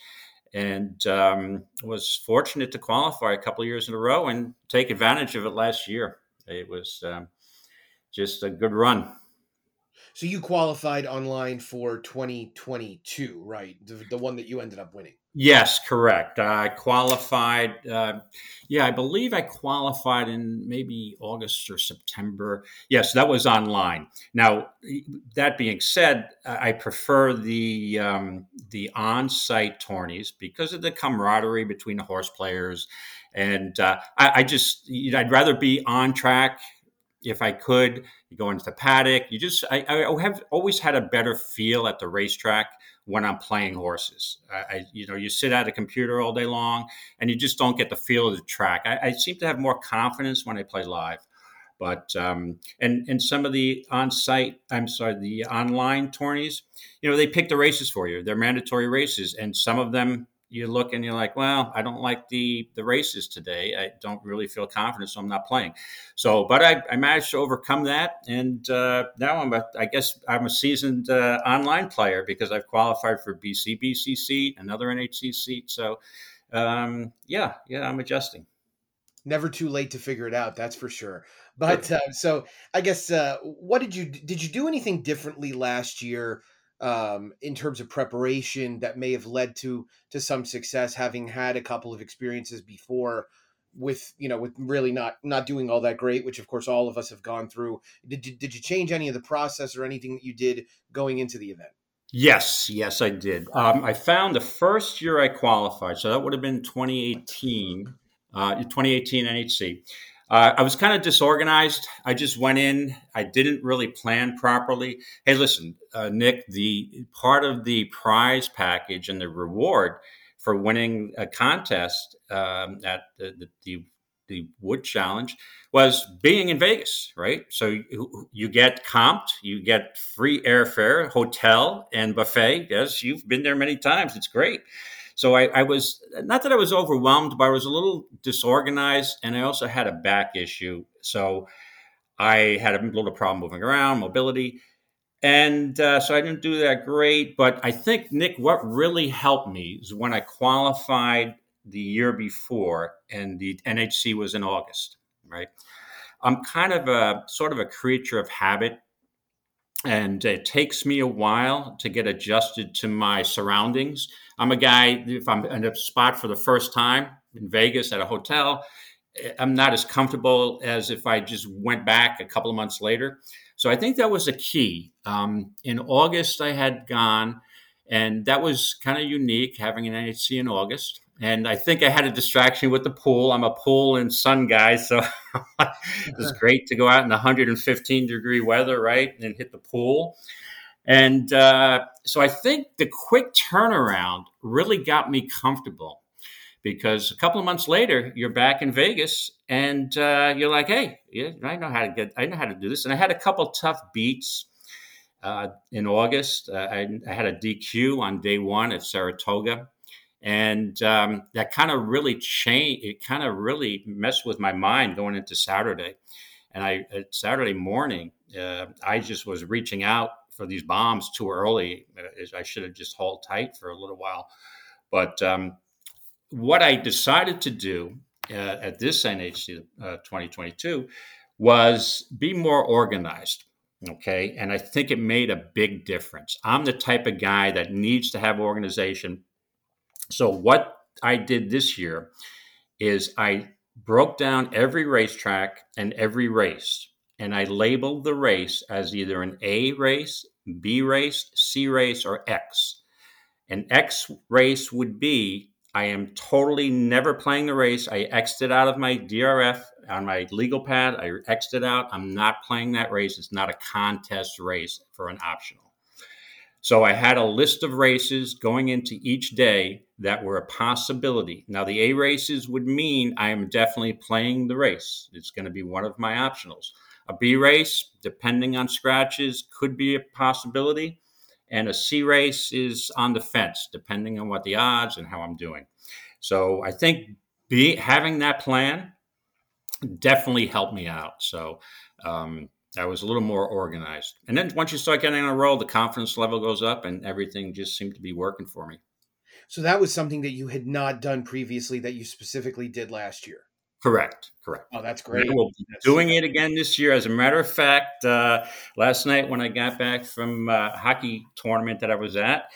and um, was fortunate to qualify a couple years in a row and take advantage of it last year. It was um, just a good run. So you qualified online for 2022, right? The, the one that you ended up winning. Yes, correct. I qualified. Uh, yeah, I believe I qualified in maybe August or September. Yes, that was online. Now, that being said, I prefer the um, the on-site tourneys because of the camaraderie between the horse players, and uh, I, I, just you know, I'd rather be on track if I could. You go into the paddock. You just I, I have always had a better feel at the racetrack when I'm playing horses. I, I, you know, you sit at a computer all day long and you just don't get the feel of the track. I, I seem to have more confidence when I play live. But um, and and some of the on-site, I'm sorry, the online tourneys, you know, they pick the races for you. They're mandatory races, and some of them you look and you're like, well, I don't like the the races today. I don't really feel confident, so I'm not playing. So, but I, I managed to overcome that, and uh, now I'm a, I guess I'm a seasoned uh, online player because I've qualified for BC BCC, another NHC seat. So, um, yeah, yeah, I'm adjusting. Never too late to figure it out. That's for sure. But uh, so I guess uh, what did you did you do anything differently last year? Um, in terms of preparation that may have led to to some success, having had a couple of experiences before with you know with really not not doing all that great which of course all of us have gone through. Did you, did you change any of the process or anything that you did going into the event? Yes yes i did. Um, i found the first year i qualified so that would have been 2018 uh, 2018 nhc uh, I was kind of disorganized. I just went in. I didn't really plan properly. Hey, listen, uh, Nick. The part of the prize package and the reward for winning a contest um, at the, the, the the Wood Challenge was being in Vegas, right? So you, you, get comped, you get free airfare, hotel, and buffet. Yes, you've been there many times. It's great. So I, I, was not that I was overwhelmed, but I was a little disorganized, and I also had a back issue. So I had a little problem moving around, mobility, and uh, so I didn't do that great. But I think Nick, what really helped me is when I qualified the year before, and the NHC was in August. Right, I'm kind of a sort of a creature of habit and it takes me a while to get adjusted to my surroundings. I'm a guy, if I'm in a spot for the first time in Vegas at a hotel, eh, I'm not as comfortable as if I just went back a couple of months later. So I think that was a key. Um, in August, I had gone, and that was kind of unique having an NHC in August and I think I had a distraction with the pool. I'm a pool and sun guy, so it was great to go out in 115 degree weather, right, and hit the pool. And uh, so I think the quick turnaround really got me comfortable because a couple of months later, you're back in Vegas and uh, you're like, hey, yeah, I know how to get, I know how to do this. And I had a couple tough beats. Uh, in August, uh, I, I had a DQ on day one at Saratoga and um, that kind of really changed. It kind of really messed with my mind going into Saturday. And I Saturday morning, uh, I just was reaching out for these bombs too early. Uh, I should have just held tight for a little while. But um, what I decided to do uh, at this NHC uh, 2022 was be more organized. Okay. And I think it made a big difference. I'm the type of guy that needs to have organization so, what I did this year is I broke down every racetrack and every race, and I labeled the race as either an A race, B race, C race, or X. An X race would be I am totally never playing the race. I exited out of my DRF on my legal pad. I exited out. I'm not playing that race. It's not a contest race for an optional. So I had a list of races going into each day that were a possibility. Now, the A races would mean I am definitely playing the race. It's going to be one of my optionals. A B race, depending on scratches, could be a possibility. And a C race is on the fence, depending on what the odds and how I'm doing. So I think be, having that plan definitely helped me out. So um, I was a little more organized. And then once you start getting on a roll, the confidence level goes up and everything just seemed to be working for me. So that was something that you had not done previously that you specifically did last year. Correct. Correct. Oh, that's great. we'll be doing it again this year. As a matter of fact, uh, last night when I got back from a hockey tournament that I was at,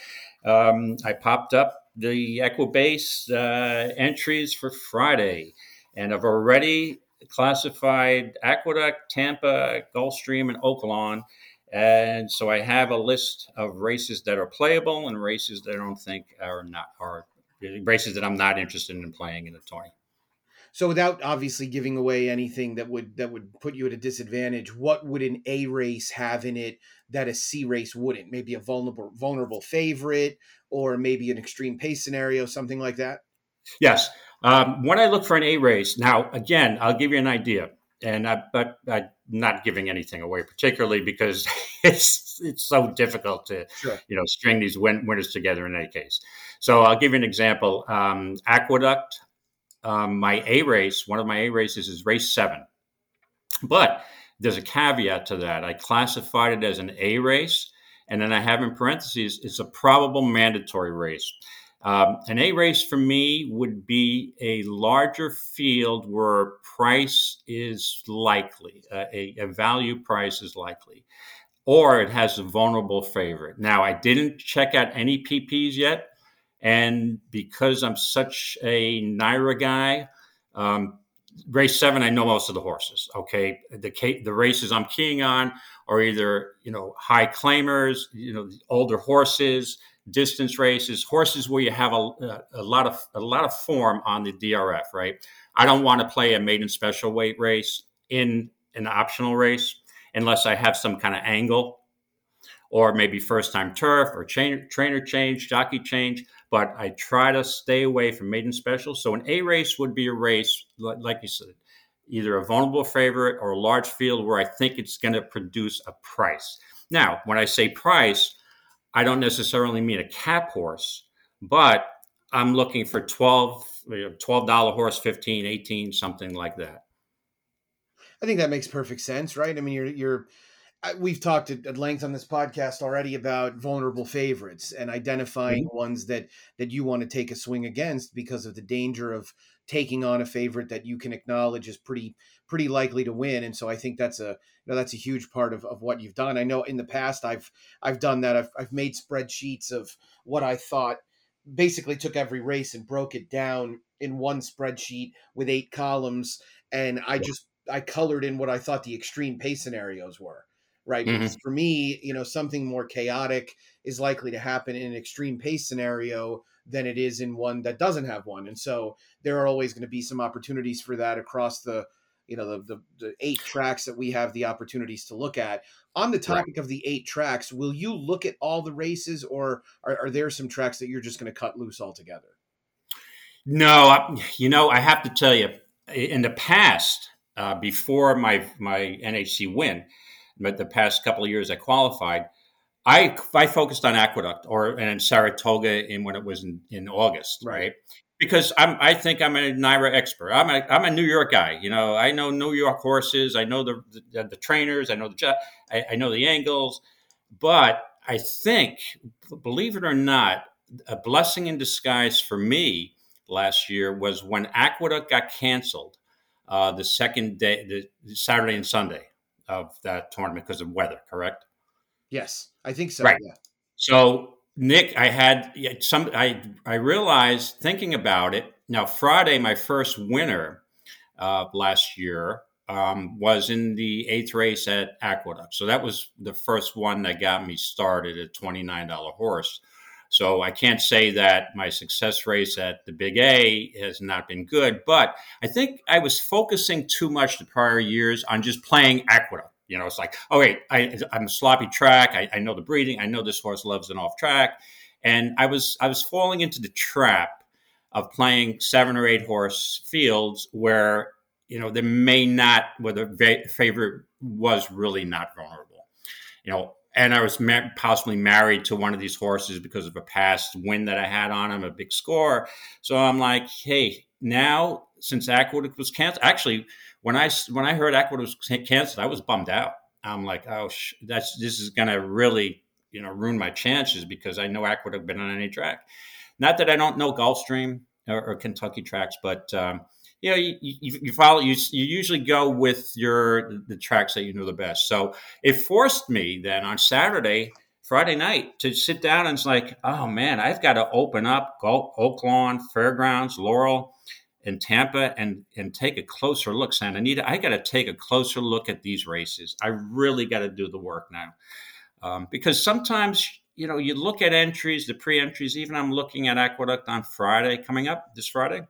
um, I popped up the Equibase uh, entries for Friday, and I've already classified Aqueduct, Tampa, Gulfstream, and Oaklawn. And so I have a list of races that are playable and races that I don't think are not are races that I'm not interested in playing in the tourney. So without obviously giving away anything that would that would put you at a disadvantage, what would an A race have in it that a C race wouldn't? Maybe a vulnerable vulnerable favorite, or maybe an extreme pace scenario, something like that. Yes. Um, when I look for an A race, now again, I'll give you an idea, and I, but I'm not giving anything away, particularly because it's it's so difficult to Sure. you know string these win- winners together in any case. So I'll give you an example. Um, Aqueduct, um, my A race, one of my A races is race seven, but there's a caveat to that. I classified it as an A race, and then I have in parentheses it's a probable mandatory race. Um, an A race for me would be a larger field where price is likely, uh, a, a value price is likely, or it has a vulnerable favorite. Now, I didn't check out any PPs yet. And because I'm such a NYRA guy, um, race seven, I know most of the horses. Okay, the the races I'm keying on are either you know high claimers, you know older horses, distance races, horses where you have a, a lot of a lot of form on the DRF. Right, I don't want to play a maiden special weight race in an optional race unless I have some kind of angle or maybe first time turf or chain, trainer change, jockey change but I try to stay away from maiden specials. So an A race would be a race, like you said, either a vulnerable favorite or a large field where I think it's going to produce a price. Now, when I say price, I don't necessarily mean a cap horse, but I'm looking for 12 $12 horse, 15, 18, something like that. I think that makes perfect sense, right? I mean, you're you're we've talked at, length on this podcast already about vulnerable favorites and identifying mm-hmm. ones that that you want to take a swing against because of the danger of taking on a favorite that you can acknowledge is pretty pretty likely to win. And so i think that's a you know that's a huge part of, of what you've done. I know in the past i've i've done that. I've, I've made spreadsheets of what i thought basically took every race and broke it down in one spreadsheet with eight columns and i just i colored in what i thought the extreme pace scenarios were right? Mm-hmm. Because for me, you know, something more chaotic is likely to happen in an extreme pace scenario than it is in one that doesn't have one. And so there are always going to be some opportunities for that across the, you know, the, the, the eight tracks that we have the opportunities to look at. On the topic right. of the eight tracks, will you look at all the races or are, are there some tracks that you're just going to cut loose altogether? No, you know, I have to tell you, in the past, uh, before my my NHC win, but the past couple of years I qualified, I I focused on Aqueduct or and Saratoga in when it was in, in August, right? right? Because I'm I think I'm a NYRA expert. I'm a I'm a New York guy. You know, I know New York horses. I know the the, the trainers. I know the I, I know the angles. But I think, believe it or not, a blessing in disguise for me last year was when Aqueduct got canceled. Uh, the second day, the Saturday and Sunday of that tournament because of weather, correct? Yes, I think so. Right. Yeah. So Nick, I had some. I I realized thinking about it. Now Friday, my first winner uh, last year um, was in the eighth race at Aqueduct. So that was the first one that got me started at twenty nine dollar horse. So I can't say that my success rates at the Big A has not been good, but I think I was focusing too much the prior years on just playing Aqueduct. You know, it's like, oh wait, I, am a sloppy track. I, I know the breeding. I know this horse loves an off track, and I was I was falling into the trap of playing seven or eight horse fields where you know there may not where the favorite was really not vulnerable. You know, and I was ma- possibly married to one of these horses because of a past win that I had on him, a big score. So I'm like, hey, now since Aqueduct was canceled, actually, when I when I heard Aqueduct was canceled, I was bummed out. I'm like, oh, sh- that's this is to really you know ruin my chances because I know Aqueduct been on any track. Not that I don't know Gulfstream or, or Kentucky tracks, but um, you know, you, you, you follow, you, you usually go with your, the tracks that you know the best. So it forced me then on Saturday Friday night to sit down and it's like, oh man, I've got to open up Oaklawn Fairgrounds, Laurel, and Tampa and and take a closer look. Santa Anita, I got to take a closer look at these races. I really got to do the work now um, because sometimes you know you look at entries, the pre-entries. Even I'm looking at Aqueduct on Friday coming up this Friday,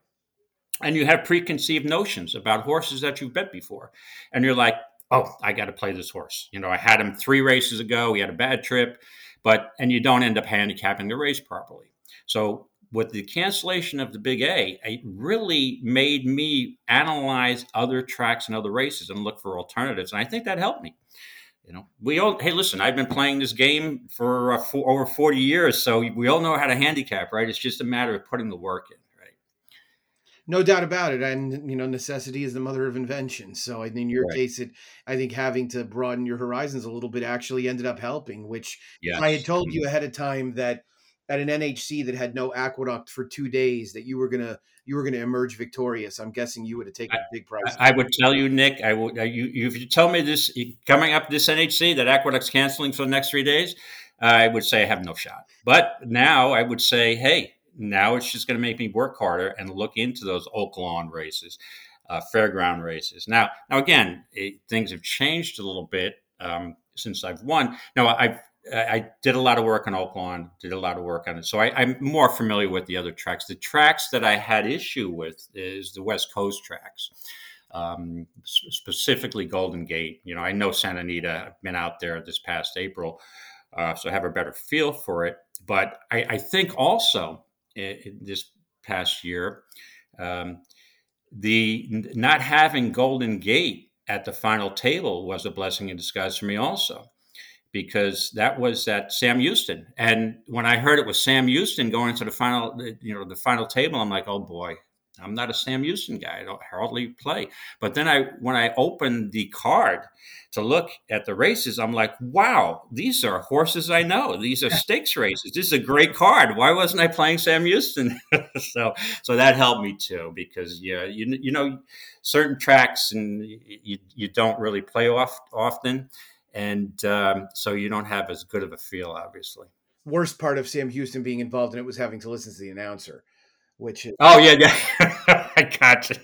and you have preconceived notions about horses that you've bet before, and you're like, oh, I got to play this horse. You know, I had him three races ago. He had a bad trip, but and you don't end up handicapping the race properly. So with the cancellation of the Big A, it really made me analyze other tracks and other races and look for alternatives, and I think that helped me. You know, we all hey, listen, I've been playing this game for, uh, for over forty years, so we all know how to handicap, right? It's just a matter of putting the work in. No doubt about it. And, you know, necessity is the mother of invention. So in your right. case, it, I think having to broaden your horizons a little bit actually ended up helping, which yes. I had told you mm-hmm. ahead of time that at an NHC that had no aqueduct for two days, that you were going to, you were going to emerge victorious. I'm guessing you would have taken I, a big price. I, I, would tell you, Nick, I would, you, you, if you tell me this coming up this NHC that aqueduct's canceling for the next three days, I would say I have no shot. But now I would say, hey, now it's just going to make me work harder and look into those Oaklawn races, uh, fairground races. Now, now again, it, things have changed a little bit um, since I've won. Now, I've I did a lot of work on Oaklawn, did a lot of work on it. So I, am more familiar with the other tracks. The tracks that I had issue with is the West Coast tracks, um, specifically Golden Gate. You know, I know Santa Anita. I've been out there this past April, uh, so I have a better feel for it. But I, I think also this past year. Um, the not having Golden Gate at the final table was a blessing in disguise for me, also, because that was at Sam Houston. And when I heard it was Sam Houston going to the final, you know, the final table, I'm like, oh boy, I'm not a Sam Houston guy. I don't hardly play. But then I, when I opened the card to look at the races, I'm like, wow, these are horses I know. These are stakes races. This is a great card. Why wasn't I playing Sam Houston? so, so that helped me too because yeah, you you know, certain tracks and you you don't really play off often, and um, so you don't have as good of a feel, obviously. Worst part of Sam Houston being involved in it was having to listen to the announcer which is oh yeah yeah I got you.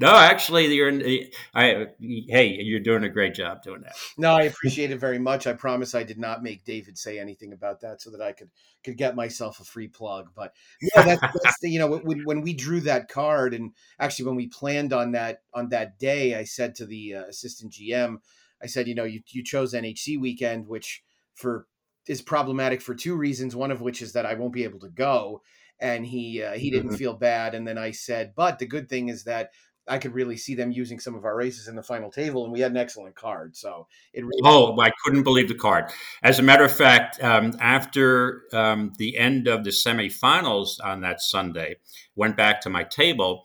No, actually, you're in. I hey, you're doing a great job doing that. No, I appreciate it very much. I promise I did not make David say anything about that so that I could could get myself a free plug. But yeah, that's, that's the, you know when when we drew that card and actually when we planned on that on that day, I said to the uh, assistant GM, I said, you know, you you chose NHC weekend, which for is problematic for two reasons. One of which is that I won't be able to go and he uh, he didn't mm-hmm. feel bad. And then I said, but the good thing is that I could really see them using some of our races in the final table, and we had an excellent card. So it really. Oh, I couldn't believe the card. As a matter of fact, um, after um, the end of the semifinals on that Sunday, went back to my table,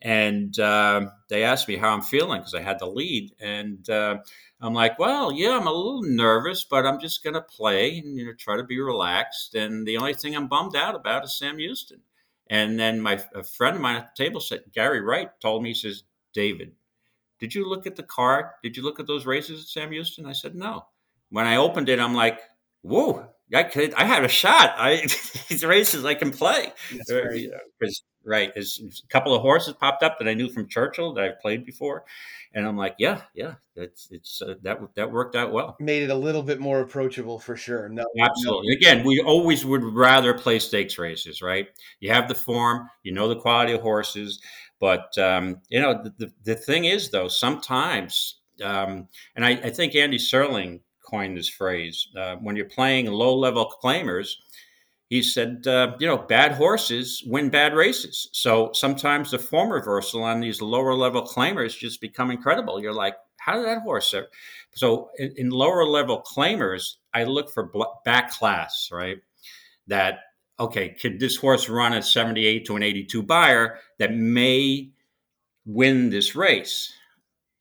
and uh, they asked me how I'm feeling because I had the lead, and. Uh, I'm like, well, yeah, I'm a little nervous, but I'm just going to play and you know try to be relaxed. And the only thing I'm bummed out about is Sam Houston. And then my a friend of mine at the table said, Gary Wright told me, he says, David, did you look at the card? Did you look at those races at Sam Houston? I said, no. When I opened it, I'm like, whoa, I could, I had a shot. I these races I can play. That's uh, uh, right. there's a couple of horses popped up that I knew from Churchill that I've played before, and I'm like, yeah, yeah, it's it's uh, that that worked out well. Made it a little bit more approachable for sure. No, absolutely. No. Again, we always would rather play stakes races, right? You have the form, you know the quality of horses, but um, you know the, the, the thing is though, sometimes, um, and I, I think Andy Serling coined this phrase. Uh, when you're playing low level claimers, he said, uh, you know, bad horses win bad races. So sometimes the form reversal on these lower level claimers just become incredible. You're like, how did that horse? Serve? So in, in, lower level claimers, I look for back class, right? That okay, could this horse run a 78 to an 82 Beyer that may win this race?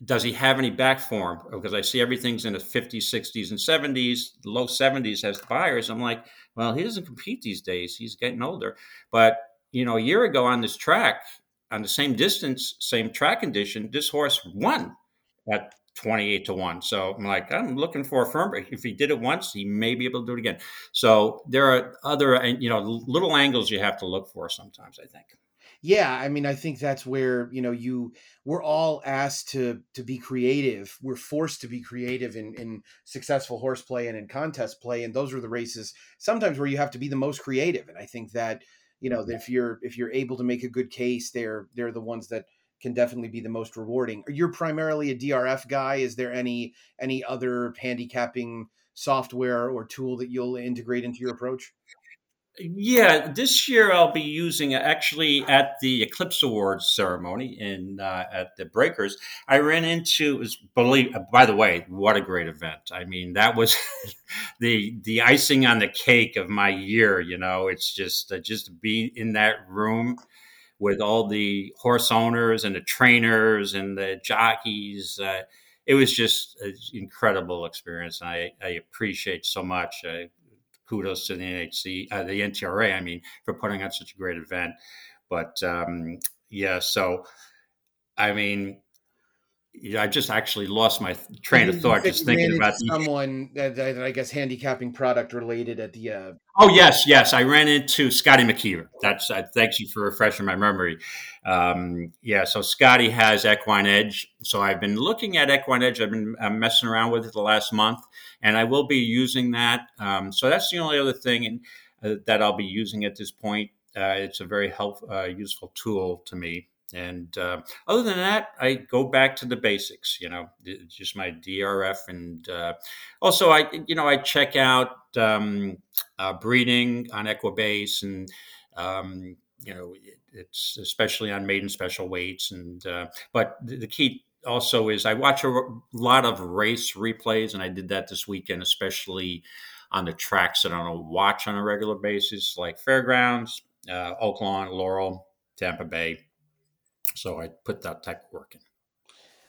Does he have any back form? Because I see everything's in the 50s, 60s, and 70s. low 70s has Beyers. I'm like, well, he doesn't compete these days. He's getting older. But, you know, a year ago on this track, on the same distance, same track condition, this horse won. at 28 to 1. So I'm like, I'm looking for a firm. Break. If he did it once, he may be able to do it again. So there are other, you know, little angles you have to look for sometimes, I think. Yeah, I mean, I think that's where you know you we're all asked to to be creative. We're forced to be creative in in successful horseplay and in contest play, and those are the races sometimes where you have to be the most creative. And I think that you know if you're if you're able to make a good case, they're they're the ones that can definitely be the most rewarding. You're primarily a DRF guy. Is there any any other handicapping software or tool that you'll integrate into your approach? Yeah, this year I'll be using actually at the Eclipse Awards ceremony in uh, at the Breakers. I ran into was believe. By the way, what a great event! I mean, that was the the icing on the cake of my year. You know, it's just uh, just to be in that room with all the horse owners and the trainers and the jockeys. Uh, it was just an incredible experience. I, I appreciate so much. Uh, kudos to the NHC, uh, the NTRA, I mean, for putting on such a great event. But um, yeah, so I mean, I just actually lost my train of thought just thinking about someone that, that, I guess handicapping product related at the. Uh... Oh yes, yes, I ran into Scotty McKeever. That's uh, thanks you for refreshing my memory. Um, yeah, so Scotty has Equine Edge. So I've been looking at Equine Edge. I've been uh, messing around with it the last month, and I will be using that. Um, so that's the only other thing in, uh, that I'll be using at this point. Uh, it's a very helpful, uh, useful tool to me. And uh, other than that, I go back to the basics. You know, just my DRF, and uh, also I, you know, I check out um, uh, breeding on Equibase, and um, you know, it, it's especially on maiden special weights. And uh, but the, the key also is I watch a lot of race replays, and I did that this weekend, especially on the tracks that I don't watch on a regular basis, like Fairgrounds, uh, Oaklawn, Laurel, Tampa Bay. So I put that type of work in.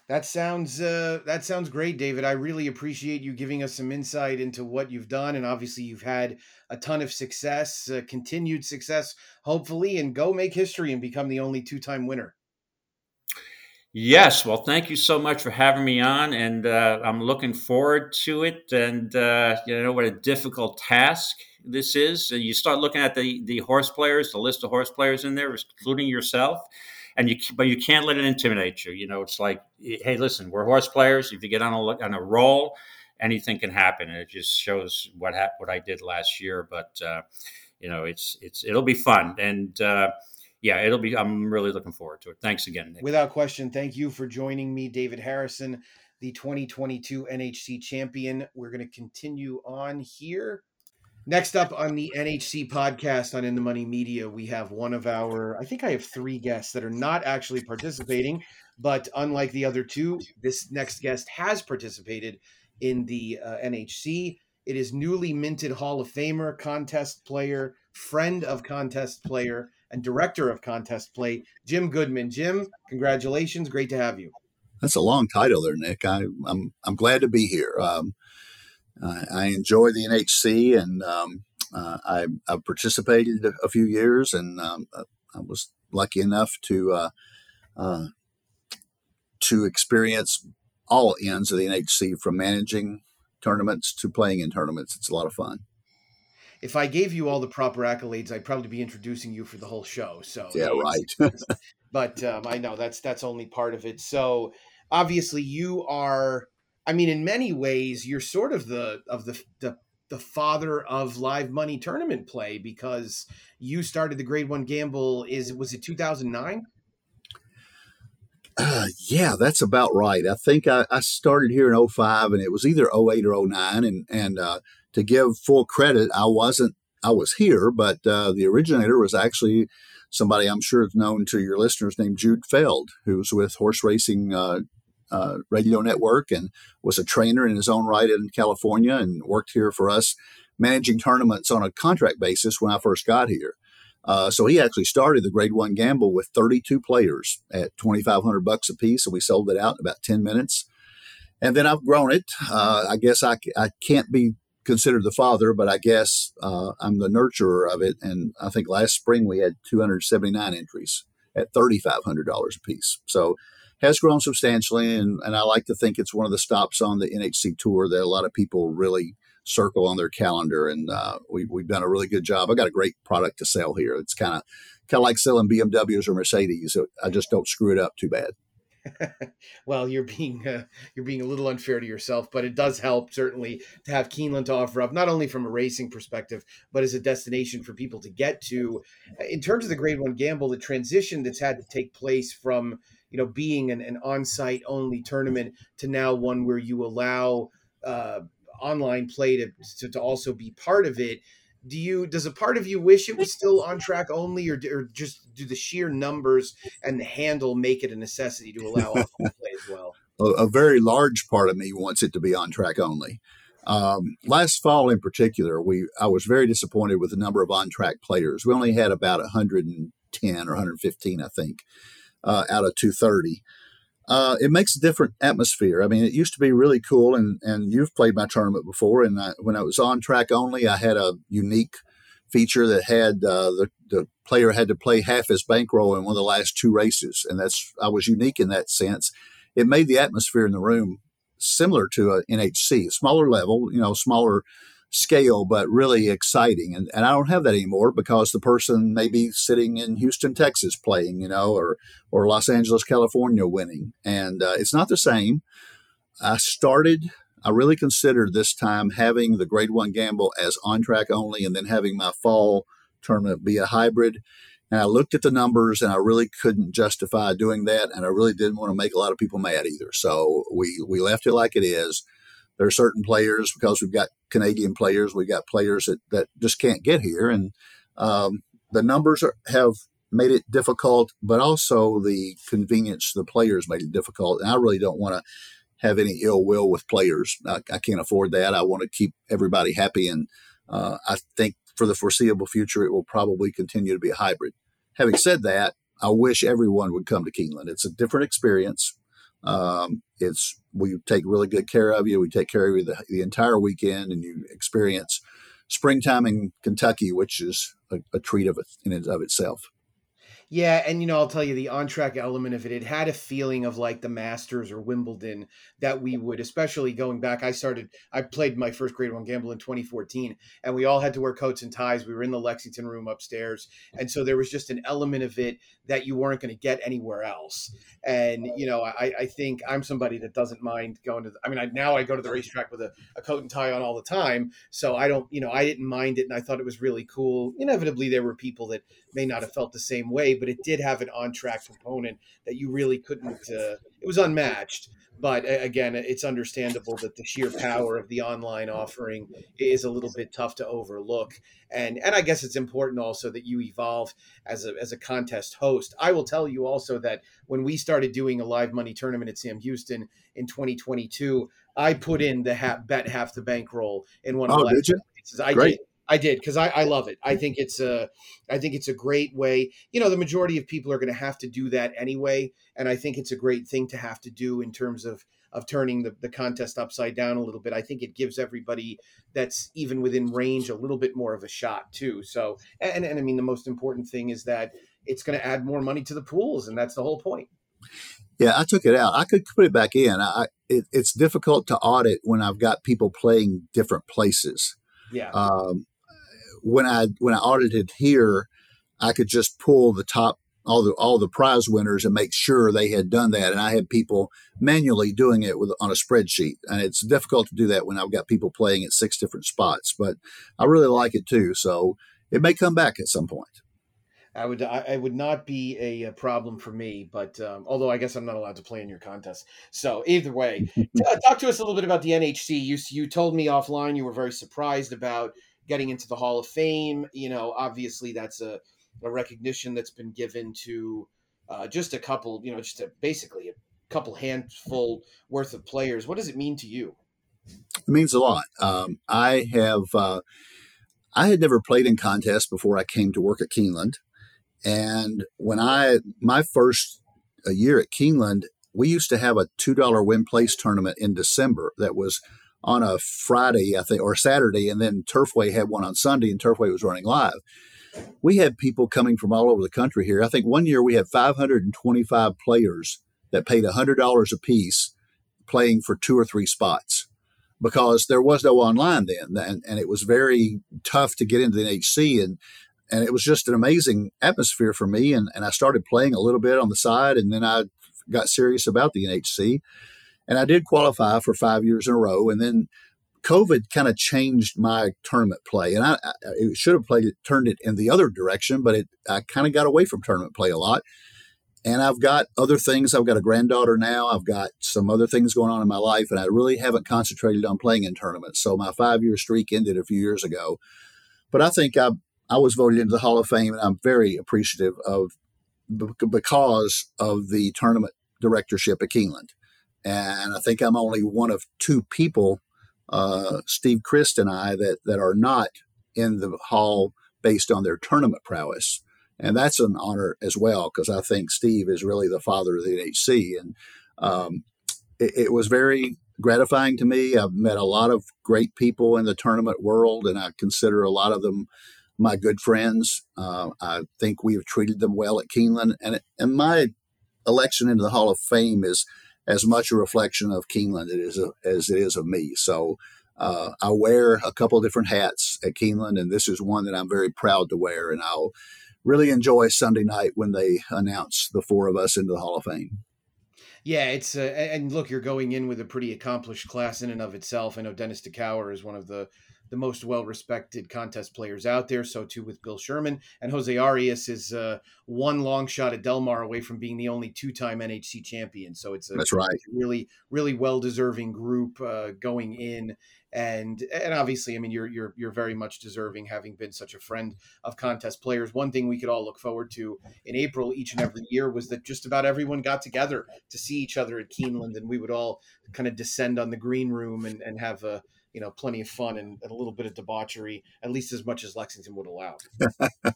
That sounds uh, that sounds great, David. I really appreciate you giving us some insight into what you've done, and obviously you've had a ton of success, uh, continued success, hopefully, and go make history and become the only two-time winner. Yes, well, thank you so much for having me on, and uh, I'm looking forward to it. And uh, you know what a difficult task this is. You start looking at the the horse players, the list of horse players in there, including yourself and you but you can't let it intimidate you. You know, it's like, hey, listen, we're horse players. If you get on a on a roll, anything can happen, and it just shows what ha- what I did last year. But uh, you know, it's it's it'll be fun, and uh, yeah, it'll be. I'm really looking forward to it. Thanks again, Nick. Without question, thank you for joining me, David Harrison, the 2022 NHC champion. We're going to continue on here Next up on the NHC podcast on In the Money Media, we have one of our, I think I have three guests that are not actually participating, but unlike the other two, this next guest has participated in the uh, NHC. It is newly minted Hall of Famer, contest player, friend of contest player, and director of contest play, Jim Goodman. Jim, congratulations. Great to have you. That's a long title there, Nick. I, am I'm, I'm glad to be here. Um, I enjoy the NHC, and um, uh, I, have participated a, few years, and um, uh, I was lucky enough to uh, uh, to experience all ends of the NHC, from managing tournaments to playing in tournaments. It's a lot of fun. If I gave you all the proper accolades, I'd probably be introducing you for the whole show. So yeah, right. but um, I know that's that's only part of it. So obviously, you are I mean, in many ways, you're sort of the of the the the father of live money tournament play because you started the grade one gamble is was it 2009 uh, yeah that's about right. I think I, I, started here in 05 and it was either 08 or 09 and and uh, to give full credit i wasn't i was here but uh, the originator was actually somebody i'm sure is known to your listeners named jude feld who was with horse racing uh, radio network and was a trainer in his own right in California and worked here for us managing tournaments on a contract basis when I first got here. Uh, so he actually started the grade one gamble with 32 players at 2,500 bucks a piece. So we sold it out in about 10 minutes. And then I've grown it. Uh, I guess I, I can't be considered the father, but I guess uh, I'm the nurturer of it. And I think last spring we had 279 entries at $3,500 a piece. So has grown substantially, and, and I like to think it's one of the stops on the NHC tour that a lot of people really circle on their calendar, and uh, we, we've done a really good job. I got a great product to sell here. It's kind of kind of like selling BMWs or Mercedes. I just don't screw it up too bad. well, you're being uh, you're being a little unfair to yourself, but it does help certainly to have Keeneland to offer up, not only from a racing perspective, but as a destination for people to get to. In terms of the Grade One Gamble, the transition that's had to take place from you know being an, an on-site only tournament to now one where you allow uh, online play to, to to also be part of it. Do you does a part of you wish it was still on track only or, or just do the sheer numbers and the handle make it a necessity to allow offline play as well? A, a, very large part of me wants it to be on track only. Um, last fall in particular we i was very disappointed with the number of on track players. We only had about 110 or 115 i think uh, out of 230 uh, it makes a different atmosphere. I mean, it used to be really cool, and and you've played my tournament before. And I, when I was on track only, I had a unique feature that had uh, the the player had to play half his bankroll in one of the last two races, and that's I was unique in that sense. It made the atmosphere in the room similar to an NHC, smaller level, you know, smaller scale, but really exciting. And, and I don't have that anymore because the person may be sitting in Houston, Texas playing, you know, or, or Los Angeles, California winning. And uh, it's not the same. I started, I really considered this time having the grade one gamble as on track only and then having my fall tournament be a hybrid. And I looked at the numbers and I really couldn't justify doing that. And I really didn't want to make a lot of people mad either. So we, we left it like it is. There are certain players because we've got Canadian players, we've got players that, that just can't get here. And um, the numbers are, have made it difficult, but also the convenience to the players made it difficult. And I really don't want to have any ill will with players. I, I, can't afford that. I want to keep everybody happy. And uh, I think for the foreseeable future, it will probably continue to be a hybrid. Having said that, I wish everyone would come to Keeneland. It's a different experience. Um, it's we take really good care of you. We take care of you the, the entire weekend, and you experience springtime in Kentucky, which is a, a treat of in and of itself. Yeah, and you know, I'll tell you the on track element of it, it had a feeling of like the Masters or Wimbledon that we would, especially going back. I started, I played my first grade one gamble in 2014, and we all had to wear coats and ties. We were in the Lexington room upstairs. And so there was just an element of it that you weren't going to get anywhere else. And, you know, I, I think I'm somebody that doesn't mind going to, the, I mean, I, now I go to the racetrack with a, a coat and tie on all the time. So I don't, you know, I didn't mind it and I thought it was really cool. Inevitably, there were people that may not have felt the same way but it did have an on track component that you really couldn't. Uh, it was unmatched. But again, it's understandable that the sheer power of the online offering is a little bit tough to overlook. And and I guess it's important also that you evolve as a as a contest host. I will tell you also that when we started doing a live money tournament at Sam Houston in 2022, I put in the ha- bet half the bankroll in one of oh, the did you? I Great. did. I did because I, I love it. I think it's a, I think it's a great way. You know, the majority of people are going to have to do that anyway, and I think it's a great thing to have to do in terms of of turning the, the contest upside down a little bit. I think it gives everybody that's even within range a little bit more of a shot too. So, and and I mean, the most important thing is that it's going to add more money to the pools, and that's the whole point. Yeah, I took it out. I could put it back in. I, it, it's difficult to audit when I've got people playing different places. Yeah. Um, when I when I audited here, I could just pull the top all the all the prize winners and make sure they had done that. And I had people manually doing it with on a spreadsheet, and it's difficult to do that when I've got people playing at six different spots. But I really like it too, so it may come back at some point. I would I, would not be a, problem for me, but um, although I guess I'm not allowed to play in your contest. So either way, talk to us a little bit about the NHC. You you told me offline you were very surprised about getting into the Hall of Fame. You know, obviously that's a, a recognition that's been given to uh, just a couple, you know, just a, basically a couple handful worth of players. What does it mean to you? It means a lot. Um, I have, uh, I had never played in contests before I came to work at Keeneland. And when I, my first a year at Keeneland, we used to have a $2 win place tournament in December that was on a Friday, I think, or Saturday, and then Turfway had one on Sunday, and Turfway was running live. We had people coming from all over the country here. I think one year we had 525 players that paid $100 a piece playing for two or three spots because there was no online then. And, and it was very tough to get into the NHC. And, and it was just an amazing atmosphere for me. And, and I started playing a little bit on the side. And then I got serious about the NHC. And I did qualify for five years in a row. And then COVID kind of changed my tournament play, and I, I should have played it, turned it in the other direction, but it I kind of got away from tournament play a lot. And I've got other things. I've got a granddaughter now. I've got some other things going on in my life, and I really haven't concentrated on playing in tournaments. So my five year streak ended a few years ago. But I think I I was voted into the Hall of Fame, and I'm very appreciative of because of the tournament directorship at Keeneland. And I think I'm only one of two people uh, Steve Crist and I that that are not in the hall based on their tournament prowess. And that's an honor as well because I think Steve is really the father of the NHC. And um, it, it, was very gratifying to me. I've met a lot of great people in the tournament world, and I consider a lot of them my good friends. Uh, I think we have treated them well at Keeneland. And, and my election into the Hall of Fame is as much a reflection of Keeneland as, as it is of me. So uh, I wear a couple different hats at Keeneland, and this is one that I'm very proud to wear. And I'll really enjoy Sunday night when they announce the four of us into the Hall of Fame. Yeah, it's uh, and look, you're going in with a pretty accomplished class in and of itself. I know Dennis DeCauwer is one of the the most well respected contest players out there. So too with Bill Sherman and Jose Arias is uh, one long shot at Del Mar away from being the only two time NHC champion. So it's a that's right, really really well deserving group uh, going in. And and obviously, I mean, you're you're you're very much deserving, having been such a friend of contest players. One thing we could all look forward to in April each and every year was that just about everyone got together to see each other at Keeneland, and we would all kind of descend on the green room and, and have a you know, plenty of fun and, and a little bit of debauchery, at least as much as Lexington would allow.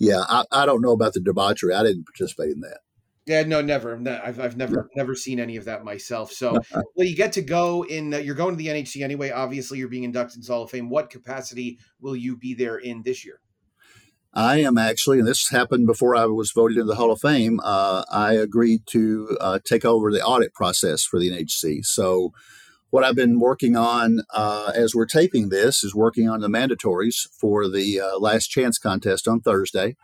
yeah, I, I don't know about the debauchery. I didn't participate in that. Yeah, no, never. I've, I've never never seen any of that myself. So, well, you get to go in. Uh, you're going to the NHC anyway. Obviously, you're being inducted into Hall of Fame. What capacity will you be there in this year? I am actually, and this happened before I was voted into the Hall of Fame. Uh, I agreed to uh, take over the audit process for the NHC. So what I've been working on uh, as we're taping this is working on the mandatories for the uh, last chance contest on Thursday.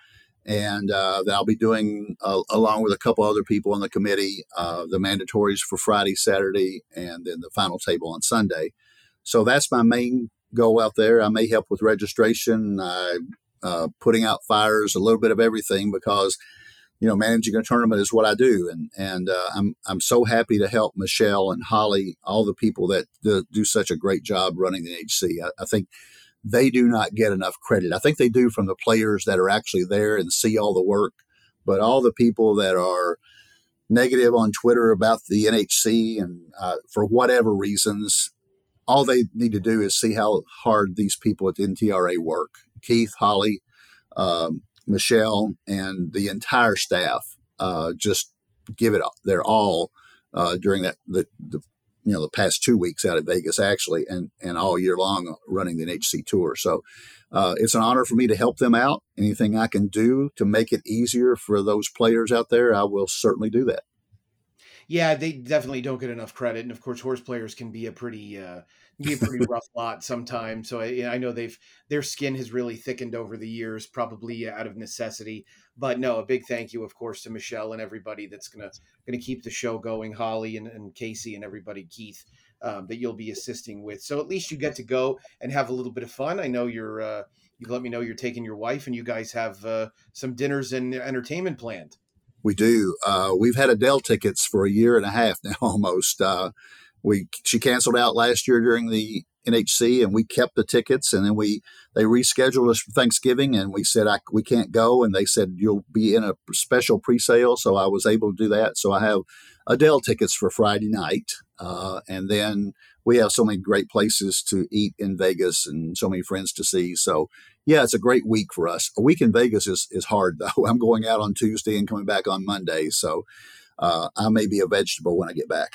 And uh, I'll be doing, uh, along with a couple other people on the committee, uh, the mandatories for Friday, Saturday, and then the final table on Sunday. So that's my main goal out there. I may help with registration, uh, putting out fires, a little bit of everything because you know, managing a tournament is what I do, and and uh, I'm I'm so happy to help Michelle and Holly, all the people that do, do such a great job running the HC. I, I, think they do not get enough credit. I think they do from the players that are actually there and see all the work, but all the people that are negative on Twitter about the NHC and uh, for whatever reasons, all they need to do is see how hard these people at the NTRA work. Keith, Holly. Um, Michelle and the entire staff uh, just give it their all uh, during that the, the you know the past two weeks out at Vegas actually and and all year long running the NHC tour. So uh, it's an honor for me to help them out. Anything I can do to make it easier for those players out there, I will certainly do that. Yeah, they definitely don't get enough credit, and of course, horse players can be a pretty uh, be a pretty rough lot sometimes. So I, I, know they've their skin has really thickened over the years, probably out of necessity. But no, a big thank you, of course, to Michelle and everybody that's gonna gonna keep the show going, Holly and, and Casey and everybody, Keith, um, that you'll be assisting with. So at least you get to go and have a little bit of fun. I know you're. Uh, you've let me know you're taking your wife, and you guys have uh, some dinners and entertainment planned. We do. Uh, we've had Adele tickets for a year and a half now, almost. Uh, we she canceled out last year during the NHC, and we kept the tickets, and then we they rescheduled us for Thanksgiving, and we said I, we can't go, and they said you'll be in a special pre-sale, so I was able to do that. So I have Adele tickets for Friday night, uh, and then we have so many great places to eat in Vegas and so many friends to see. So yeah, it's a great week for us. A week in Vegas is is hard though. I'm going out on Tuesday and coming back on Monday, so uh, I may be a vegetable when I get back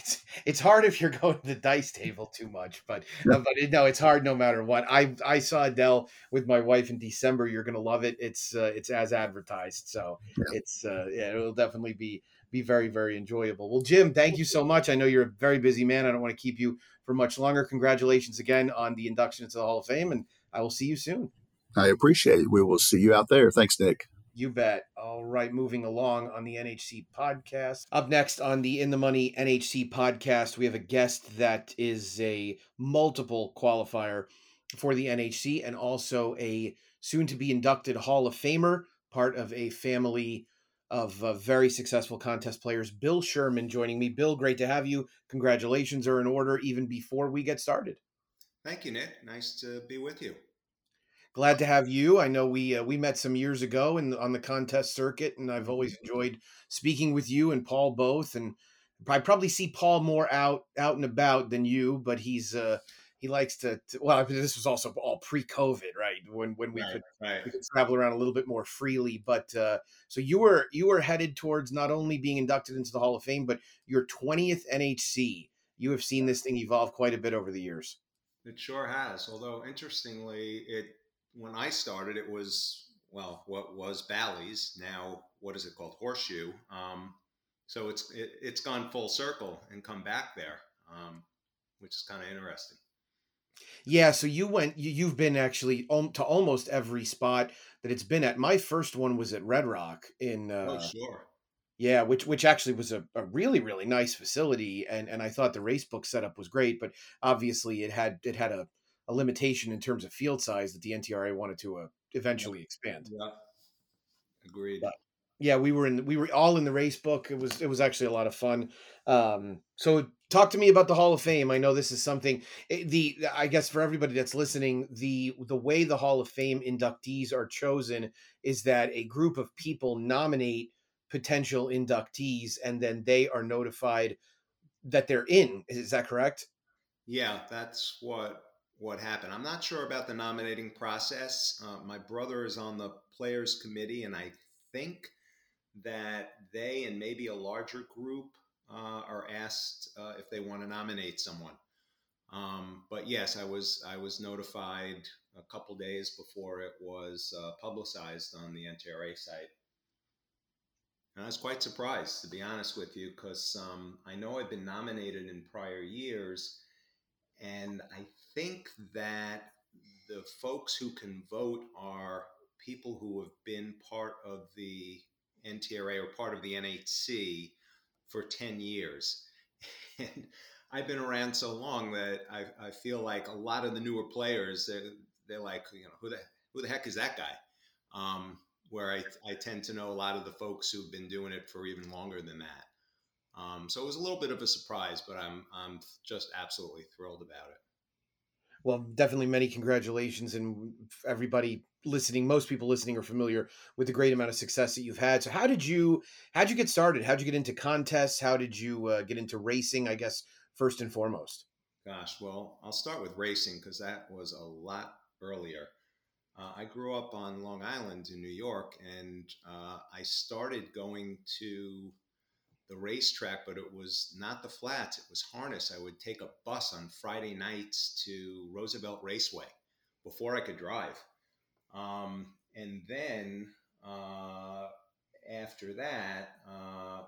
it's it's hard if you're going to the dice table too much, but uh, but it, no, it's hard no matter what. I I saw Adele with my wife in December. You're gonna love it. It's uh, it's as advertised, so yeah. it's uh, yeah, it'll definitely be be very very enjoyable. Well, Jim, thank you so much. I know you're a very busy man. I don't want to keep you for much longer. Congratulations again on the induction into the Hall of Fame, and I will see you soon. I appreciate it. We will see you out there. Thanks, Nick. You bet. All right, moving along on the NHC podcast. Up next on the In the Money NHC podcast, we have a guest that is a multiple qualifier for the NHC and also a soon to be inducted Hall of Famer, part of a family of uh, very successful contest players. Bill Sherman joining me. Bill, great to have you. Congratulations are in order even before we get started. Thank you, Nick. Nice to be with you. Glad to have you. I know we uh, we met some years ago in on the contest circuit, and I've always Mm-hmm. enjoyed speaking with you and Paul both. And I probably see Paul more out out and about than you, but he's uh, he likes to, to. Well, this was also all pre-COVID, right? When when we Right, could right. we could travel around a little bit more freely. But uh, so you were you were headed towards not only being inducted into the Hall of Fame, but your twentieth NHC. You have seen this thing evolve quite a bit over the years. It sure has. Although interestingly, it when I started, it was well, what was Bally's now? What is it called? Horseshoe. Um, so it's it, it's gone full circle and come back there, um, which is kind of interesting. Yeah, so you went. You, you've been actually to almost every spot that it's been at. My first one was at Red Rock in. Uh, oh, sure. Yeah, which which actually was a, a really really nice facility, and and I thought the race book setup was great, but obviously it had it had a, a limitation in terms of field size that the NTRA wanted to uh, eventually expand. Yeah. Agreed. But yeah, we were in we were all in the race book. It was it was actually a lot of fun. Um, so talk to me about the Hall of Fame. I know this is something eh, the I guess for everybody that's listening, the the way the Hall of Fame inductees are chosen is that a group of people nominate potential inductees and then they are notified that they're in. Is that correct? Yeah, that's what what happened. I'm not sure about the nominating process. Uh, my brother is on the players committee, and I think that they and maybe a larger group uh, are asked uh, if they want to nominate someone. Um, but yes, I was I was notified a couple days before it was uh, publicized on the NTRA site. And I was quite surprised, to be honest with you, because um, I know I've been nominated in prior years, and I think that the folks who can vote are people who have been part of the NTRA or part of the NHC for 10 years. And I've been around so long that I, I feel like a lot of the newer players, they're, they're like, you know, who the, who the heck is that guy? Um, where I, I tend to know a lot of the folks who've been doing it for even longer than that. Um, so it was a little bit of a surprise, but I'm, I'm just absolutely thrilled about it. Well, definitely many congratulations, and everybody listening. Most people listening are familiar with the great amount of success that you've had. So, how did you how did you get started? How did you get into contests? How did you uh, get into racing? I guess first and foremost. Gosh, well, I'll start with racing because that was a lot earlier. Uh, I grew up on Long Island in New York, and uh, I started going to the racetrack, but it was not the flats, it was harness. I would take a bus on Friday nights to Roosevelt Raceway before I could drive. Um, and then uh, after that, uh,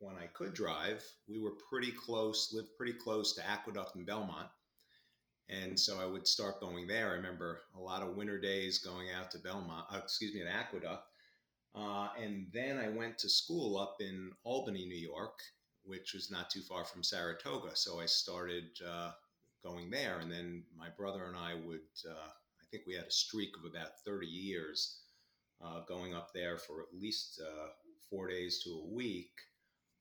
when I could drive, we were pretty close, lived pretty close to Aqueduct and Belmont. And so I would start going there. I remember a lot of winter days going out to Belmont, uh, excuse me, at Aqueduct. Uh, and then I went to school up in Albany, New York, which was not too far from Saratoga. So I started uh, going there. And then my brother and I would, uh, I think we had a streak of about 30 years uh, going up there for at least uh, four days to a week.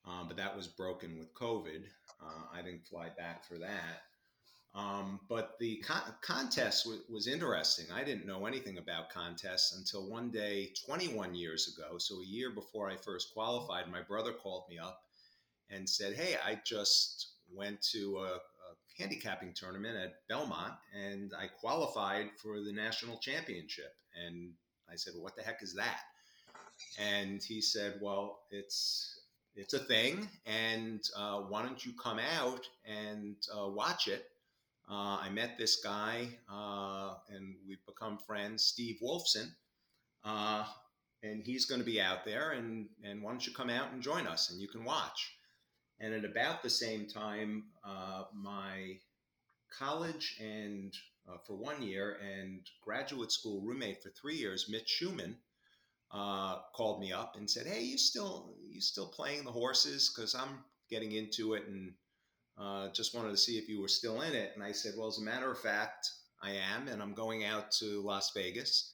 Um, but that was broken with COVID. I didn't fly back for that. Um, but the con- contest w- was interesting. I didn't know anything about contests until one day, 21 years ago. So, a year before I first qualified, my brother called me up and said, Hey, I just went to a, a handicapping tournament at Belmont and I qualified for the national championship. And I said, well, What the heck is that? And he said, Well, it's it's a thing, and uh, why don't you come out and uh, watch it? Uh, I met this guy, uh, and we've become friends, Steve Wolfson. Uh, and he's going to be out there, and and why don't you come out and join us, and you can watch. And at about the same time, uh, my college and uh, for one year and graduate school roommate for three years, Mitch Schumann, uh, called me up and said, "Hey, you still you still playing the horses? Because I'm getting into it and uh, just wanted to see if you were still in it." And I said, "Well, as a matter of fact, I am, and I'm going out to Las Vegas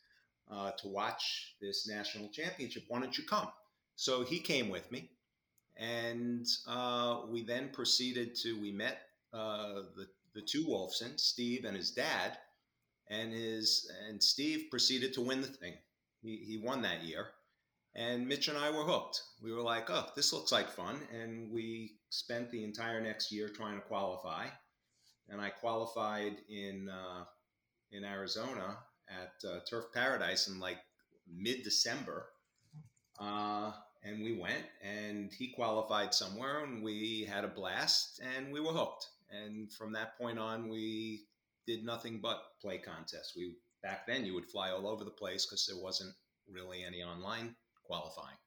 uh, to watch this national championship. Why don't you come?" So he came with me, and uh, we then proceeded to we met uh, the the two Wolfsons, Steve and his dad, and his and Steve proceeded to win the thing. He, he won that year. And Mitch and I were hooked. We were like, oh, this looks like fun. And we spent the entire next year trying to qualify. And I qualified in uh, in Arizona at uh, Turf Paradise in like mid December. Uh, and we went, and he qualified somewhere, and we had a blast, and we were hooked. And from that point on, we did nothing but play contests. We back then you would fly all over the place because there wasn't really any online qualifying.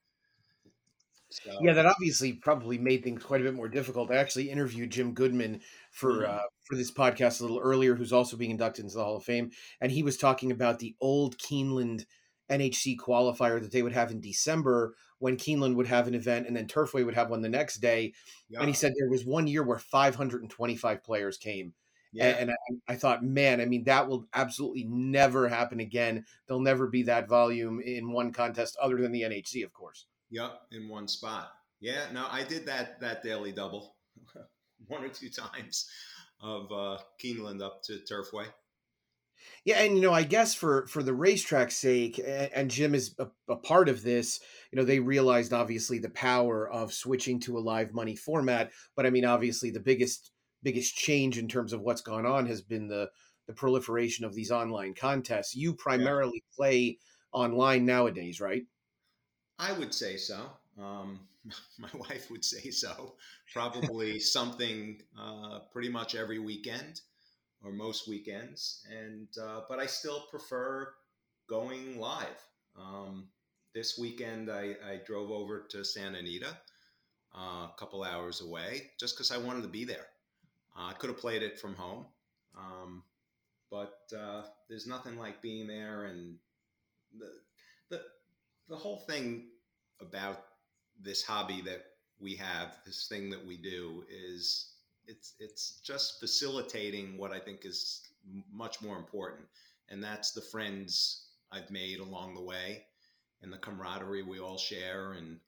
So, yeah, that obviously probably made things quite a bit more difficult. I actually interviewed Jim Goodman for mm-hmm. uh, for this podcast a little earlier, who's also being inducted into the Hall of Fame, and he was talking about the old Keeneland NHC qualifier that they would have in December when Keeneland would have an event and then Turfway would have one the next day. Yeah. And he said there was one year where 525 players came yeah. And, and I, I, thought, man, I mean, that will absolutely never happen again. There'll never be that volume in one contest other than the NHC, of course. Yep, in one spot. Yeah, no, I did that that daily double one or two times of uh, Keeneland up to Turfway. Yeah, and you know, I guess for for the racetrack's sake, and, and Jim is a, a, part of this. You know, they realized obviously the power of switching to a live money format, but I mean, obviously the biggest biggest change in terms of what's gone on has been the the proliferation of these online contests. You primarily yeah. play online nowadays, right? I would say so. Um, my wife would say so. Probably something uh, pretty much every weekend or most weekends, and uh, but I still prefer going live. Um, this weekend, I, I, drove over to Santa Anita, uh, a couple hours away, just because I wanted to be there. Uh, I could have played it from home, um, but uh, there's nothing like being there and the, the the whole thing about this hobby that we have, this thing that we do, is it's it's just facilitating what I think is much more important, and that's the friends I've made along the way, and the camaraderie we all share, and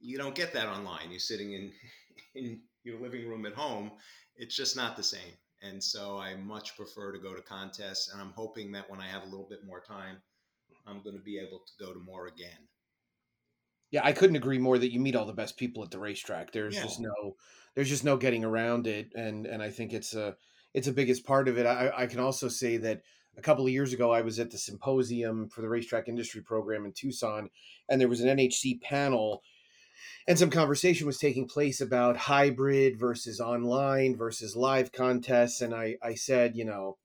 you don't get that online. You're sitting in in your living room at home, it's just not the same. And so I much prefer to go to contests. And I'm hoping that when I have a little bit more time, I'm going to be able to go to more again. Yeah, I couldn't agree more that you meet all the best people at the racetrack. There's yeah. just no, there's just no getting around it, and and I think it's a, it's a biggest part of it. I, I can also say that a couple of years ago I was at the symposium for the racetrack industry program in Tucson, and there was an NHC panel and some conversation was taking place about hybrid versus online versus live contests and i i said you know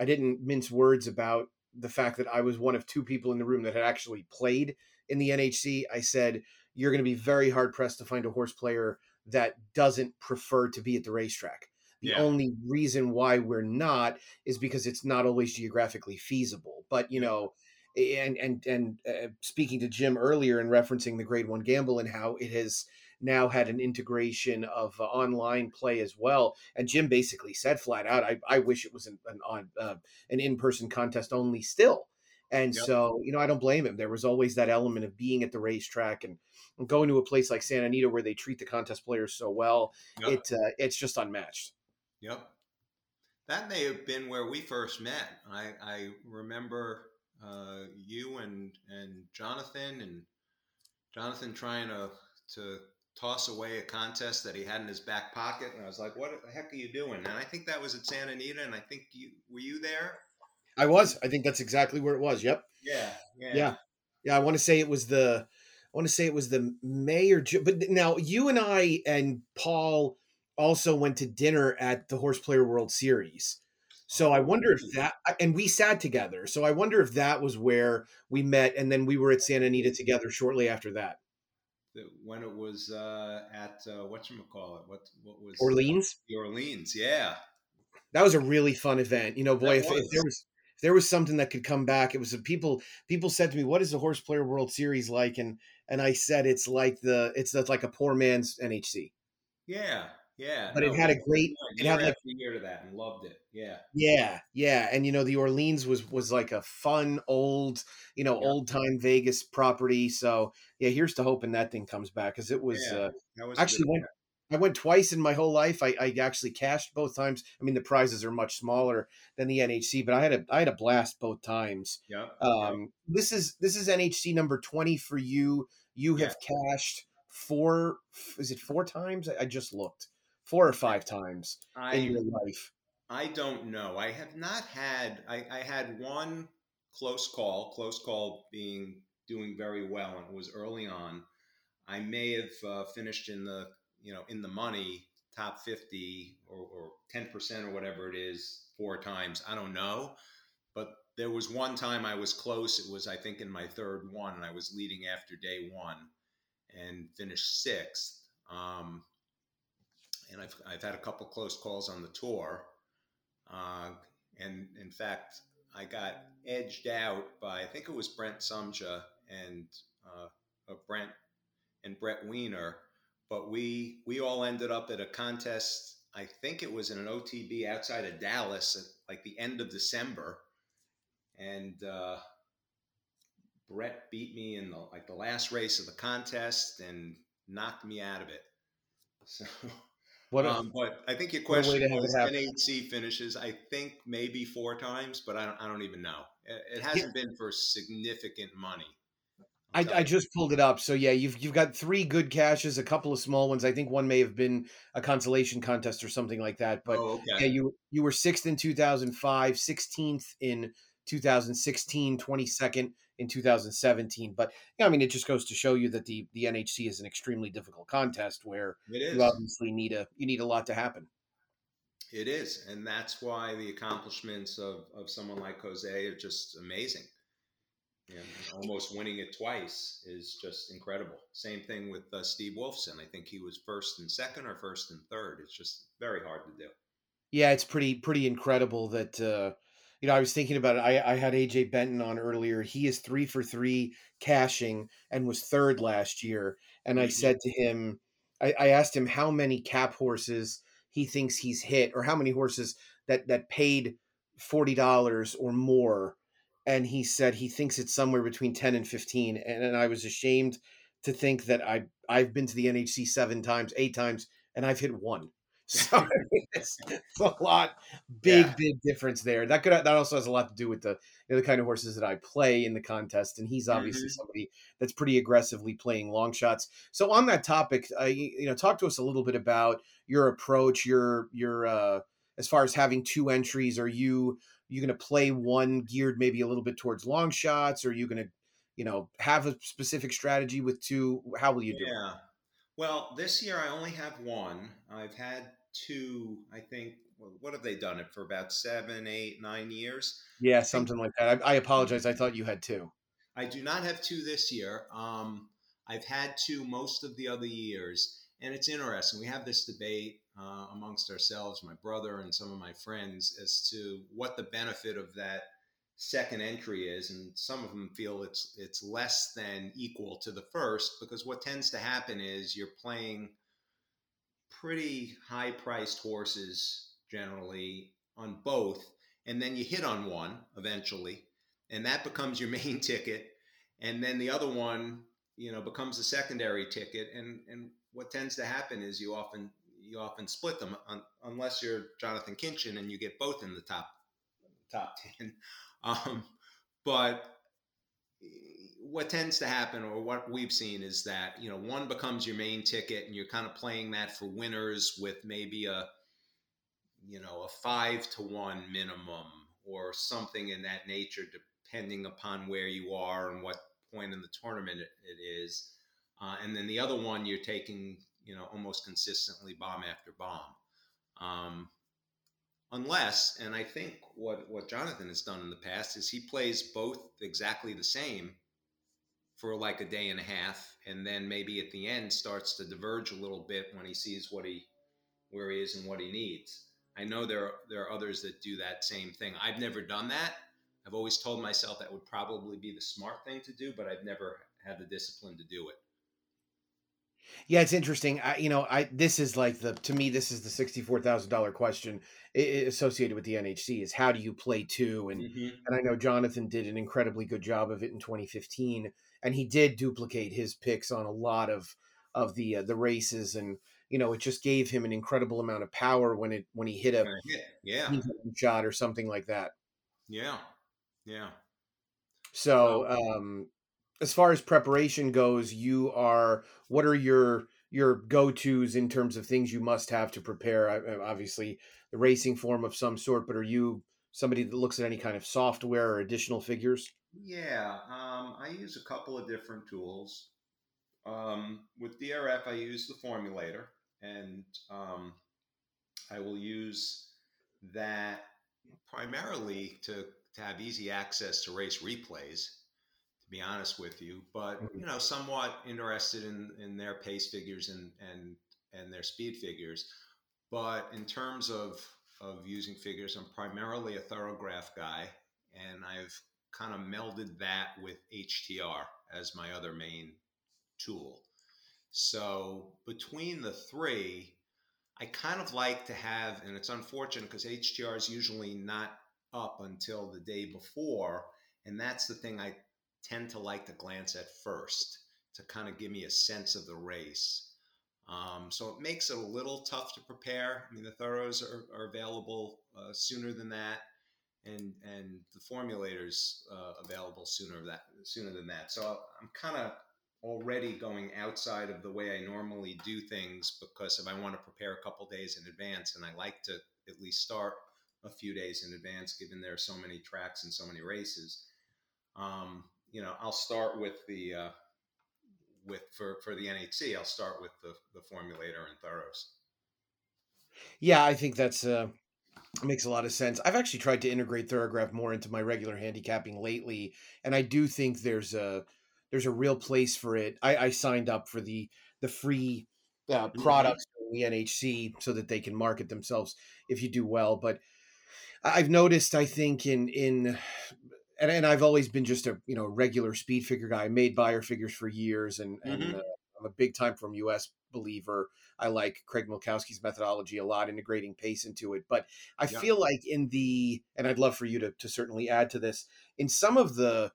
i didn't mince words about the fact that i was one of two people in the room that had actually played in the nhc i said you're going to be very hard pressed to find a horse player that doesn't prefer to be at the racetrack. The yeah. only reason why we're not is because it's not always geographically feasible. But you know and and and uh, speaking to Jim earlier and referencing the Grade One Gamble and how it has now had an integration of uh, online play as well. And Jim basically said flat out, "I, I wish it was an an, on, uh, an in person contest only still." And yep. so, you know, I don't blame him. There was always that element of being at the racetrack and, and going to a place like Santa Anita where they treat the contest players so well. Yep. It uh, it's just unmatched. Yep. That may have been where we first met. I, I remember uh, you and and Jonathan and Jonathan trying to to toss away a contest that he had in his back pocket, and I was like, "What the heck are you doing?" And I think that was at Santa Anita, and I think you were you there. I was. I think that's exactly where it was. Yep. Yeah. Yeah. Yeah. yeah I want to say it was the. I want to say it was the May or but now you and I and Paul also went to dinner at the Horse Player World Series. So I wonder if that, and we sat together. So I wonder if that was where we met, and then we were at Santa Anita together shortly after that. When it was uh, at uh, what you call it? What what was Orleans. The Orleans, yeah. That was a really fun event. You know, boy, if, if there was if there was something that could come back, it was the people. People said to me, "What is the Horse Player World Series like?" And and I said, "It's like the it's it's like a poor man's NHC." Yeah, yeah. But it had a great- it year had, like- after year to that and loved it. Yeah. Yeah, yeah, and you know the Orleans was was like a fun old, you know, Yeah. old time Vegas property. So yeah, here's to hoping that thing comes back because it was Yeah, uh, was actually went. I went twice in my whole life. I, I actually cashed both times. I mean, the prizes are much smaller than the NHC, but I had a I had a blast both times. Yeah. Um, this is this is NHC number twenty for you. You have cashed four. Is it four times? I, I just looked four or five times I in your life. I don't know. I have not had. I, I had one close call. Close call being doing very well, and it was early on. I may have uh, finished in the you know in the money, top fifty or ten percent or whatever it is, four times. I don't know, but there was one time I was close. It was I think in my third one, and I was leading after day one, and finished sixth. Um, and I've I've had a couple close calls on the tour. Uh, and in fact, I got edged out by I think it was Brent Sumja and uh, Brent and Brett Weiner, but we we all ended up at a contest. I think it was in an OTB outside of Dallas at like the end of December, and uh, Brett beat me in the like the last race of the contest and knocked me out of it. So. What a- um, but I think your what a way question to have it was. NHC finishes. I think maybe four times, but I don't, I don't even know. It, it hasn't been for significant money. I, I just pulled it up. So yeah, you've you've got three good cashes, a couple of small ones. I think one may have been a consolation contest or something like that. But Oh, okay. yeah, you you were sixth in 2005, 16th in 2016, 22nd in 2017. But yeah, I mean, it just goes to show you that the the NHC is an extremely difficult contest where It is. you obviously need a you need a lot to happen. It is, and that's why the accomplishments of, of someone like Jose are just amazing. Almost winning it twice is just incredible. Same thing with uh, Steve Wolfson. I think he was first and second or first and third. It's just very hard to do. Yeah, it's pretty pretty incredible that uh you know, I was thinking about it. I, I had AJ Benton on earlier. He is three for three cashing and was third last year. And I mm-hmm. said to him, I, I asked him how many cap horses he thinks he's hit or how many horses that that paid forty dollars or more. And he said he thinks it's somewhere between ten and fifteen. And, and I was ashamed to think that I I've been to the NHC seven times, eight times, and I've hit one. So it's, it's a lot, big, Yeah. big difference there. That could that also has a lot to do with the you know, the kind of horses that I play in the contest, and he's obviously Mhm. somebody that's pretty aggressively playing long shots. So on that topic, uh, you, you know, talk to us a little bit about your approach, your your uh, as far as having two entries. Are you you going to play one geared maybe a little bit towards long shots? Or are you going to you know have a specific strategy with two? How will you do it? Well, this year I only have one. I've had two, I think. What have they done it for about seven, eight, nine years? Yeah, something like that. I, I apologize. I thought you had two. I do not have two this year. Um, I've had two most of the other years, and it's interesting. We have this debate uh, amongst ourselves, my brother and some of my friends, as to what the benefit of that second entry is, and some of them feel it's it's less than equal to the first because what tends to happen is you're playing pretty high priced horses generally on both, and then you hit on one eventually, and that becomes your main ticket, and then the other one, you know, becomes a secondary ticket, and and what tends to happen is you often you often split them un, unless you're Jonathan Kinchen and you get both in the top top ten, um, but what tends to happen or what we've seen is that you know one becomes your main ticket and you're kind of playing that for winners with maybe a you know a five to one minimum or something in that nature depending upon where you are and what point in the tournament it, it is. Uh, and then the other one you're taking you know almost consistently bomb after bomb. Um, unless, and I think what what Jonathan has done in the past is he plays both exactly the same for like a day and a half, and then maybe at the end starts to diverge a little bit when he sees what he where he is and what he needs. I know there are, there are others that do that same thing. I've never done that. I've always told myself that would probably be the smart thing to do, but I've never had the discipline to do it. Yeah, it's interesting. I, you know, I this is like the to me this is the sixty four thousand dollar question associated with the NHC is how do you play two and Mm-hmm. and I know Jonathan did an incredibly good job of it in twenty fifteen and he did duplicate his picks on a lot of of the uh, the races and you know it just gave him an incredible amount of power when it when he hit a hit. Yeah, shot or something like that. yeah, yeah. So, um, as far as preparation goes, you are what are your your go tos in terms of things you must have to prepare? Obviously, the racing form of some sort, but are you somebody that looks at any kind of software or additional figures? Yeah, um, I use a couple of different tools. Um, with DRF, I use the formulator, and um, I will use that primarily to, to have easy access to race replays. To be honest with you, but mm-hmm. you know, somewhat interested in in their pace figures and and and their speed figures. But in terms of of using figures, I'm primarily a thorograph guy, and I've kind of melded that with HTR as my other main tool. So between the three, I kind of like to have, and it's unfortunate because HTR is usually not up until the day before, and that's the thing I tend to like to glance at first to kind of give me a sense of the race. Um, so it makes it a little tough to prepare. I mean, the Thorographs are, are available uh, sooner than that, and and the formulators uh, available sooner that sooner than that. So I'm kind of already going outside of the way I normally do things because if I want to prepare a couple days in advance, and I like to at least start a few days in advance, given there are so many tracks and so many races. Um, you know, I'll start with the uh, with for for the NHC. I'll start with the the formulator and Thorographs. Yeah, I think that's uh, makes a lot of sense. I've actually tried to integrate Thorograph more into my regular handicapping lately, and I do think there's a there's a real place for it. I, I signed up for the the free uh, products from the NHC so that they can market themselves if you do well. But I've noticed, I think in in and, and I've always been just a you know regular speed figure guy. I made Beyer figures for years, and and Mhm. uh, I'm a big TimeformUS believer. I like Craig Milkowski's methodology a lot, integrating pace into it. But I Yeah. feel like in the and I'd love for you to to certainly add to this in some of the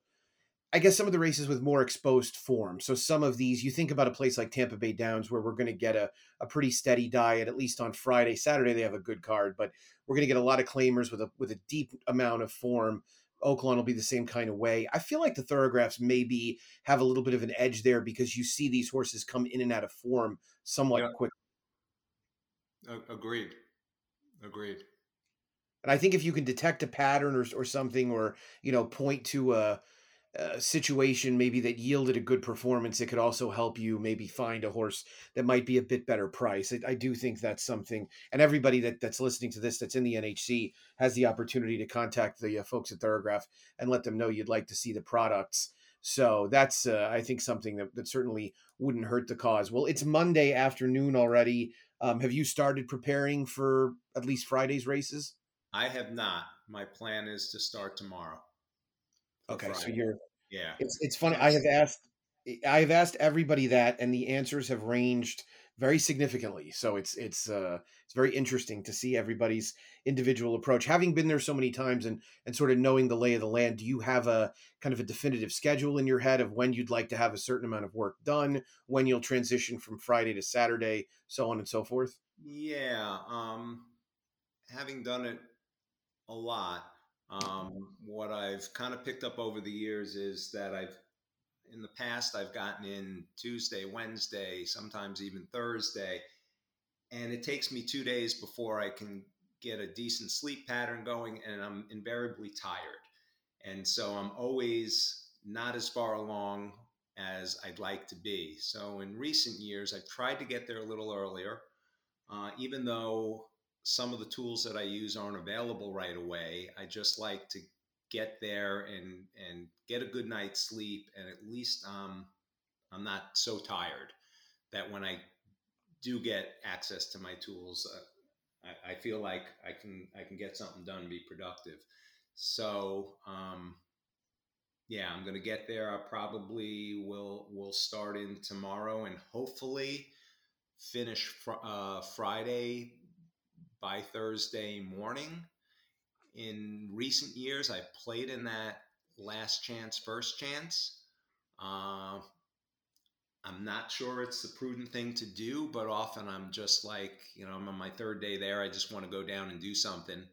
I guess some of the races with more exposed form. So some of these, you think about a place like Tampa Bay Downs, where we're going to get a, a pretty steady diet, at least on Friday. Saturday they have a good card, but we're going to get a lot of claimers with a with a deep amount of form. Oaklawn will be the same kind of way. I feel like the Thorographs maybe have a little bit of an edge there because you see these horses come in and out of form somewhat Yeah. quick. Agreed. Agreed. And I think if you can detect a pattern or, or something, or you know, point to a, a situation maybe that yielded a good performance, it could also help you maybe find a horse that might be a bit better price. I, I do think that's something, and everybody that, that's listening to this that's in the NHC has the opportunity to contact the uh, folks at Thorograph and let them know you'd like to see the products. So that's, uh, I think, something that, that certainly wouldn't hurt the cause. Well, it's Monday afternoon already. Um, have you started preparing for at least Friday's races? I have not. My plan is to start tomorrow. Okay, so you're yeah. It's it's funny. I have asked I have asked everybody that, and the answers have ranged very significantly. So it's it's uh, it's very interesting to see everybody's individual approach. Having been there so many times and and sort of knowing the lay of the land, do you have a kind of a definitive schedule in your head of when you'd like to have a certain amount of work done, when you'll transition from Friday to Saturday, so on and so forth? Yeah, um, having done it a lot, um, what I've kind of picked up over the years is that I've, in the past, I've gotten in Tuesday, Wednesday, sometimes even Thursday, and it takes me two days before I can get a decent sleep pattern going, and I'm invariably tired. And so I'm always not as far along as I'd like to be. So in recent years, I've tried to get there a little earlier uh, even though some of the tools that I use aren't available right away. I just like to get there and and get a good night's sleep, and at least um, I'm not so tired that when I do get access to my tools, uh, I, I, feel like I can I can get something done, and be productive. So um, yeah, I'm to get there. I probably will will start in tomorrow and hopefully finish fr- uh, Friday by Thursday morning. In recent years, I played in that last chance, first chance. Uh, I'm not sure it's the prudent thing to do, but often I'm just like, you know, I'm on my third day there. I just want to go down and do something,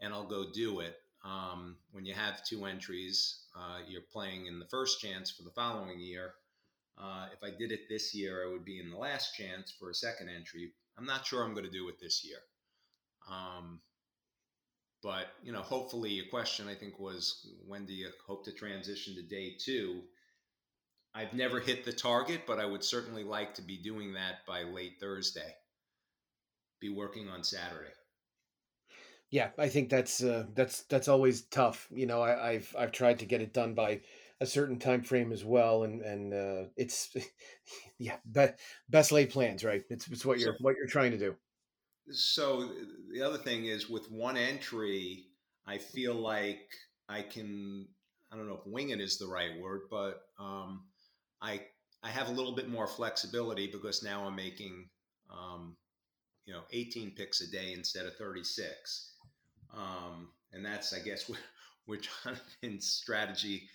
and I'll go do it. Um, when you have two entries, uh, you're playing in the first chance for the following year. Uh, if I did it this year, I would be in the last chance for a second entry. I'm not sure I'm going to do it this year. Um, but you know, hopefully, your question I think was when do you hope to transition to day two? I've never hit the target, but I would certainly like to be doing that by late Thursday. Be working on Saturday. Yeah, I think that's uh, that's that's always tough. You know, I, have I've tried to get it done by a certain time frame as well, and and uh, it's yeah, be, best laid plans, right? It's it's what you're what you're trying to do. So the other thing is with one entry, I feel like I can I don't know if wing it is the right word, but um, I I have a little bit more flexibility because now I'm making um, you know 18 picks a day instead of 36 um, and that's, I guess, where, where Jonathan's strategy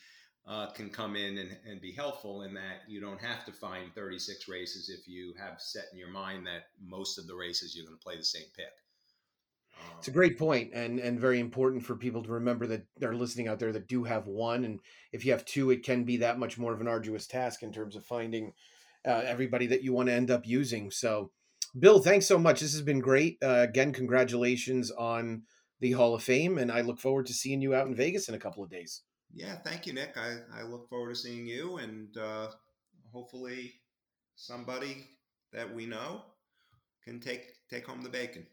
uh, can come in and, and be helpful in that you don't have to find 36 races if you have set in your mind that most of the races you're going to play the same pick. Um, it's a great point and and very important for people to remember that they're listening out there that do have one and if you have two it can be that much more of an arduous task in terms of finding uh, everybody that you want to end up using so bill thanks so much this has been great uh, again congratulations on the Hall of Fame, and I look forward to seeing you out in Vegas in a couple of days. Yeah, thank you, Nick. I, I look forward to seeing you, and uh, hopefully somebody that we know can take take home the bacon.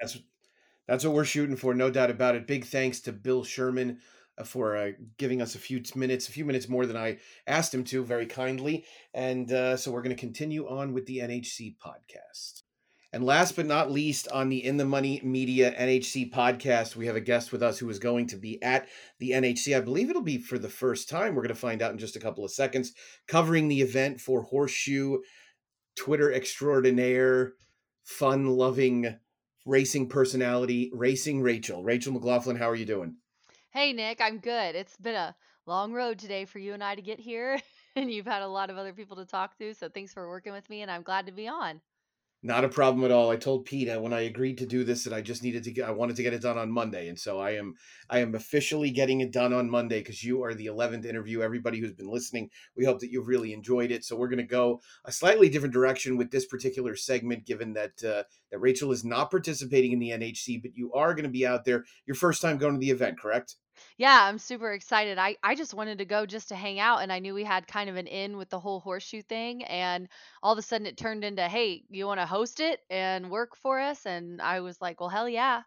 That's that's what we're shooting for, no doubt about it. Big thanks to Bill Sherman uh, for uh, giving us a few minutes, a few minutes more than I asked him to, very kindly. And uh, so we're going to continue on with the NHC podcast. And last but not least, on the In the Money Media NHC podcast, we have a guest with us who is going to be at the NHC. I believe it'll be for the first time. We're going to find out in just a couple of seconds, covering the event for Horseshoe, Twitter extraordinaire, fun loving racing personality, Racing Rachel. Rachel McLaughlin, how are you doing? Hey, Nick, I'm good. It's been a long road today for you and I to get here, and you've had a lot of other people to talk to. So thanks for working with me, and I'm glad to be on. Not a problem at all. I told Pete when I agreed to do this that I just needed to get I wanted to get it done on Monday. And so I am I am officially getting it done on Monday because you are the 11th interview. Everybody who's been listening, we hope that you've really enjoyed it. So we're going to go a slightly different direction with this particular segment given that uh, that Rachel is not participating in the NHC, but you are going to be out there your first time going to the event, correct? Yeah, I'm super excited. I I just wanted to go just to hang out and I knew we had kind of an in with the whole horseshoe thing and all of a sudden it turned into, "Hey, you want to host it and work for us?" And I was like, "Well, hell yeah."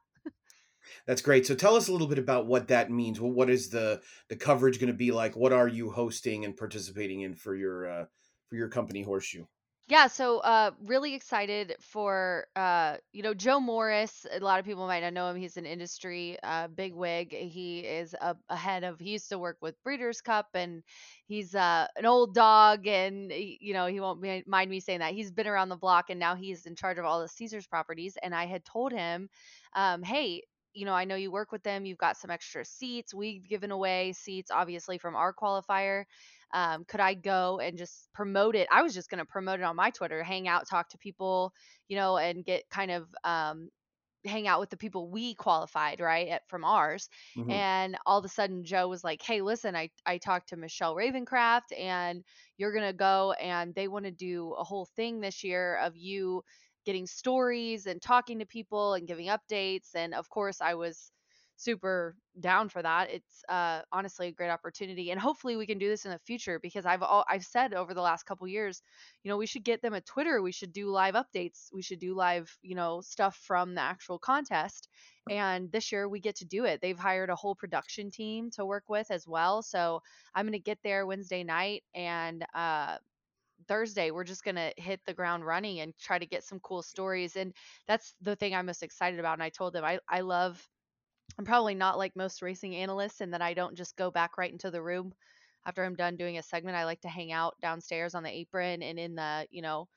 That's great. So tell us a little bit about what that means. Well, what is the the coverage going to be like? What are you hosting and participating in for your uh, for your company Horseshoe? Yeah, so uh really excited for uh you know Joe Morris. A lot of people might not know him. He's an industry uh big wig. He is a head of he used to work with Breeders' Cup and he's uh an old dog and you know he won't mind me saying that. He's been around the block and now he's in charge of all the Caesars properties and I had told him um hey, you know, I know you work with them. You've got some extra seats. We've given away seats, obviously, from our qualifier um, could I go and just promote it? I was just going to promote it on my Twitter, hang out, talk to people, you know, and get kind of um, hang out with the people we qualified right at, from ours mm-hmm. and all of a sudden joe was like hey listen i i talked to michelle ravencraft and you're gonna go and they want to do a whole thing this year of you getting stories and talking to people and giving updates and of course i was super down for that. It's uh, honestly a great opportunity, and hopefully we can do this in the future because I've all, I've said over the last couple years, you know, we should get them a Twitter. We should do live updates. We should do live, you know, stuff from the actual contest. And this year we get to do it. They've hired a whole production team to work with as well. So I'm gonna get there Wednesday night and uh, Thursday, we're just going to hit the ground running and try to get some cool stories. And that's the thing I'm most excited about. And I told them I, I love I'm probably not like most racing analysts in that I don't just go back right into the room after I'm done doing a segment. I like to hang out downstairs on the apron and in the, you know,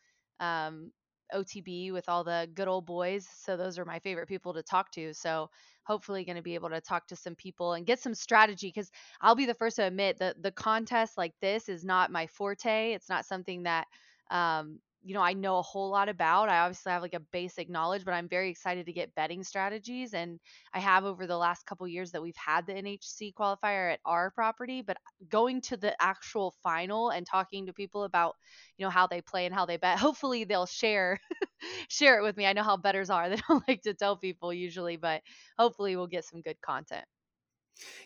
um, OTB with all the good old boys. So those are my favorite people to talk to. So hopefully going to be able to talk to some people and get some strategy because I'll be the first to admit that the contest like this is not my forte. It's not something that um, you know, I know a whole lot about. I obviously have like a basic knowledge, but I'm very excited to get betting strategies. And I have over the last couple years that we've had the NHC qualifier at our property, but going to the actual final and talking to people about, you know, how they play and how they bet, hopefully they'll share share it with me. I know how bettors are. They don't like to tell people usually, but hopefully we'll get some good content.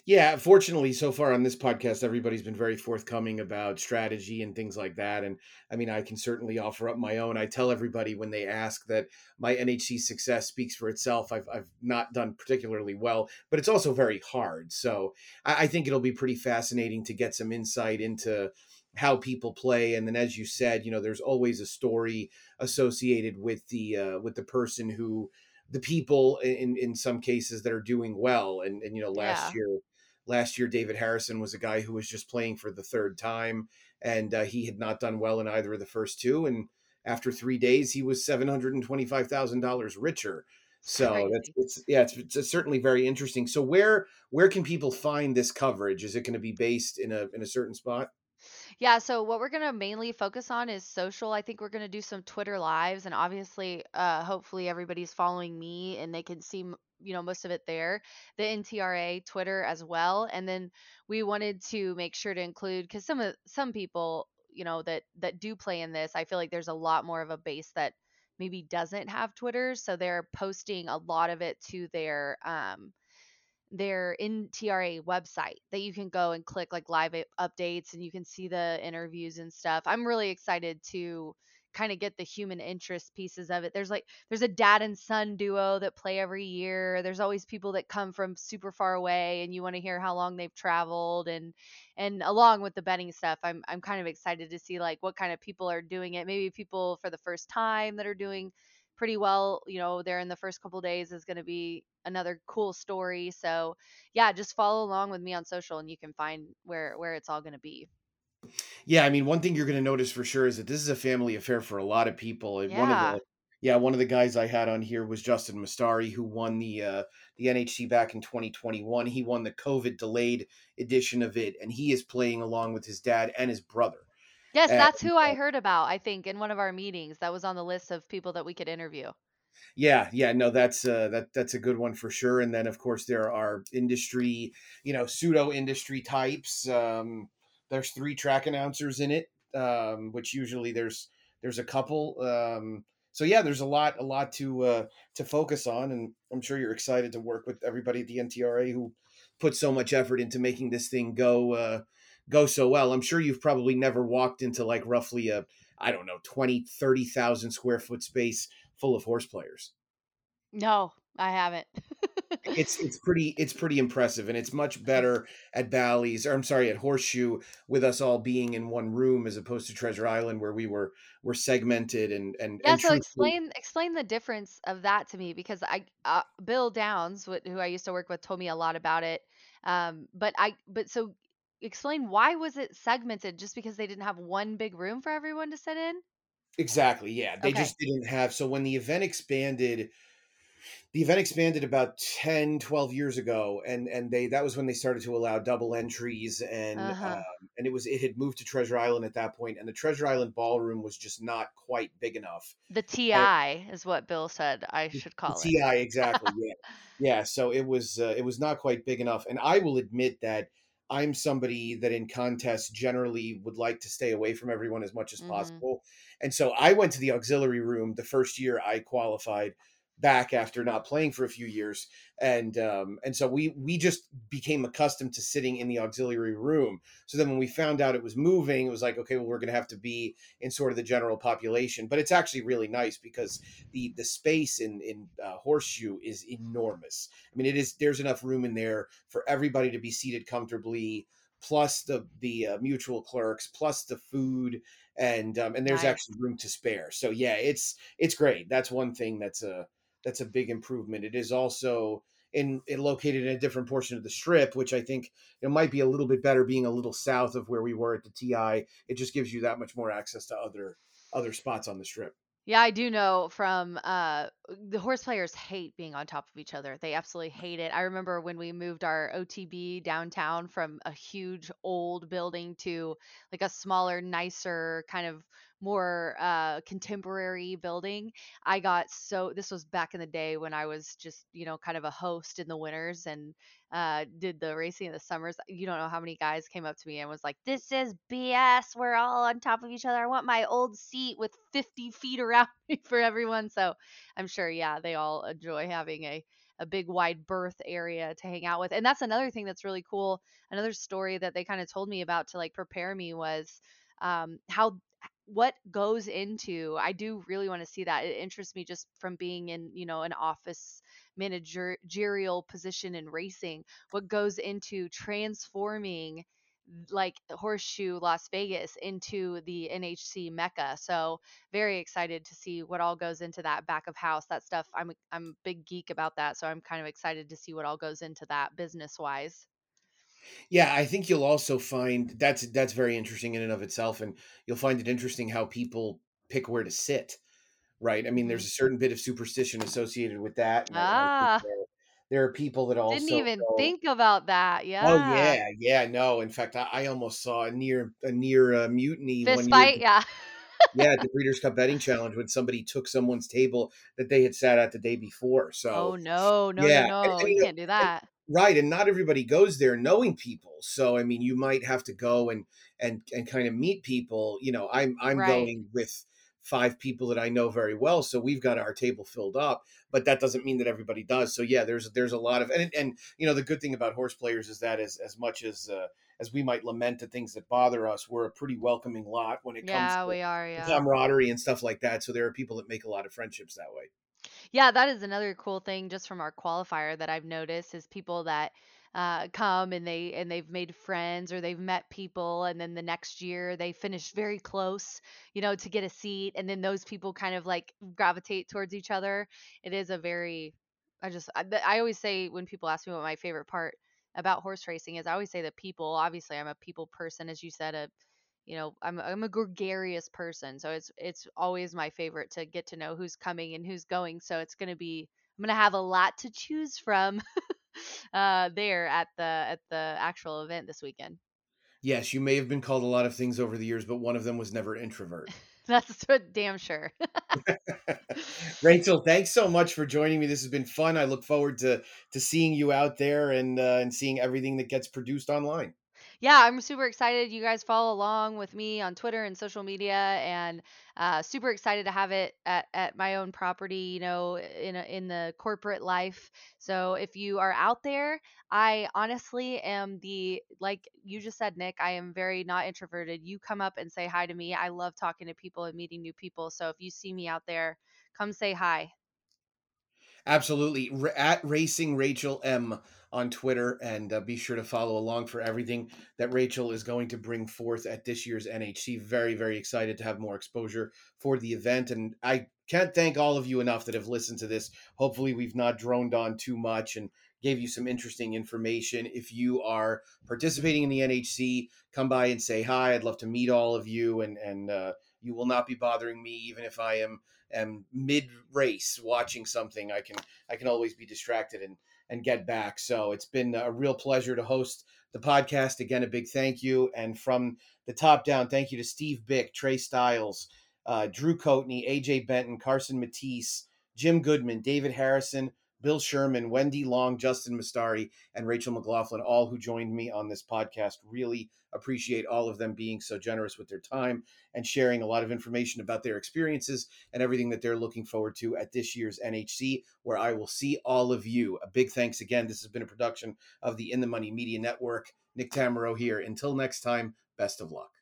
Yeah, fortunately, so far on this podcast, everybody's been very forthcoming about strategy and things like that. And I mean, I can certainly offer up my own. I tell everybody when they ask that my NHC success speaks for itself. I've, I've not done particularly well, but it's also very hard. So I, I think it'll be pretty fascinating to get some insight into how people play and then as you said you know there's always a story associated with the uh, with the person who the people in in some cases that are doing well. And and you know, last Yeah. year, last year David Harrison was a guy who was just playing for the third time, and uh, he had not done well in either of the first two. And after three days, he was seven hundred and twenty five thousand dollars richer. So that's it's yeah, it's, it's certainly very interesting. So where where can people find this coverage? Is it going to be based in a in a certain spot? Yeah, so what we're going to mainly focus on is social. I think we're going to do some Twitter lives and obviously uh hopefully everybody's following me and they can see m- you know most of it there. The NTRA Twitter as well. And then we wanted to make sure to include cuz some of some people, you know, that that do play in this, I feel like there's a lot more of a base that maybe doesn't have Twitter, so they're posting a lot of it to their um their NTRA website that you can go and click like live updates and you can see the interviews and stuff. I'm really excited to kind of get the human interest pieces of it. There's like there's a dad and son duo that play every year. There's always people that come from super far away and you want to hear how long they've traveled and and along with the betting stuff, I'm I'm kind of excited to see like what kind of people are doing it. Maybe people for the first time that are doing pretty well, you know, there in the first couple days is going to be another cool story. So, yeah, just follow along with me on social and you can find where where it's all going to be. Yeah, I mean, one thing you're going to notice for sure is that this is a family affair for a lot of people. And one of Yeah. the yeah, one of the guys I had on here was Justin Mastari, who won the uh, the NHC back in 2021. He won the COVID delayed edition of it, and he is playing along with his dad and his brother. Yes, And that's who I heard about, I think, in one of our meetings. That was on the list of people that we could interview. yeah, yeah, no, that's uh, that that's a good one for sure. And then of course there are industry, you know, pseudo industry types. Um, there's three track announcers in it, um, which usually there's there's a couple. Um, so yeah, there's a lot a lot to uh, to focus on, and I'm sure you're excited to work with everybody at the NTRA who put so much effort into making this thing go uh, go so well. I'm sure you've probably never walked into like roughly a I don't know 20 30,000 square foot space full of horse players No, I haven't. it's it's pretty it's pretty impressive and it's much better at Bally's or I'm sorry at Horseshoe with us all being in one room as opposed to Treasure Island where we were were segmented and and Yeah, and so explain explain the difference of that to me because I uh, Bill Downs, who I used to work with, told me a lot about it. Um, but I but so explain why was it segmented? Just because they didn't have one big room for everyone to sit in? exactly yeah they Okay. just didn't have so when the event expanded the event expanded about 10 12 years ago and and they that was when they started to allow double entries and Uh huh. um, and it was it had moved to Treasure Island at that point and the Treasure Island ballroom was just not quite big enough The and TI is what Bill said I should call it. TI exactly yeah yeah so it was uh, it was not quite big enough and I will admit that I'm somebody that in contests generally would like to stay away from everyone as much as hmm possible and so I went to the auxiliary room the first year I qualified back after not playing for a few years and um, and so we we just became accustomed to sitting in the auxiliary room. So then when we found out it was moving it was like okay well we're going to have to be in sort of the general population. But it's actually really nice because the the space in in uh, horseshoe is enormous. I mean it is there's enough room in there for everybody to be seated comfortably plus the the uh, mutuel clerks plus the food and um, and there's Nice. actually room to spare. So yeah it's it's great. That's one thing that's a that's a big improvement. It is also in, it located in a different portion of the strip, which I think it might be a little bit better being a little south of where we were at the TI. It just gives you that much more access to other other spots on the strip. Yeah, I do know from uh the horse players hate being on top of each other. They absolutely hate it. I remember when we moved our OTB downtown from a huge old building to like a smaller, nicer, kind of more uh contemporary building. I got so this was back in the day when I was just, you know, kind of a host in the winters and uh did the racing in the summers. You don't know how many guys came up to me and was like, "This is BS. We're all on top of each other. I want my old seat with 50 feet around for everyone." So, I'm sure yeah, they all enjoy having a a big wide berth area to hang out with. And that's another thing that's really cool. Another story that they kind of told me about to like prepare me was um how what goes into I do really want to see that. It interests me just from being in, you know, an office managerial position in racing, what goes into transforming like horseshoe Las Vegas into the NHC mecca. So very excited to see what all goes into that back of house. That stuff I'm a, I'm a big geek about that, so I'm kind of excited to see what all goes into that business wise. Yeah, I think you'll also find that's that's very interesting in and of itself, and you'll find it interesting how people pick where to sit. Right? I mean, there's a certain bit of superstition associated with that, and I, I Ah, there, are people that also didn't even go. think about that. Yeah. Oh Yeah. yeah, no. In fact, I, I almost saw a near a near uh, mutiny Fist one year. yeah. Yeah, the Breeders' Cup betting challenge when somebody took someone's table that they had sat at the day before. So Oh no, no, no, yeah, and, no. and, You you can't do and, that. right, and not everybody goes there knowing people. So I mean, you might have to go and and and kind of meet people. You know, I'm I'm Right. going with five people that I know very well, so we've got our table filled up. But that doesn't mean that everybody does. So yeah, there's there's a lot of and and you know the good thing about horse players is that as as much as uh, as we might lament the things that bother us, we're a pretty welcoming lot when it comes Yeah, to we are, yeah. camaraderie and stuff like that. So there are people that make a lot of friendships that way. Yeah, that is another cool thing just from our qualifier that I've noticed is people that uh, come and they and they've made friends or they've met people and then the next year they finish very close, you know, to get a seat and then those people kind of like gravitate towards each other. It is a very I just I, I always say when people ask me what my favorite part about horse racing is, I always say the people. Obviously, I'm a people person, as you said. A you know, I'm I'm a gregarious person, so it's it's always my favorite to get to know who's coming and who's going. So it's gonna be I'm gonna have a lot to choose from uh, there at the at the actual event this weekend. Yes, you may have been called a lot of things over the years, but one of them was never introvert. That's damn sure. Rachel, thanks so much for joining me. This has been fun. I look forward to to seeing you out there and uh, and seeing everything that gets produced online. Yeah, I'm super excited. You guys follow along with me on Twitter and social media, and uh, super excited to have it at, at my own property. You know, in a, in the corporate life. So if you are out there, I honestly am the like you just said, Nick. I am very not introverted. You come up and say hi to me. I love talking to people and meeting new people. So if you see me out there, come say hi. Absolutely. R- at Racing Rachel M on Twitter, and uh, be sure to follow along for everything that Rachel is going to bring forth at this year's NHC. Very, very excited to have more exposure for the event. And I can't thank all of you enough that have listened to this. Hopefully, we've not droned on too much and gave you some interesting information. If you are participating in the NHC, come by and say hi. I'd love to meet all of you, and and uh, you will not be bothering me, even if I am am mid race watching something. I can I can always be distracted and and get back. So it's been a real pleasure to host the podcast. Again, a big thank you. And from the top down, thank you to Steve Byk, Trey Styles, uh, Drew Coatney, AJ Benton, Carson Matties, Jim Goodman, David Harrison, Bill Sherman, Wendy Long, Justin Mastari, and Rachel McLaughlin, all who joined me on this podcast. Really appreciate all of them being so generous with their time and sharing a lot of information about their experiences and everything that they're looking forward to at this year's NHC, where I will see all of you. A big thanks again. This has been a production of the In the Money Media Network. Nick Tamero here. Until next time, best of luck.